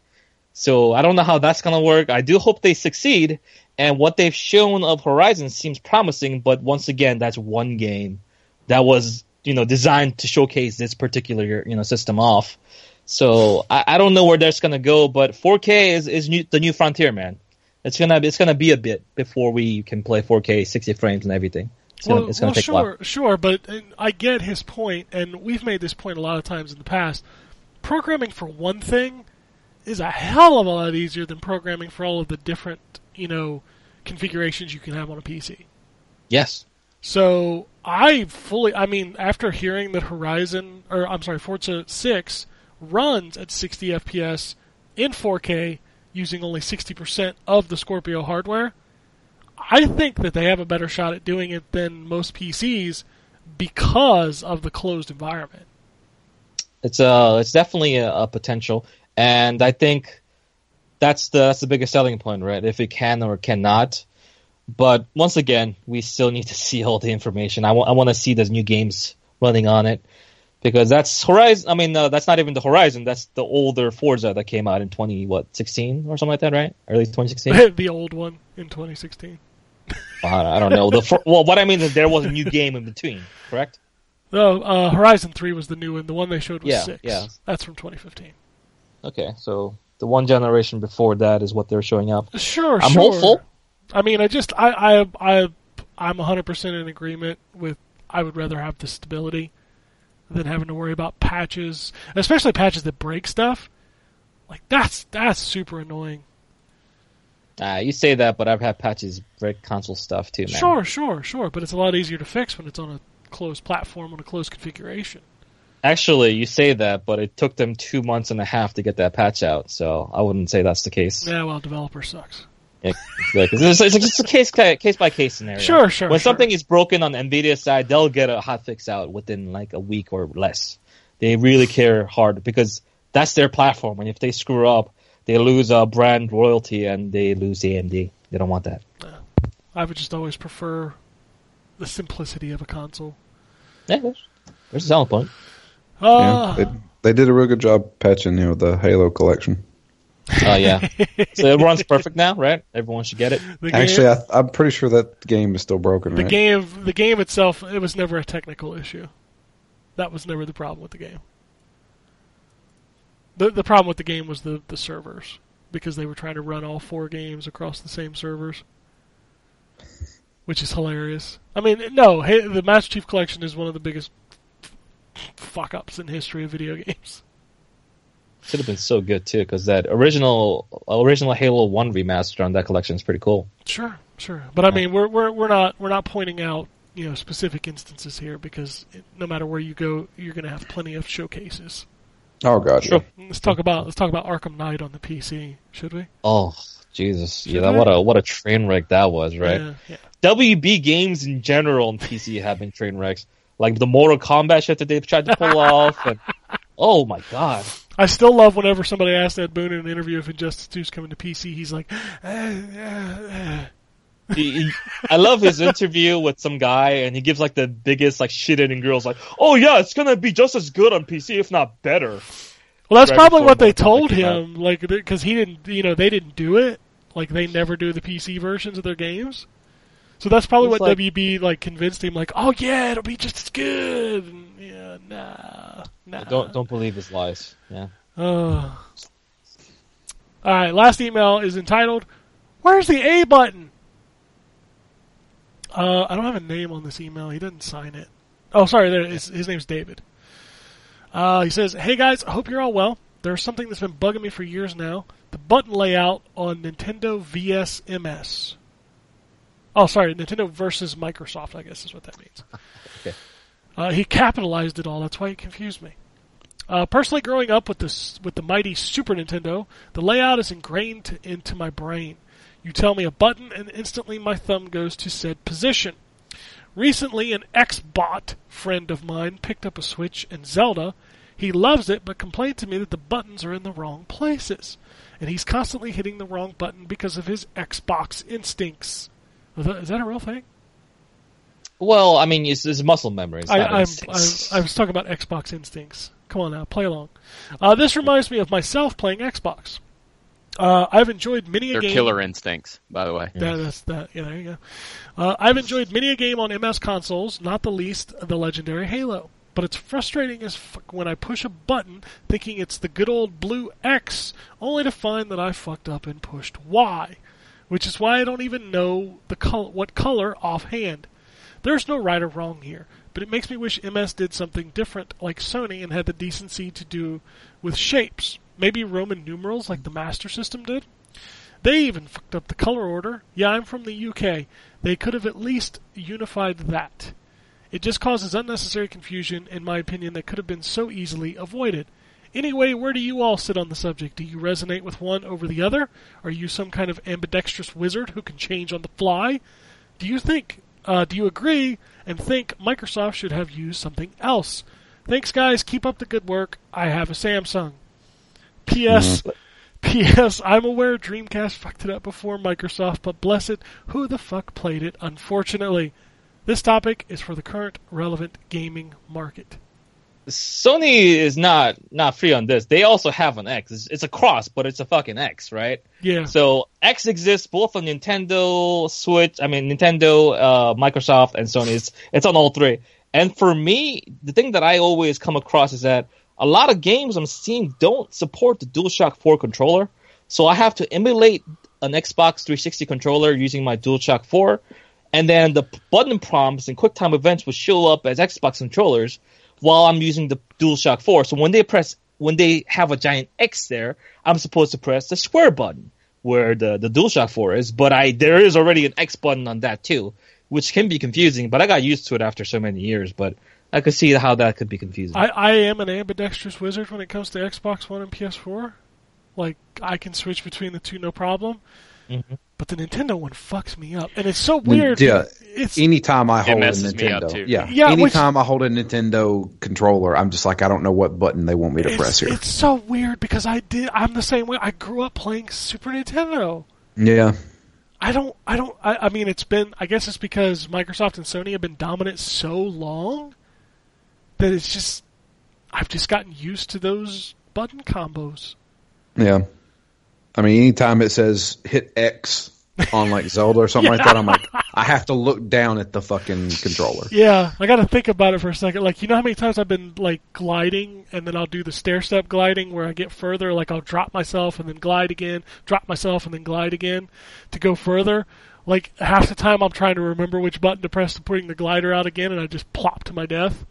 So I don't know how that's gonna work. I do hope they succeed, and what they've shown of Horizon seems promising. But once again, that's one game that was you know designed to showcase this particular you know system off. So I, I don't know where that's gonna go, but 4K is is new, the new frontier, man. It's gonna it's gonna be a bit before we can play 4K 60 frames and everything. It's gonna, Well, it's gonna well take a while. sure, sure, but and I get his point, and we've made this point a lot of times in the past. Programming for one thing is a hell of a lot easier than programming for all of the different, you know, configurations you can have on a PC. Yes. So I fully, I mean, after hearing that Horizon, or I'm sorry, Forza 6 runs at 60 FPS in 4K using only 60% of the Scorpio hardware, I think that they have a better shot at doing it than most PCs because of the closed environment. it's uh it's definitely a, a potential and i think that's the that's the biggest selling point right if it can or cannot but once again we still need to [LAUGHS] see all the information i want i want to see those new games running on it because that's horizon i mean uh, that's not even the horizon that's the older forza that came out in 20 what 16 or something like that right early 2016 [LAUGHS] the old one in 2016. [LAUGHS] i don't know the fir- well what i mean is there was a new game in between correct No, uh, Horizon 3 was the new one. The one they showed was Yeah, 6. yeah. That's from 2015. Okay so the one generation before that is what they're showing up Sure, i'm sure. hopeful I mean, I just I I I I'm 100% in agreement with I would rather have the stability than having to worry about patches, especially patches that break stuff. Like that's that's super annoying. Uh, you say that, but I've had patches break console stuff too, man. Sure, sure, sure, but it's a lot easier to fix when it's on a closed platform on a closed configuration. Actually, you say that, but it took them two months and a half to get that patch out, so I wouldn't say that's the case. Yeah, well, developer sucks. Yeah, it's, it's, it's just a case case by case scenario. Sure, sure, When sure. something is broken on Nvidia's side, they'll get a hot fix out within like a week or less. They really care hard because that's their platform, and if they screw up, they lose uh, brand royalty and they lose AMD. They don't want that. I would just always prefer the simplicity of a console. Yeah, there's, there's a selling point. Uh, yeah, they, they did a real good job patching, you know, the Halo collection. Oh yeah, [LAUGHS] so it runs perfect now, right? Everyone should get it. the Actually, I, I'm pretty sure that game is still broken. the right? game, the game itself, it was never a technical issue. That was never the problem with the game. the The problem with the game was the the servers because they were trying to run all four games across the same servers, which is hilarious. I mean, no, hey, the Master Chief Collection is one of the biggest fuck ups in history of video games. Should have been so good too, because that original original Halo One remaster on that collection is pretty cool. Sure, sure. But I mean, we're we're we're not we're not pointing out you know specific instances here because it, no matter where you go, you're going to have plenty of showcases. Oh god, Sure. Let's talk about let's talk about Arkham Knight on the PC, should we? Oh Jesus, yeah, that, what a what a train wreck that was, right? Yeah, yeah. WB games in general on PC have been train wrecks, like the Mortal Kombat shit that they've tried to pull [LAUGHS] off, and oh my god, I still love whenever somebody asks Ed Boon in an interview if Injustice 2 is coming to PC. He's like, "Uh, uh, uh." He, he, I love his interview with some guy, and he gives like the biggest like shit-eating girls, like, "Oh yeah, it's gonna be just as good on PC, if not better." Well, that's Right probably what they told came out. him, like because he didn't, you know, they didn't do it. Like they never do the PC versions of their games. So that's probably It's what like- WB like convinced him, like, oh yeah, it'll be just as good. And, yeah, nah, nah. Don't don't believe his lies. Yeah. Oh. All right, last email is entitled, "Where's the A button?" Uh, I don't have a name on this email. He didn't sign it. Oh, sorry. There, his, his name's David. Uh, he says, "Hey guys, I hope you're all well. There's something that's been bugging me for years now. The button layout on Nintendo VS MS. Oh, sorry, Nintendo versus Microsoft. I guess is what that means. [LAUGHS] Okay. Uh, he capitalized it all. That's why he confused me. Uh, personally, growing up with this with the mighty Super Nintendo, the layout is ingrained to, into my brain. You tell me a button, and instantly my thumb goes to said position. Recently, an Xbot friend of mine picked up a Switch and Zelda. He loves it, but complained to me that the buttons are in the wrong places, and he's constantly hitting the wrong button because of his Xbox instincts. Is that, is that a real thing? Well, I mean, it's, it's muscle memory. It's I, not I'm. I'm, I was talking about Xbox instincts. Come on now, play along. Uh, this reminds me of myself playing Xbox. Uh, I've enjoyed many a They're game. killer instincts, by the way. That, that's that. Yeah, there you go. Uh, I've enjoyed many a game on MS consoles, not the least the legendary Halo. But it's frustrating as fuck when I push a button thinking it's the good old blue X, only to find that I fucked up and pushed Y, which is why I don't even know the col- what color offhand. There's no right or wrong here, but it makes me wish MS did something different like Sony and had the decency to do with shapes. Maybe Roman numerals like the Master System did? They even fucked up the color order. Yeah, I'm from the UK. They could have at least unified that. It just causes unnecessary confusion, in my opinion, that could have been so easily avoided. Anyway, where do you all sit on the subject? Do you resonate with one over the other? Are you some kind of ambidextrous wizard who can change on the fly? Do you think, uh, do you agree and think Microsoft should have used something else? Thanks, guys. Keep up the good work. I have a Samsung. P.S. P.S. I'm aware Dreamcast fucked it up before Microsoft, but bless it, who the fuck played it? Unfortunately, this topic is for the current relevant gaming market. Sony is not not free on this. They also have an X. It's, it's a cross, but it's a fucking X, right? Yeah, So X exists both on Nintendo Switch, I mean Nintendo, uh, Microsoft, and Sony. It's, it's on all three. And for me, the thing that I always come across is that a lot of games on Steam don't support the DualShock 4 controller. So I have to emulate an Xbox 360 controller using my DualShock 4, and then the button prompts and QuickTime events will show up as Xbox controllers while I'm using the DualShock 4. So when they press, when they have a giant X there, I'm supposed to press the square button where the, the DualShock 4 is, but I, there is already an X button on that too, which can be confusing, but I got used to it after so many years, but I could see how that could be confusing. I, I am an ambidextrous wizard when it comes to Xbox One and PS4. Like I can switch between the two no problem. Mhm. But the Nintendo one fucks me up, and it's so weird. Yeah. it's Anytime I hold a messes me up, Nintendo, too. yeah, Yeah, which- anytime I hold a Nintendo controller, I'm just like, I don't know what button they want me to press it's, here. it's so weird because I did. I'm the same way. I grew up playing Super Nintendo. Yeah, I don't. I don't. I, I mean, it's been. I guess it's because Microsoft and Sony have been dominant so long that it's just. I've just gotten used to those button combos. yeah. I mean, anytime it says hit X on like Zelda or something like that, I'm like, [LAUGHS] I have to look down at the fucking controller. Yeah, I got to think about it for a second. Like, you know how many times I've been like gliding, and then I'll do the stair step gliding where I get further. Like, I'll drop myself and then glide again, drop myself and then glide again to go further. Like half the time, I'm trying to remember which button to press to putting the glider out again, and I just plop to my death.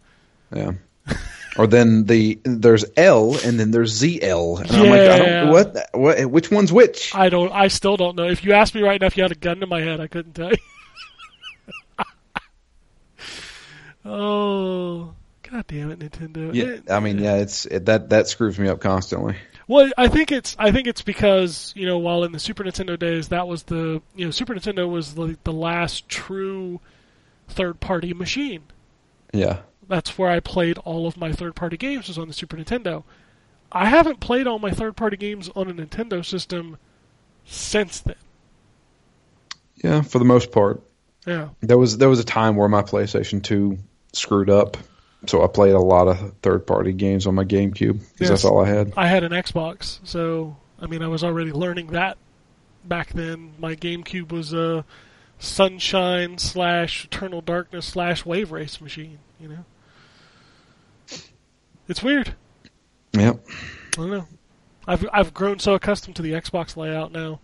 Yeah. [LAUGHS] Or then the there's L and then there's ZL, and I'm like, I Yeah. don't what what which one's which? I don't. I still don't know. If you asked me right now if you had a gun to my head, I couldn't tell you. [LAUGHS] oh, god damn it, Nintendo! Yeah, I mean, yeah, it's it, that that screws me up constantly. Well, I think it's I think it's because you know while in the Super Nintendo days that was the you know Super Nintendo was the the last true third party machine. Yeah, That's where I played all of my third party games was on the Super Nintendo. I haven't played all my third party games on a Nintendo system since then. Yeah, for the most part. Yeah. There was there was a time where my PlayStation 2 screwed up, so I played a lot of third party games on my GameCube because Yes. that's all I had. I had an Xbox, so I mean, I was already learning that back then. My GameCube was a Sunshine slash Eternal Darkness slash Wave Race machine. You know, it's weird. Yep. I don't know. I've I've grown so accustomed to the Xbox layout now,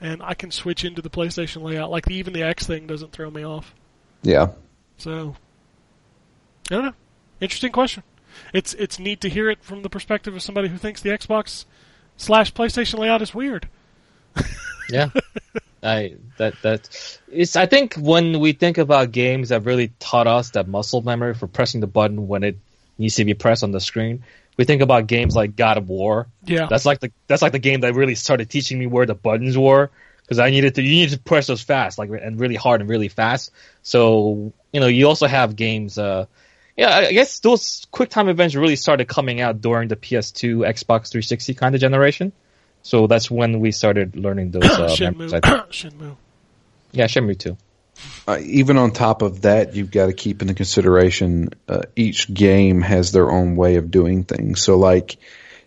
and I can switch into the PlayStation layout. Like even the X thing doesn't throw me off. Yeah. So I don't know. Interesting question. It's it's neat to hear it from the perspective of somebody who thinks the Xbox slash PlayStation layout is weird. [LAUGHS] Yeah. I that that it's I think when we think about games that really taught us that muscle memory for pressing the button when it needs to be pressed on the screen, we think about games like God of War. Yeah. That's like the that's like the game that really started teaching me where the buttons were because I needed to you need to press those fast like and really hard and really fast. So you know you also have games. uh yeah, I guess those quick time events really started coming out during the PS2, Xbox 360 kind of generation. So that's when we started learning those uh, [COUGHS] memories. I think. Shenmue. [COUGHS] Shenmue. Yeah, Shenmue too. Uh, even on top of that, you've got to keep into consideration uh, each game has their own way of doing things. So, like,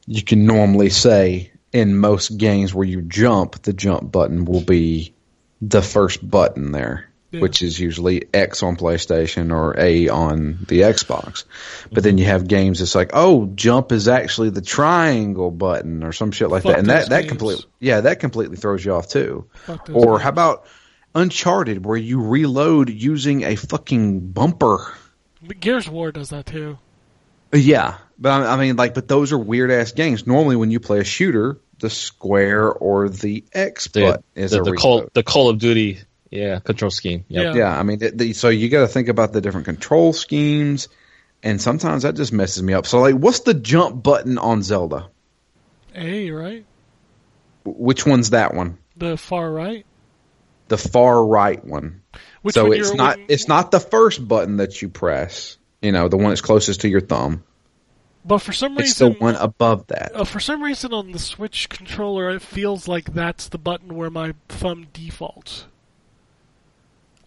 you can normally say in most games where you jump, the jump button will be the first button there, Yeah. which is usually X on PlayStation or A on the Xbox. But then you have games that's like, oh, jump is actually the triangle button or some shit like Fuck that, and that that games. completely yeah that completely throws you off too. Or how about Uncharted, where you reload using a fucking bumper? But Gears of War does that too. Yeah, but I I mean, like, but those are weird ass games. Normally, when you play a shooter, the square or the X The, button is the, a the reload. Call the Call of Duty yeah control scheme. Yep. Yeah. Yeah, I mean, it, the, so you got to think about the different control schemes, and sometimes that just messes me up. So, like, what's the jump button on Zelda? A right, Which one's that one? the far right. The far right one. Which so when it's not when- it's not the first button that you press. You know, the one that's closest to your thumb. But for some reason It's the one above that. uh, for some reason on the Switch controller, it feels like that's the button where my thumb defaults.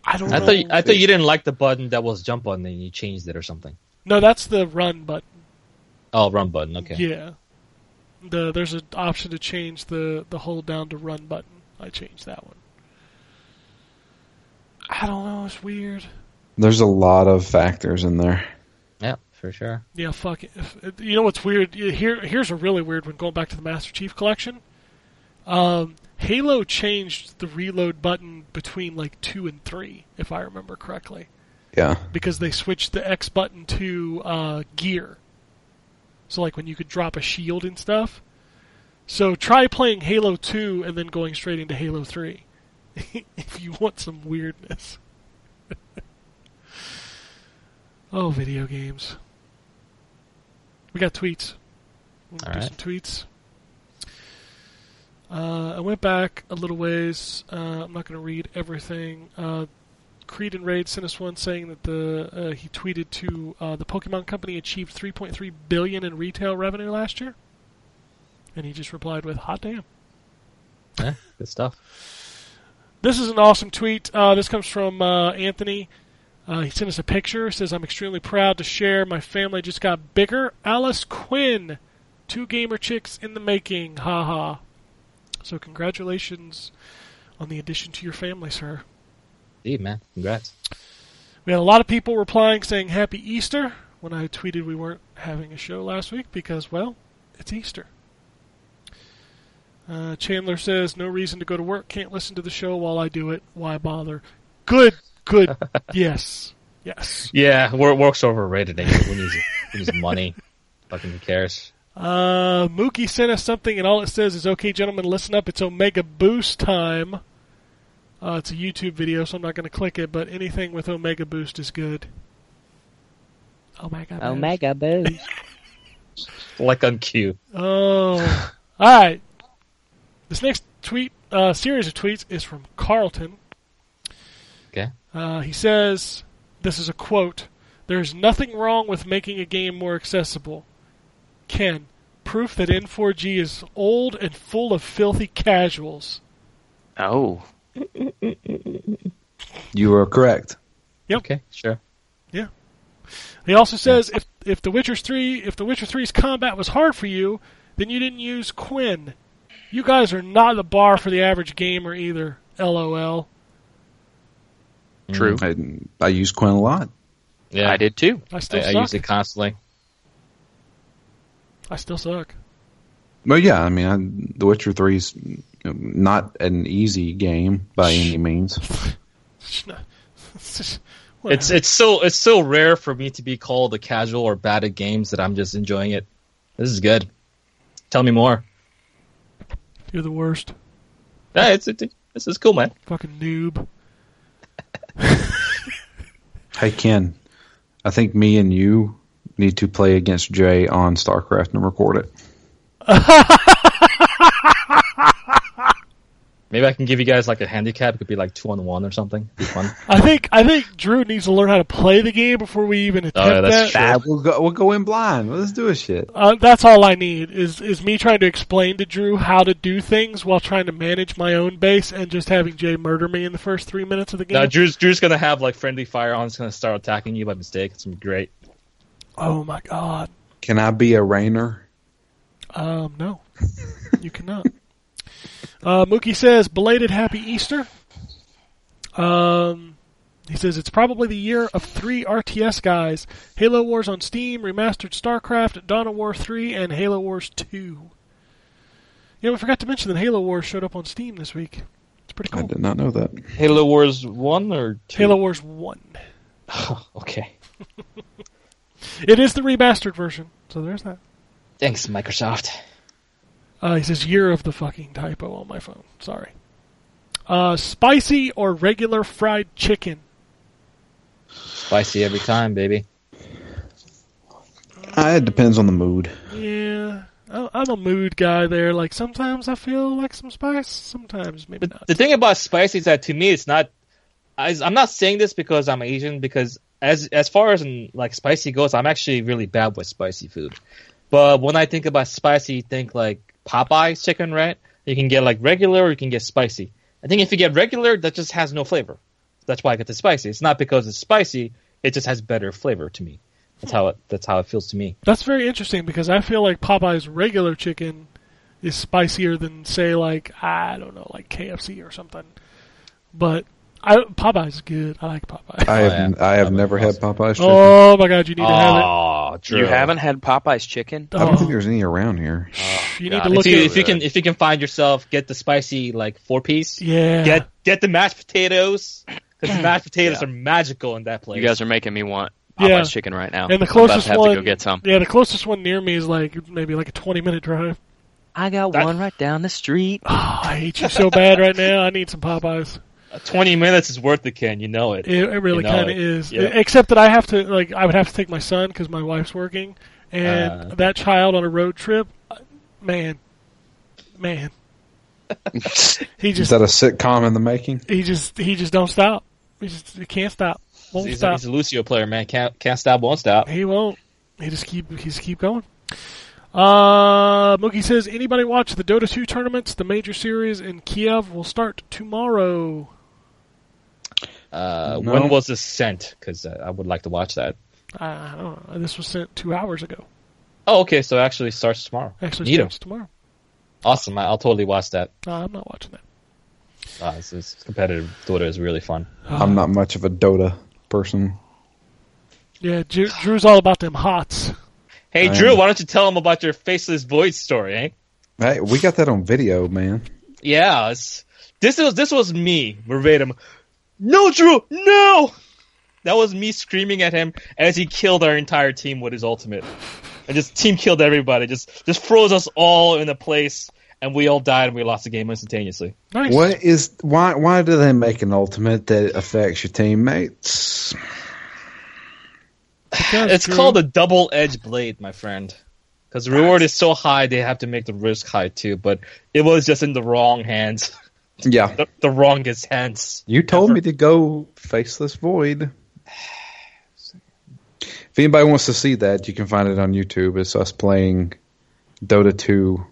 I don't I know. thought you, I thought you didn't like the button that was jump button and you changed it or something. no, that's the run button. Oh, run button. Okay. Yeah. The there's an option to change the the hold down to run button. I changed that one. I don't know. It's weird. There's a lot of factors in there. Yeah, for sure. Yeah, fuck it. You know what's weird? Here, here's a really weird one. Going back to the Master Chief Collection, um, Halo changed the reload button between like two and three, if I remember correctly, Yeah. because they switched the X button to uh, gear. So like when you could drop a shield and stuff. So try playing Halo 2 and then going straight into Halo 3 [LAUGHS] if you want some weirdness. [LAUGHS] oh, video games. We got tweets. We'll All do right. some tweets. Uh, I went back a little ways. Uh, I'm not going to read everything. Uh, Creed and Raid sent us one saying that the uh, he tweeted to uh, the Pokemon Company achieved 3.3 billion in retail revenue last year, and he just replied with "Hot damn." Yeah, good stuff. This is an awesome tweet. Uh, this comes from uh, Anthony. Uh, he sent us a picture. Says, "I'm extremely proud to share. My family just got bigger. Alice Quinn, two gamer chicks in the making. Ha ha." So congratulations on the addition to your family, sir. Indeed, man. Congrats. We had a lot of people replying saying Happy Easter when I tweeted we weren't having a show last week because, well, it's Easter. Uh, Chandler says, No reason to go to work, can't listen to the show while I do it. Why bother? Good, good. [LAUGHS] yes, yes. Yeah, work, work's overrated. Anyway. Who needs, who money? Fucking who cares? Uh, Mookie sent us something, and all it says is, Okay, gentlemen, listen up. It's Omega Boost time. Uh, it's a YouTube video, so I'm not going to click it, but anything with Omega Boost is good. Omega Boost. Omega Boost. [LAUGHS] Like on cue. Oh, all right. This next tweet, uh, series of tweets, is from Carlton. Okay. Uh, he says, "This is a quote. There's nothing wrong with making a game more accessible. Ken, proof that N4G is old and full of filthy casuals. Oh, [LAUGHS] You are correct. Yep. Okay, sure. Yeah. He also says if if The Witcher three if The Witcher 3's combat was hard for you, then you didn't use Quen. You guys are not the bar for the average gamer either. LOL. true. I, I use Quen a lot. Yeah, I did too. I I, still I suck. use it constantly. I still suck. Well, yeah, I mean, I, The Witcher 3 is not an easy game by any [LAUGHS] means. It's it's just- It's whatever. it's so it's so rare for me to be called a casual or bad at games that I'm just enjoying it. This is good. Tell me more. You're the worst. Yeah, it's it, this is cool, man. Fucking noob. [LAUGHS] Hey, Ken, I think me and you need to play against Jay on StarCraft and record it. [LAUGHS] Maybe I can give you guys like a handicap. It could be like two on one or something. Be fun. I think I think Drew needs to learn how to play the game before we even attempt Oh, yeah, that's that. Ah, we'll go. We'll go in blind. Let's do a shit. Uh, that's all I need is is me trying to explain to Drew how to do things while trying to manage my own base and just having Jay murder me in the first three minutes of the game. now Drew's Drew's gonna have like friendly fire on. It's gonna start attacking you by mistake. It's gonna be great. oh my god. Can I be a Raynor? Um, no, you cannot. [LAUGHS] Uh, Mookie says, belated happy Easter. Um, he says it's probably the year of three RTS guys: Halo Wars on Steam, remastered StarCraft, Dawn of War 3, and Halo Wars 2. Yeah, we forgot to mention that Halo Wars showed up on Steam this week. It's pretty cool. I did not know that. Halo Wars one or two? Halo Wars 1. [LAUGHS] okay. [LAUGHS] It is the remastered version, so there's that. Thanks, Microsoft. Uh, he says year of the fucking typo on my phone. Sorry. Uh, spicy or regular fried chicken? Spicy every time, baby. Uh, it depends on the mood. Yeah, I- I'm a mood guy there. Like sometimes I feel like some spice, sometimes maybe But not. the thing about spicy is that to me, it's not. I, I'm not saying this because I'm Asian. Because as as far as in, like spicy goes, I'm actually really bad with spicy food. But when I think about spicy, think like Popeye's chicken, right? You can get like regular, or you can get spicy. I think if you get regular, that just has no flavor. That's why I get the spicy. It's not because it's spicy; it just has better flavor to me. That's how it. That's how it feels to me. That's very interesting because I feel like Popeye's regular chicken is spicier than say like I don't know like KFC or something. But I, Popeye's good. I like Popeye. I have oh, yeah. I have Popeye's never had. Popeye's chicken. oh my god, you need to have it. Oh, You haven't had Popeye's chicken? I don't Oh, think there's any around here. you oh, need to look if you, if you can if you can find yourself, get the spicy like four piece. Yeah. Get get the mashed potatoes because the mashed potatoes are magical in that place. You guys are making me want Popeye's Yeah. chicken right now. And the I'm about closest to have one, to go get some. yeah, the closest one near me is like maybe like a twenty minute drive. I got That- one right down the street. Oh, [SIGHS] I hate you so bad right now. I need some Popeyes. Twenty minutes is worth it, Ken. You know it. It, it really You know kind of is. Yeah. Except that I have to like I would have to take my son because my wife's working, and Uh. that child on a road trip, uh, man, man, [LAUGHS] he just Is just that a sitcom in the making? he just he just don't stop. He just he can't stop. Won't He's, a, stop. he's a Lucio player, man. Can't can't stop, won't stop. He won't. He just keep he just keep going. Uh, Mookie says, anybody watch the Dota 2 tournaments? The major series in Kiev will start tomorrow. Uh, No. When was this sent? Because uh, I would like to watch that. I don't know. This was sent two hours ago. Oh, okay. So it actually starts tomorrow. Actually, Neato. starts tomorrow. Awesome. I, I'll totally watch that. Uh, I'm not watching that. Uh, this, this competitive Dota is really fun. I'm not much of a Dota person. Yeah, Drew, Drew's all about them hots. Hey, I Drew, am. why don't you tell him about your faceless void story, eh? Hey, we got that on video, man. Yeah, it's, this was this was me verbatim. No, Drew, no. That was me screaming at him as he killed our entire team with his ultimate, and just team killed everybody. Just just froze us all in a place, and we all died and we lost the game instantaneously. Nice. What is why? Why do they make an ultimate that affects your teammates? Because, It's Drew, called a double edged blade, my friend. Because the reward is so high, they have to make the risk high too. But it was just in the wrong hands, [LAUGHS] Yeah, the, the wrongest hands. you told Ever. me to go faceless void. If anybody wants to see that, you can find it on YouTube. It's us playing Dota 2.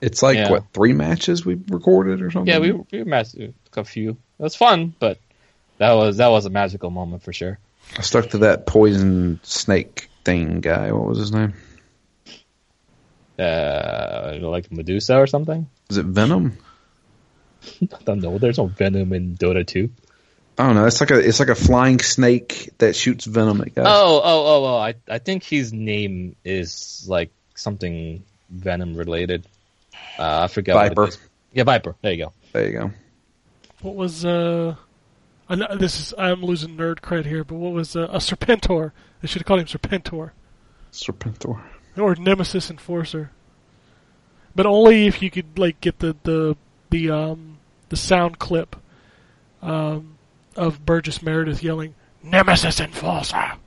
It's like Yeah. what three matches we recorded or something. Yeah, we we matched a few. It was fun, but that was that was a magical moment for sure. I stuck to that poison snake thing guy. What was his name? Uh, like Medusa or something. Is it Venom? I don't know. There's no venom in Dota 2. I don't know. It's like a it's like a flying snake that shoots venom at guys. Oh, oh, oh, oh! I I think his name is like something venom related. Uh, I forgot. what it Viper. Yeah, Viper. There you go. There you go. What was uh? I know, this is I'm losing nerd cred here, but what was uh, a Serpentor? They should have called him Serpentor Serpentor. or Nemesis Enforcer. But only if you could like get the the the um the sound clip um, of Burgess Meredith yelling "Nemesis Enforcer." Ah.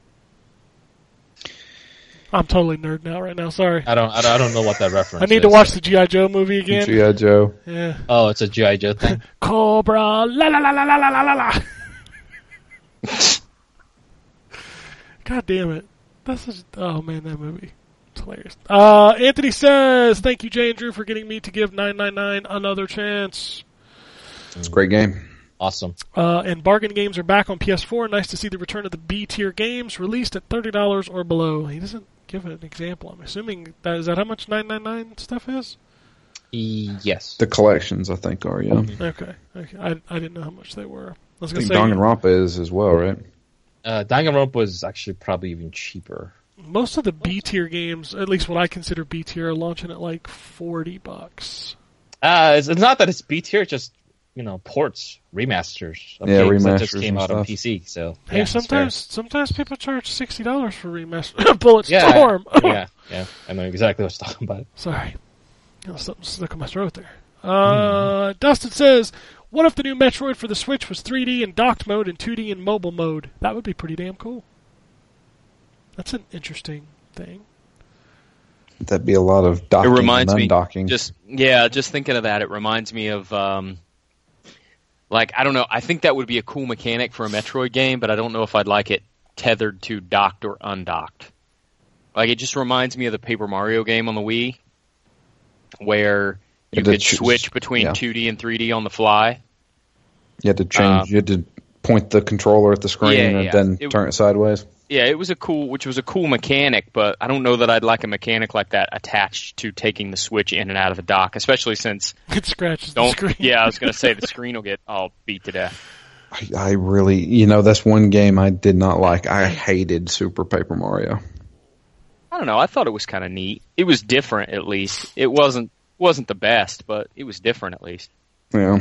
I'm totally nerd now, right now. Sorry. I don't. I don't, I don't know what that reference. I need is. to watch the GI Joe movie again. GI Joe. Yeah. Oh, it's a GI Joe thing. [LAUGHS] Cobra. La la la la la la la la. [LAUGHS] God damn it! That's just, oh man, that movie. It's hilarious. Uh, Anthony says, "Thank you, Jay and Drew, for getting me to give 999 another chance." It's a great game. awesome. Uh, and bargain games are back on PS4. Nice to see the return of the B tier games released at $30 or below. He doesn't give an example. I'm assuming that is that how much 999 stuff is? Yes. The collections, I think, are yeah. Okay. Okay. I, I didn't know how much they were. I was I going to think say Danganronpa is as well, right? Uh, Danganronpa was actually probably even cheaper. most of the B tier games, at least what I consider B tier, are launching at like 40 bucks. Uh, it's, it's not that it's B tier, it's just you know ports, remasters of Yeah, games that just remasters came and out on. PC. So Hey, yeah, sometimes sometimes people charge sixty dollars for remaster [LAUGHS] Bullet yeah, Storm. [LAUGHS] yeah, [LAUGHS] yeah. I know exactly what you're talking about. Sorry, you know, something stuck in my throat there. Uh, Dustin says, "What if the new Metroid for the Switch was 3D in docked mode and 2D in mobile mode? That would be pretty damn cool." That's an interesting thing. That'd be a lot of docking it reminds and me undocking. just yeah just thinking of that it reminds me of um like i don't know i think that would be a cool mechanic for a metroid game but i don't know if i'd like it tethered to docked or undocked like it just reminds me of the paper mario game on the wii where you could choose- switch between yeah. 2d and 3d on the fly you had to change. uh, you had to point the controller at the screen Yeah, and yeah. then It- turn it sideways. Yeah it was a cool which was a cool mechanic but i don't know that i'd like a mechanic like that attached to taking the switch in and out of the dock especially since [LAUGHS] It scratches the screen. [LAUGHS] yeah i was going to say the [LAUGHS] screen will get all beat to death I, I really, you know, that's one game I did not like. I hated Super Paper Mario. I don't know. I thought it was kind of neat. It was different, at least. It wasn't wasn't the best, but it was different at least. Yeah,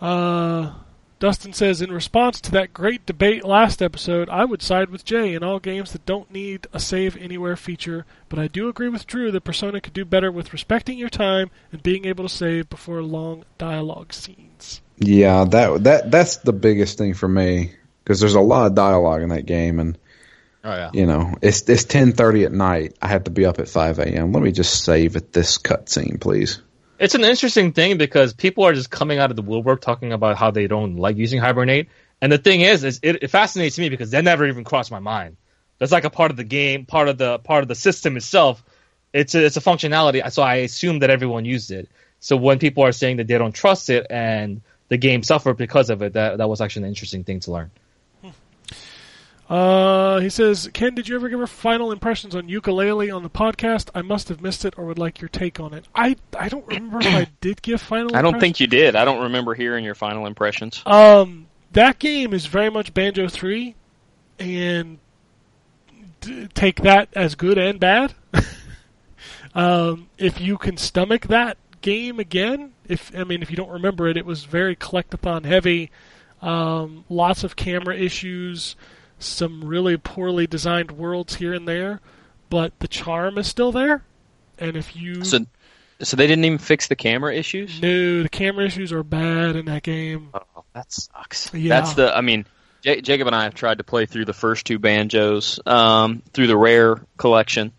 Uh, Dustin says, in response to that great debate last episode, I would side with Jay in all games that don't need a save anywhere feature, but I do agree with Drew that Persona could do better with respecting your time and being able to save before long dialogue scenes. yeah. That that that's the biggest thing for me because there's a lot of dialogue in that game, and Oh yeah. you know, it's it's ten thirty at night. I have to be up at five a.m. Let me just save at this cutscene, please. It's an interesting thing because people are just coming out of the woodwork talking about how they don't like using Hibernate. And the thing is, is it, it fascinates me because that never even crossed my mind. That's like a part of the game, part of the part of the system itself. It's a, it's a functionality, so I assume that everyone used it. So when people are saying that they don't trust it and the game suffered because of it, that that was actually an interesting thing to learn. Uh, he says, Ken, did you ever give her final impressions on Yooka-Laylee on the podcast? I must have missed it or would like your take on it. I, I don't remember if I [CLEARS THROAT] did give final impressions. I don't think you did. I don't remember hearing your final impressions. Um, that game is very much Banjo 3, and d- take that as good and bad. [LAUGHS] um, if you can stomach that game again, if I mean, if you don't remember it, it was very collectathon heavy, um, lots of camera issues, some really poorly designed worlds here and there, but the charm is still there. And if you So, so they didn't even fix the camera issues. no, the camera issues are bad in that game. Oh, that sucks. Yeah. That's the. I mean, J- Jacob and I have tried to play through the first two banjos um, through the rare collection,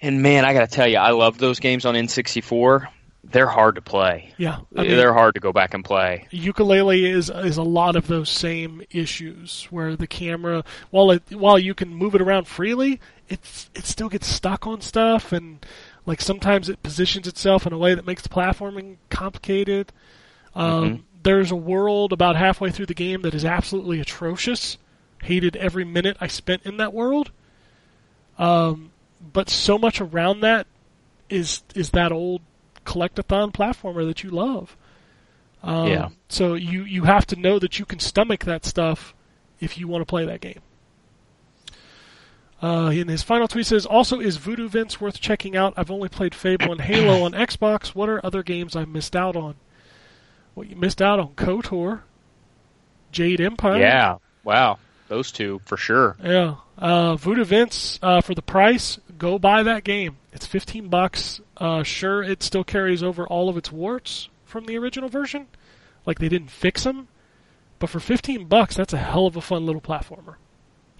and man, I got to tell you, I loved those games on N64. They're hard to play. Yeah, I mean, they're hard to go back and play. Yooka-Laylee is is a lot of those same issues where the camera while it while you can move it around freely it's it still gets stuck on stuff and like sometimes it positions itself in a way that makes the platforming complicated um, there's a world about halfway through the game that is absolutely atrocious hated every minute i spent in that world um, but so much around that is is that old collectathon platformer that you love um, Yeah. So you you have to know that you can stomach that stuff if you want to play that game. Uh, in his final tweet says, also is Voodoo Vince worth checking out? I've only played Fable and Halo on Xbox. What are other games I missed out on? Well, you missed out on KOTOR, Jade Empire. Yeah. Wow. Those two for sure. Yeah. Uh, Voodoo Vince, uh, for the price, go buy that game. It's 15 bucks. Uh, sure, it still carries over all of its warts from the original version. Like they didn't fix them. But for 15 bucks, that's a hell of a fun little platformer.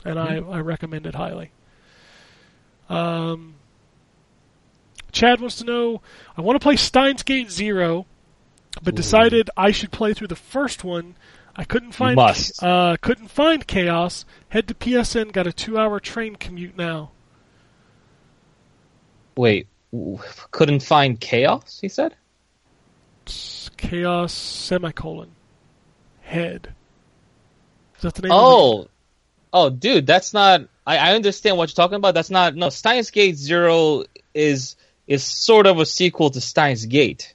And I, I recommend it highly. Um, Chad wants to know I want to play Steins Gate Zero, but decided I should play through the first one. I couldn't find must. uh, couldn't find Chaos. Head to PSN. Got a two-hour train commute now. Wait, couldn't find chaos? He said. Chaos semicolon head. Is that the name? of Oh, oh, dude, that's not. I, I understand what you're talking about. That's not. No, Steins Gate Zero is is sort of a sequel to Steins Gate.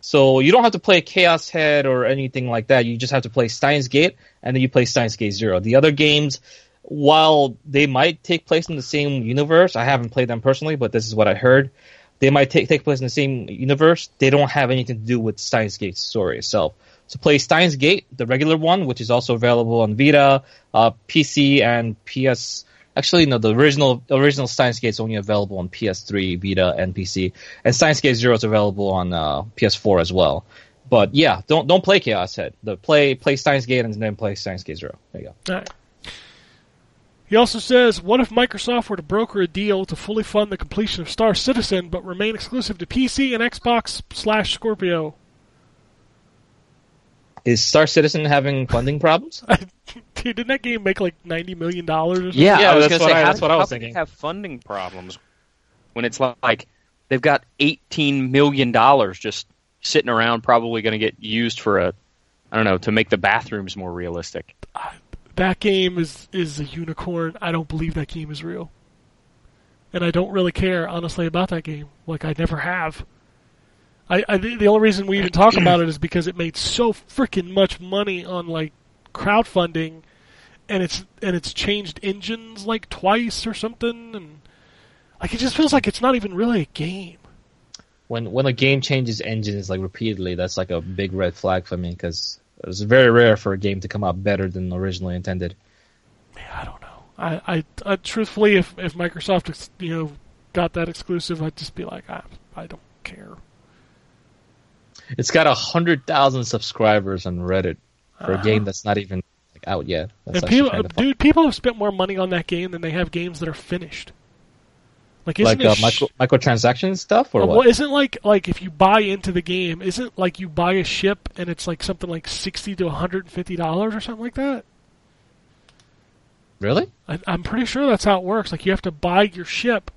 So you don't have to play Chaos Head or anything like that. You just have to play Steins Gate, and then you play Steins Gate Zero. The other games, while they might take place in the same universe, I haven't played them personally, but this is what I heard. They might take take place in the same universe. They don't have anything to do with Steins Gate's story itself. So play Steins Gate, the regular one, which is also available on Vita, uh, PC, and PS. Actually, no, the original original Steins Gate is only available on PS3, Vita, and PC, and Steins Gate Zero is available on uh, PS4 as well. But yeah, don't don't play Chaos Head. The play play Steins Gate and then play Steins Gate Zero. There you go. The- All right. He also says, "What if Microsoft were to broker a deal to fully fund the completion of Star Citizen, but remain exclusive to PC and Xbox slash Scorpio?" Is Star Citizen having funding problems? Dude, [LAUGHS] didn't that game make like ninety million dollars? or something? Yeah, Yeah, I was that's gonna what say, I- how, that's what I was can they thinking. have funding problems when it's like they've got eighteen million dollars just sitting around, probably going to get used for a, I don't know, to make the bathrooms more realistic. That game is is a unicorn. I don't believe that game is real, and I don't really care honestly about that game. Like I never have. I, I the only reason we even talk about it is because it made so freaking much money on like crowdfunding, and it's and it's changed engines like twice or something, and like it just feels like it's not even really a game. when when a game changes engines like repeatedly, that's like a big red flag for me because it's very rare for a game to come out better than originally intended. Yeah, I don't know. I, I, I truthfully, if if Microsoft ex- you know got that exclusive, I'd just be like, I, I don't care. It's got a hundred thousand subscribers on Reddit for Uh-huh. a game that's not even like, out yet. That's people, dude, people have spent more money on that game than they have games that are finished. Like, isn't like it uh, sh- micro microtransaction stuff or uh, what? well, isn't like like if you buy into the game, isn't like you buy a ship and it's like something like sixty to one hundred and fifty dollars or something like that? Really? I, I'm pretty sure that's how it works. Like you have to buy your ship,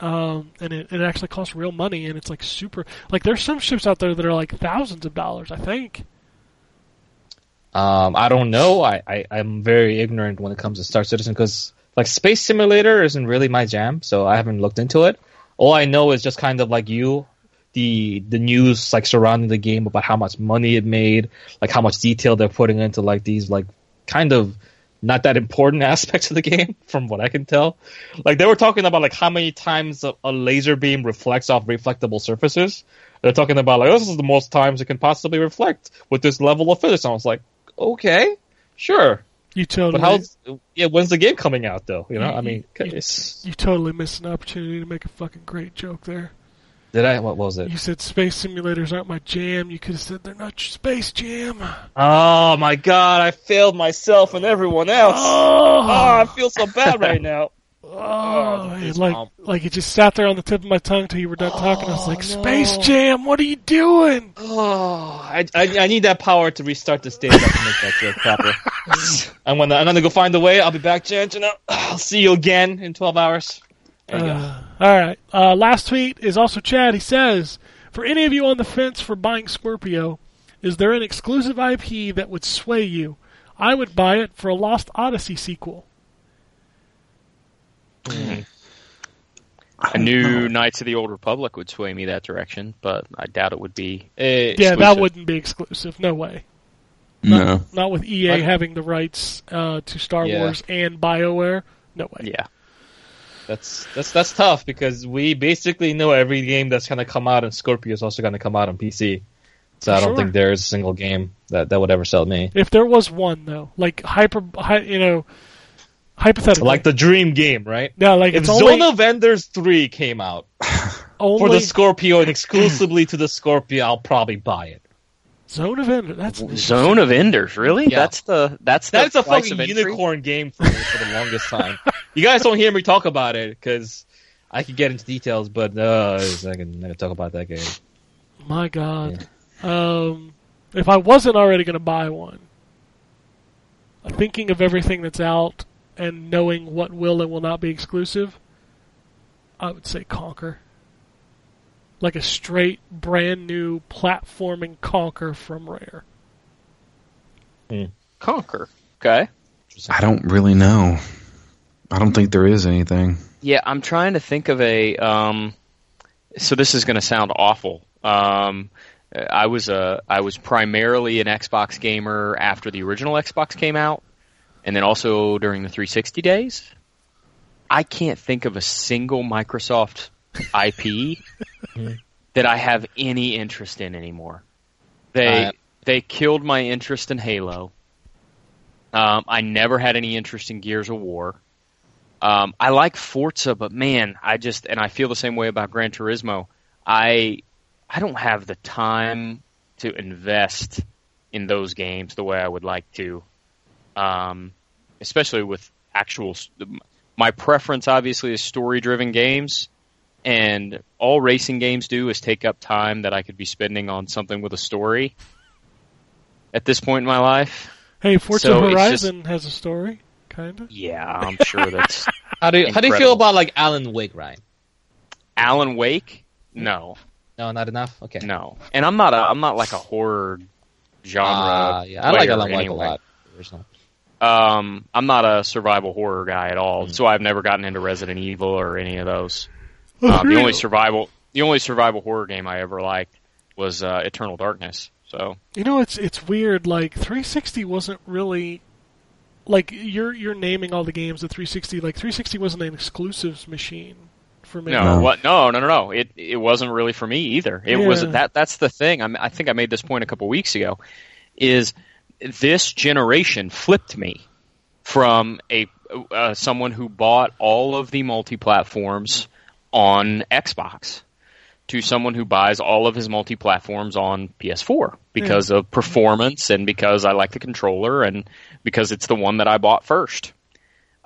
um, and it, it actually costs real money, and it's like super. Like there's some ships out there that are like thousands of dollars. I think. Um, I don't know. I, I I'm very ignorant when it comes to Star Citizen because like Space Simulator isn't really my jam, so I haven't looked into it. All I know is just kind of like you, the the news like surrounding the game about how much money it made, like how much detail they're putting into like these like kind of not that important [LAUGHS] aspects of the game, from what I can tell. Like they were talking about like how many times a, a laser beam reflects off reflectable surfaces. They're talking about like this is the most times it can possibly reflect with this level of physics. I was like, okay, sure, You totally. but how's yeah? When's the game coming out though? You know, You- I mean, you- it's, You totally missed an opportunity to make a fucking great joke there. did I? What was it? You said space simulators aren't my jam. You could have said they're not your space jam. Oh my god, I failed myself and everyone else. Oh, ah, I Oh, feel so bad right [LAUGHS] now. Oh I, like like it just sat there on the tip of my tongue till you were done talking. I was like, Oh, no. Space Jam, what are you doing? Oh, I, I, I need that power to restart the stage up to make that joke proper. [LAUGHS] I'm gonna I'm gonna go find a way. I'll be back, Jen. I'll see you again in 12 hours. There you go. Uh, all right. Uh, last tweet is also Chad. He says, "For any of you on the fence for buying Scorpio, is there an exclusive IP that would sway you? I would buy it for a Lost Odyssey sequel." A new Knights of the Old Republic would sway me that direction, but I doubt it would be. Eh, Yeah, that wouldn't be exclusive. No way. No. Not with EA What? having the rights uh, to Star Yeah. Wars and BioWare. No way. Yeah. That's that's that's tough because we basically know every game that's gonna come out on Scorpio is also gonna come out on PC. So I don't Sure. think there's a single game that that would ever sell me. If there was one though, like hyper, hi, you know, hypothetically, Like the dream game, right? Yeah, like If it's only, Zone of Enders 3 came out [SIGHS] only for the Scorpio and exclusively to the Scorpio, I'll probably buy it. Zone of Ender. That's Zone of Enders, really? Yeah. That's the that's the That's a fucking of entry? unicorn game for me for the longest time. [LAUGHS] You guys don't hear me talk about it because I could get into details, but uh, I can, I can talk about that game. My God. Um, if I wasn't already going to buy one, thinking of everything that's out and knowing what will and will not be exclusive, I would say Conker. Like a straight, brand new platforming Conker from Rare. Conker. Okay. I don't really know. I don't think there is anything. Yeah, I'm trying to think of a. Um, so this is going to sound awful. Um, I was a I was primarily an Xbox gamer after the original Xbox came out, and then also during the 360 days. I can't think of a single Microsoft [LAUGHS] IP that I have any interest in anymore. They Uh, they killed my interest in Halo. Um, I never had any interest in Gears of War. Um, I like Forza, but man, I just and I feel the same way about Gran Turismo. I I don't have the time to invest in those games the way I would like to, um, especially with actual. My preference, obviously, is story-driven games, and all racing games do is take up time that I could be spending on something with a story. At this point in my life, Hey, Forza So it's Horizon has a story, kind of. yeah, I'm sure that's [LAUGHS] How do you, how do you feel about like Alan Wake, Ryan? Alan Wake. No, No, not enough. Okay. No, and I'm not a I'm not like a horror genre. Ah, yeah, I like player Alan Wake anyway. a lot. Original. Um, I'm not a survival horror guy at all, Hmm. so I've never gotten into Resident Evil or any of those. Um, [LAUGHS] the only survival the only survival horror game I ever liked was uh, Eternal Darkness. So You know, it's it's weird. Like 360 wasn't really like you're you're naming all the games of 360. Like 360 wasn't an exclusives machine for me. no, No. what? No, no, no, no. It it wasn't really for me either. It was Yeah. that. That's the thing. I, I think I made this point a couple weeks ago. Is this generation flipped me from a uh, someone who bought all of the multi platforms on Xbox to someone who buys all of his multi platforms on PS4 because of performance and because I like the controller and because it's the one that I bought first.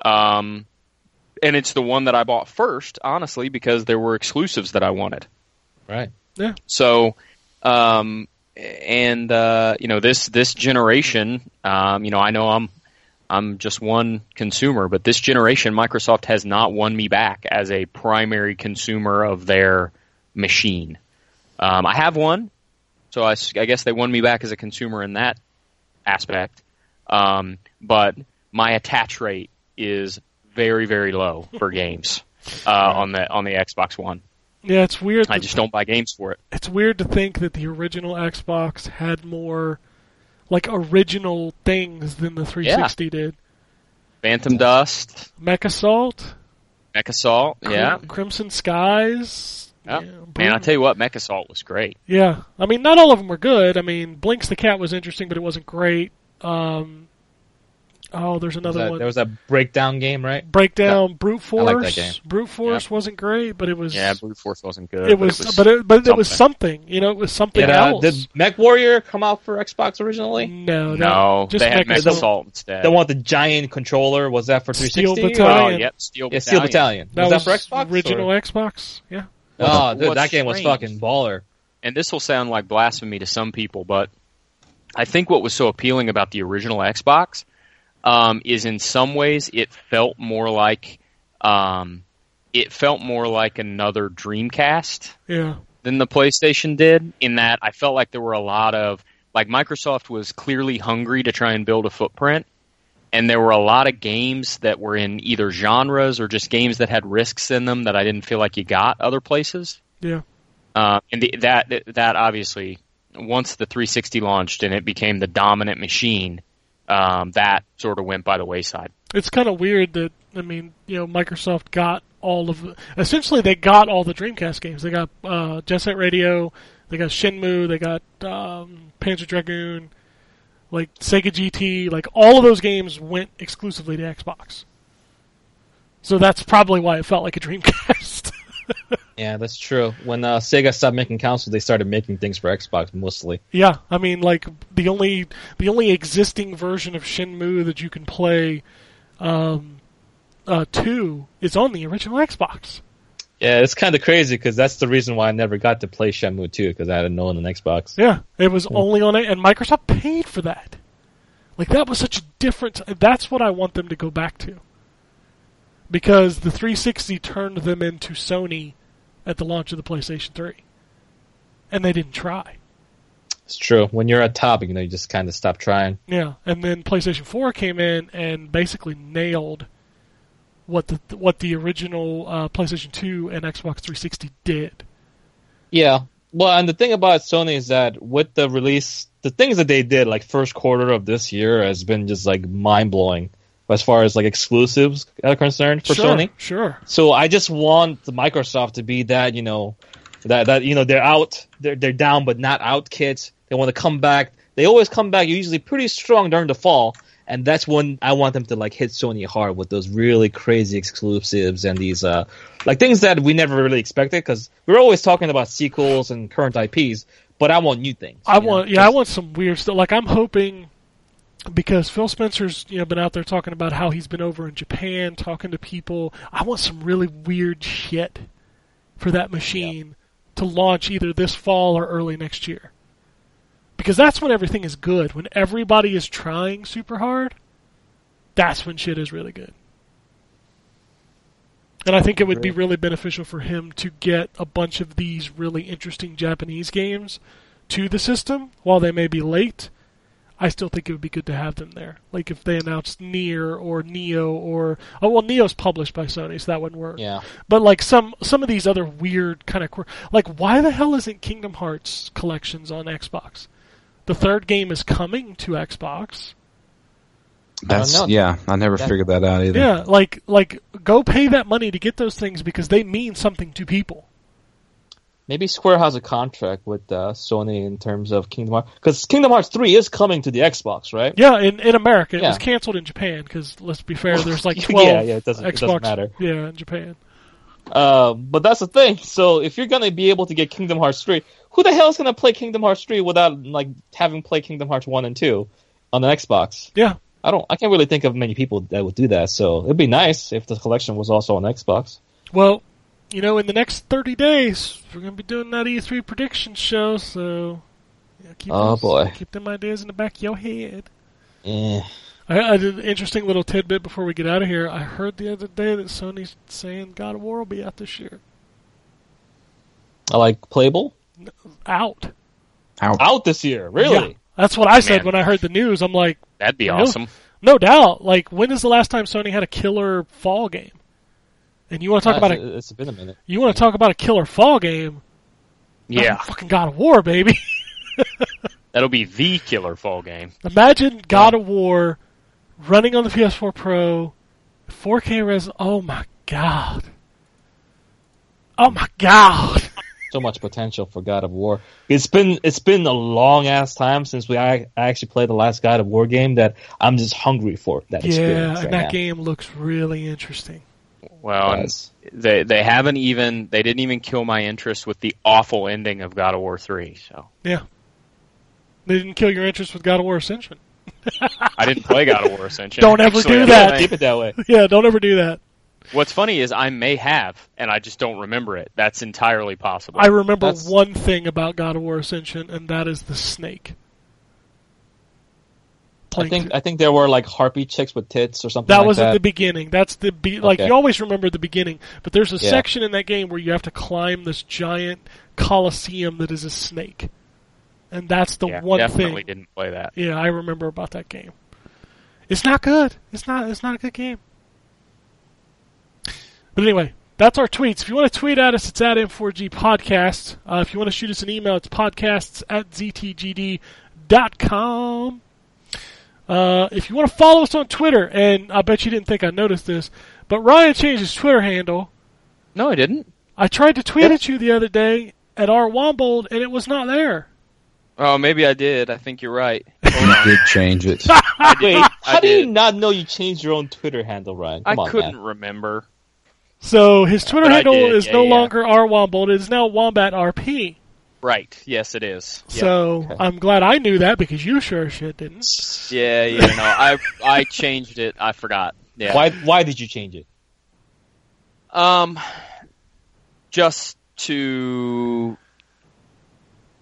Um, and it's the one that I bought first, honestly, because there were exclusives that I wanted. Right. Yeah. So, um, and uh, you know this this generation, um, you know, I know I'm I'm just one consumer, but this generation, Microsoft has not won me back as a primary consumer of their machine. Um, I have one, so I guess they won me back as a consumer in that aspect. Um, but my attach rate is very very low for games uh, on the on the Xbox One. Yeah, it's weird. I just don't buy games for it. It's weird to think that the original Xbox had more like original things than the 360 did. Phantom Dust, Mech Assault, Mech Assault, Crim- yeah. Crimson Skies. Yeah. Boom. Man, I tell you what, Mech Assault was great. Yeah, I mean, not all of them were good. I mean, Blinx the Cat was interesting, but it wasn't great. Um, oh, there's There was another that- one. there was a breakdown game, right? Breakdown Brute Force. I like that game. Brute Force wasn't great, but it was. Yeah, Brute Force wasn't good. it was, but it, but it was something. You know, it was something Did, uh, else. did Mech Warrior come out for Xbox originally? no, no, just they had Mech Mech Assault. Assault instead. The one with the giant controller was that for Steel 360? Oh, Battalion. yep, Steel Yeah, Steel Battalion. That was, was that for Xbox? original or- Xbox. Yeah. Oh, dude, that game was strange- fucking baller. and this will sound like blasphemy to some people, but I think what was so appealing about the original Xbox um, is in some ways it felt more like um, it felt more like another Dreamcast Yeah. than the PlayStation did. In that, I felt like there were a lot of like Microsoft was clearly hungry to try and build a footprint, and there were a lot of games that were in either genres or just games that had risks in them that I didn't feel like you got other places. Yeah. Uh, and the, that that obviously once the 360 launched and it became the dominant machine, um, that sort of went by the wayside. It's kind of weird that I mean, you know, Microsoft got all of essentially they got all the Dreamcast games. They got uh, Jet Set Radio, they got Shenmue, they got um, Panzer Dragoon, like Sega GT, like all of those games went exclusively to Xbox. So that's probably why it felt like a Dreamcast. [LAUGHS] Yeah, that's true. When uh, Sega stopped making consoles, they started making things for Xbox mostly. Yeah, I mean, like the only the only existing version of Shenmue that you can play, um, uh, two is on the original Xbox. Yeah, it's kind of crazy because that's the reason why I never got to play Shenmue 2 because I didn't known an Xbox. Yeah, it was only on it, and Microsoft paid for that. Like that was such a different. That's what I want them to go back to. Because the 360 turned them into Sony at the launch of the PlayStation 3, and they didn't try. It's true. When you're at top, you know, you just kind of stop trying. Yeah, and then PlayStation 4 came in and basically nailed what the what the original uh, PlayStation 2 and Xbox 360 did. Yeah. Well, and the thing about Sony is that with the release, the things that they did, like first quarter of this year, has been just like mind blowing as far as like exclusives are concerned for sure, Sony. sure. So I just want Microsoft to be that, you know, that that you know they're out, they're they're down but not out kids. They want to come back. They always come back usually pretty strong during the fall, and that's when I want them to like hit Sony hard with those really crazy exclusives and these uh like things that we never really expected because we're always talking about sequels and current IPs, but I want new things. I you know? want, yeah, I want some weird stuff. Like I'm hoping because Phil Spencer's, you know, been out there talking about how he's been over in Japan talking to people. I want some really weird shit for that machine to launch either this fall or early next year. Because that's when everything is good. When everybody is trying super hard, that's when shit is really good. And I think it would be really beneficial for him to get a bunch of these really interesting Japanese games to the system while they may be late. I still think it would be good to have them there. Like if they announced NieR or Nioh or oh well Nioh's published by Sony, so that wouldn't work. Yeah. But like some some of these other weird kind of quir- like why the hell isn't Kingdom Hearts collections on Xbox? The third game is coming to Xbox. That's know. yeah. I never That- figured that out either. Yeah, like like go pay that money to get those things because they mean something to people. Maybe Square has a contract with uh, Sony in terms of Kingdom Hearts because Kingdom Hearts three is coming to the Xbox, right? Yeah, in in America, it Yeah. was canceled in Japan because let's be fair, there's like [LAUGHS] Yeah, twelve yeah, it doesn't- it doesn't matter. Yeah, in Japan. Uh, but that's the thing. So if you're gonna be able to get Kingdom Hearts three, who the hell is gonna play Kingdom Hearts three without like having played Kingdom Hearts one and two on an Xbox? Yeah, I don't. I can't really think of many people that would do that. So it'd be nice if the collection was also on Xbox. Well, you know, in the next 30 days, we're going to be doing that E3 prediction show, so yeah, keep, Oh, those- boy. keep them ideas in the back of your head. Eh. I, I did an interesting little tidbit before we get out of here. I heard the other day that Sony's saying God of War will be out this year. I like playable Out. Ouch. out this year. Really? Yeah, that's what I said Man. when I heard the news. I'm like, That'd be Really? awesome. no doubt. Like, when is the last time Sony had a killer fall game? And you want to talk Uh, about a it's been a minute. you want to talk about a killer fall game? Yeah, fucking God of War, baby. [LAUGHS] that'll be the killer fall game. Imagine God of War running on the PS4 Pro, 4K res. Oh my god! Oh my god! so much potential for God of War. It's been it's been a long ass time since we I, I actually played the last God of War game that I'm just hungry for that Yeah, experience. and right that now. game looks really interesting. Well, Yes. they they haven't even they didn't even kill my interest with the awful ending of God of War three. So yeah, They didn't kill your interest with God of War Ascension. [LAUGHS] I didn't play God of War Ascension. Don't ever Actually, do that. Keep it that way. [LAUGHS] Yeah, don't ever do that. What's funny is I may have, and I just don't remember it. That's entirely possible. I remember That's- one thing about God of War Ascension, and that is the snake. I think I think there were like harpy chicks with tits or something. that like was that. at the beginning. That's the be- like Okay. you always remember the beginning, but there's a Yeah. section in that game where you have to climb this giant coliseum that is a snake, and that's the yeah, one definitely thing. Definitely didn't play that. Yeah, I remember about that game. It's not good. It's not. It's not a good game. But anyway, that's our tweets. If you want to tweet at us, it's at N4G Podcast. Uh, if you want to shoot us an email, it's podcasts at ztgd.com. Uh, if you want to follow us on Twitter, and I bet you didn't think I noticed this, but Ryan changed his Twitter handle. No, I didn't. I tried to tweet at you the other day at R Wombold, and it was not there. Oh, maybe I did. I think you're right. [LAUGHS] You did change it. [LAUGHS] I did. Wait, I how do you did. not know you changed your own Twitter handle, Ryan? I on, couldn't man. remember. So his Twitter But handle is yeah, no yeah. longer R Wombold, it is now Wombat RP. Right. Yes, it is. Yeah. So Okay. I'm glad I knew that because you sure as shit didn't. Yeah, yeah, no, I I changed it. I forgot. Yeah. Why why did you change it? Um, just to,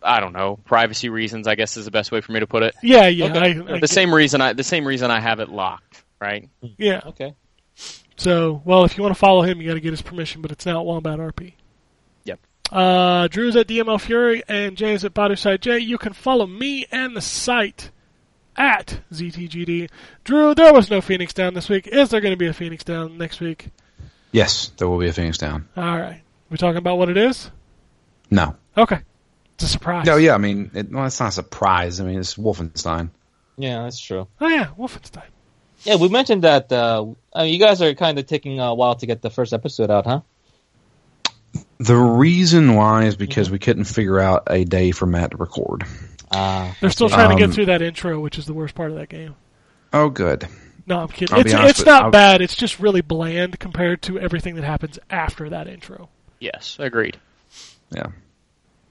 I don't know, privacy reasons. I guess is the best way for me to put it. Yeah, yeah, Okay. I, I The get- same reason I the same reason I have it locked. Right. Yeah. Okay. So, well, if you want to follow him, you got to get his permission, but it's now at Wombat RP. Yep. Uh, Drew's at DML Fury and Jay is at Bodyside J. You can follow me and the site at ZTGD. Drew, there was no Phoenix Down this week. Is there going to be a Phoenix Down next week? Yes, there will be a Phoenix Down. All right. We talking about what it is? No. Okay. It's a surprise. No, yeah, I mean, it, well, it's not a surprise. I mean, it's Wolfenstein. Yeah, that's true. Oh, yeah. Wolfenstein. Yeah, we mentioned that uh, I mean, you guys are kind of taking a while to get the first episode out, huh? The reason why is because we couldn't figure out a day for Matt to record. Ah, They're still trying to get Um, through that intro, which is the worst part of that game. Oh, good. No, I'm kidding. I'll It's, honest it's with- not I'll- bad. It's just really bland compared to everything that happens after that intro. Yes, agreed. Yeah.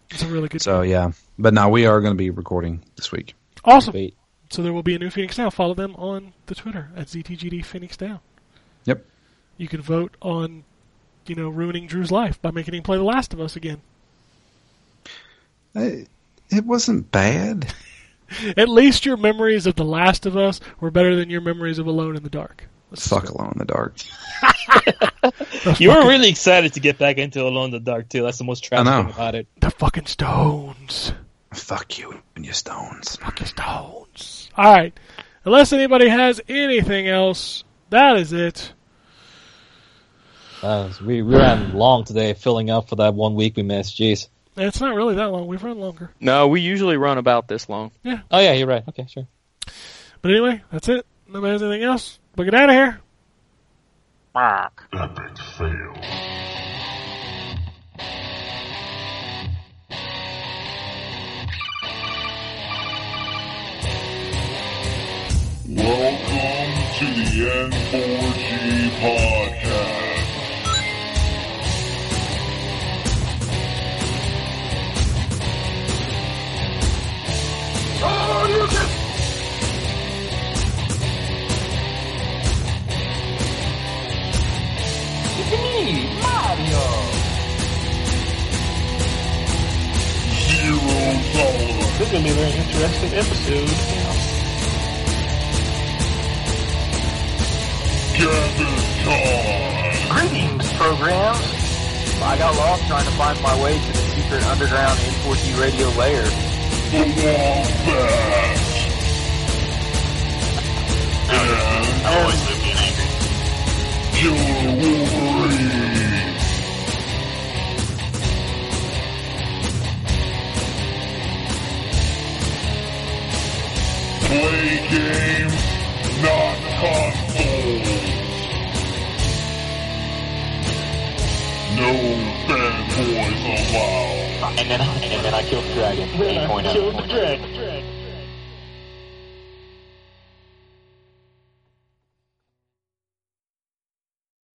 It's a really good. So, yeah. But now we are going to be recording this week. awesome. wait. So there will be a new Phoenix Now. Follow them on the Twitter at ZTGD Phoenix Down. Yep. You can vote on, you know, ruining Drew's life by making him play The Last of Us again. It, it wasn't bad. [LAUGHS] At least your memories of The Last of Us were better than your memories of Alone in the Dark. Let's Fuck Alone in the Dark. [LAUGHS] You were really excited to get back into Alone in the Dark too. That's the most tragic I know. thing about it. The fucking stones. Fuck you and your stones. Fucking stones. All right. Unless anybody has anything else, that is it. Uh, we we ran long today, filling up for that one week we missed. Jeez. It's not really that long. We've run longer. No, we usually run about this long. Yeah. Oh yeah, you're right. Okay, sure. But anyway, that's it. Nobody has anything else. We'll get out of here. Epic fail. Welcome to the N4G podcast. This is gonna be a very interesting episode. Gavin. Greetings, programs. I got lost trying to find my way to the secret underground N4G radio layer. Wombat. And I always live being angry. Killer Wolverine. Play games, not consoles. No fanboys allowed. And then, and then I killed the dragon. Then I 8.0. killed the dragon.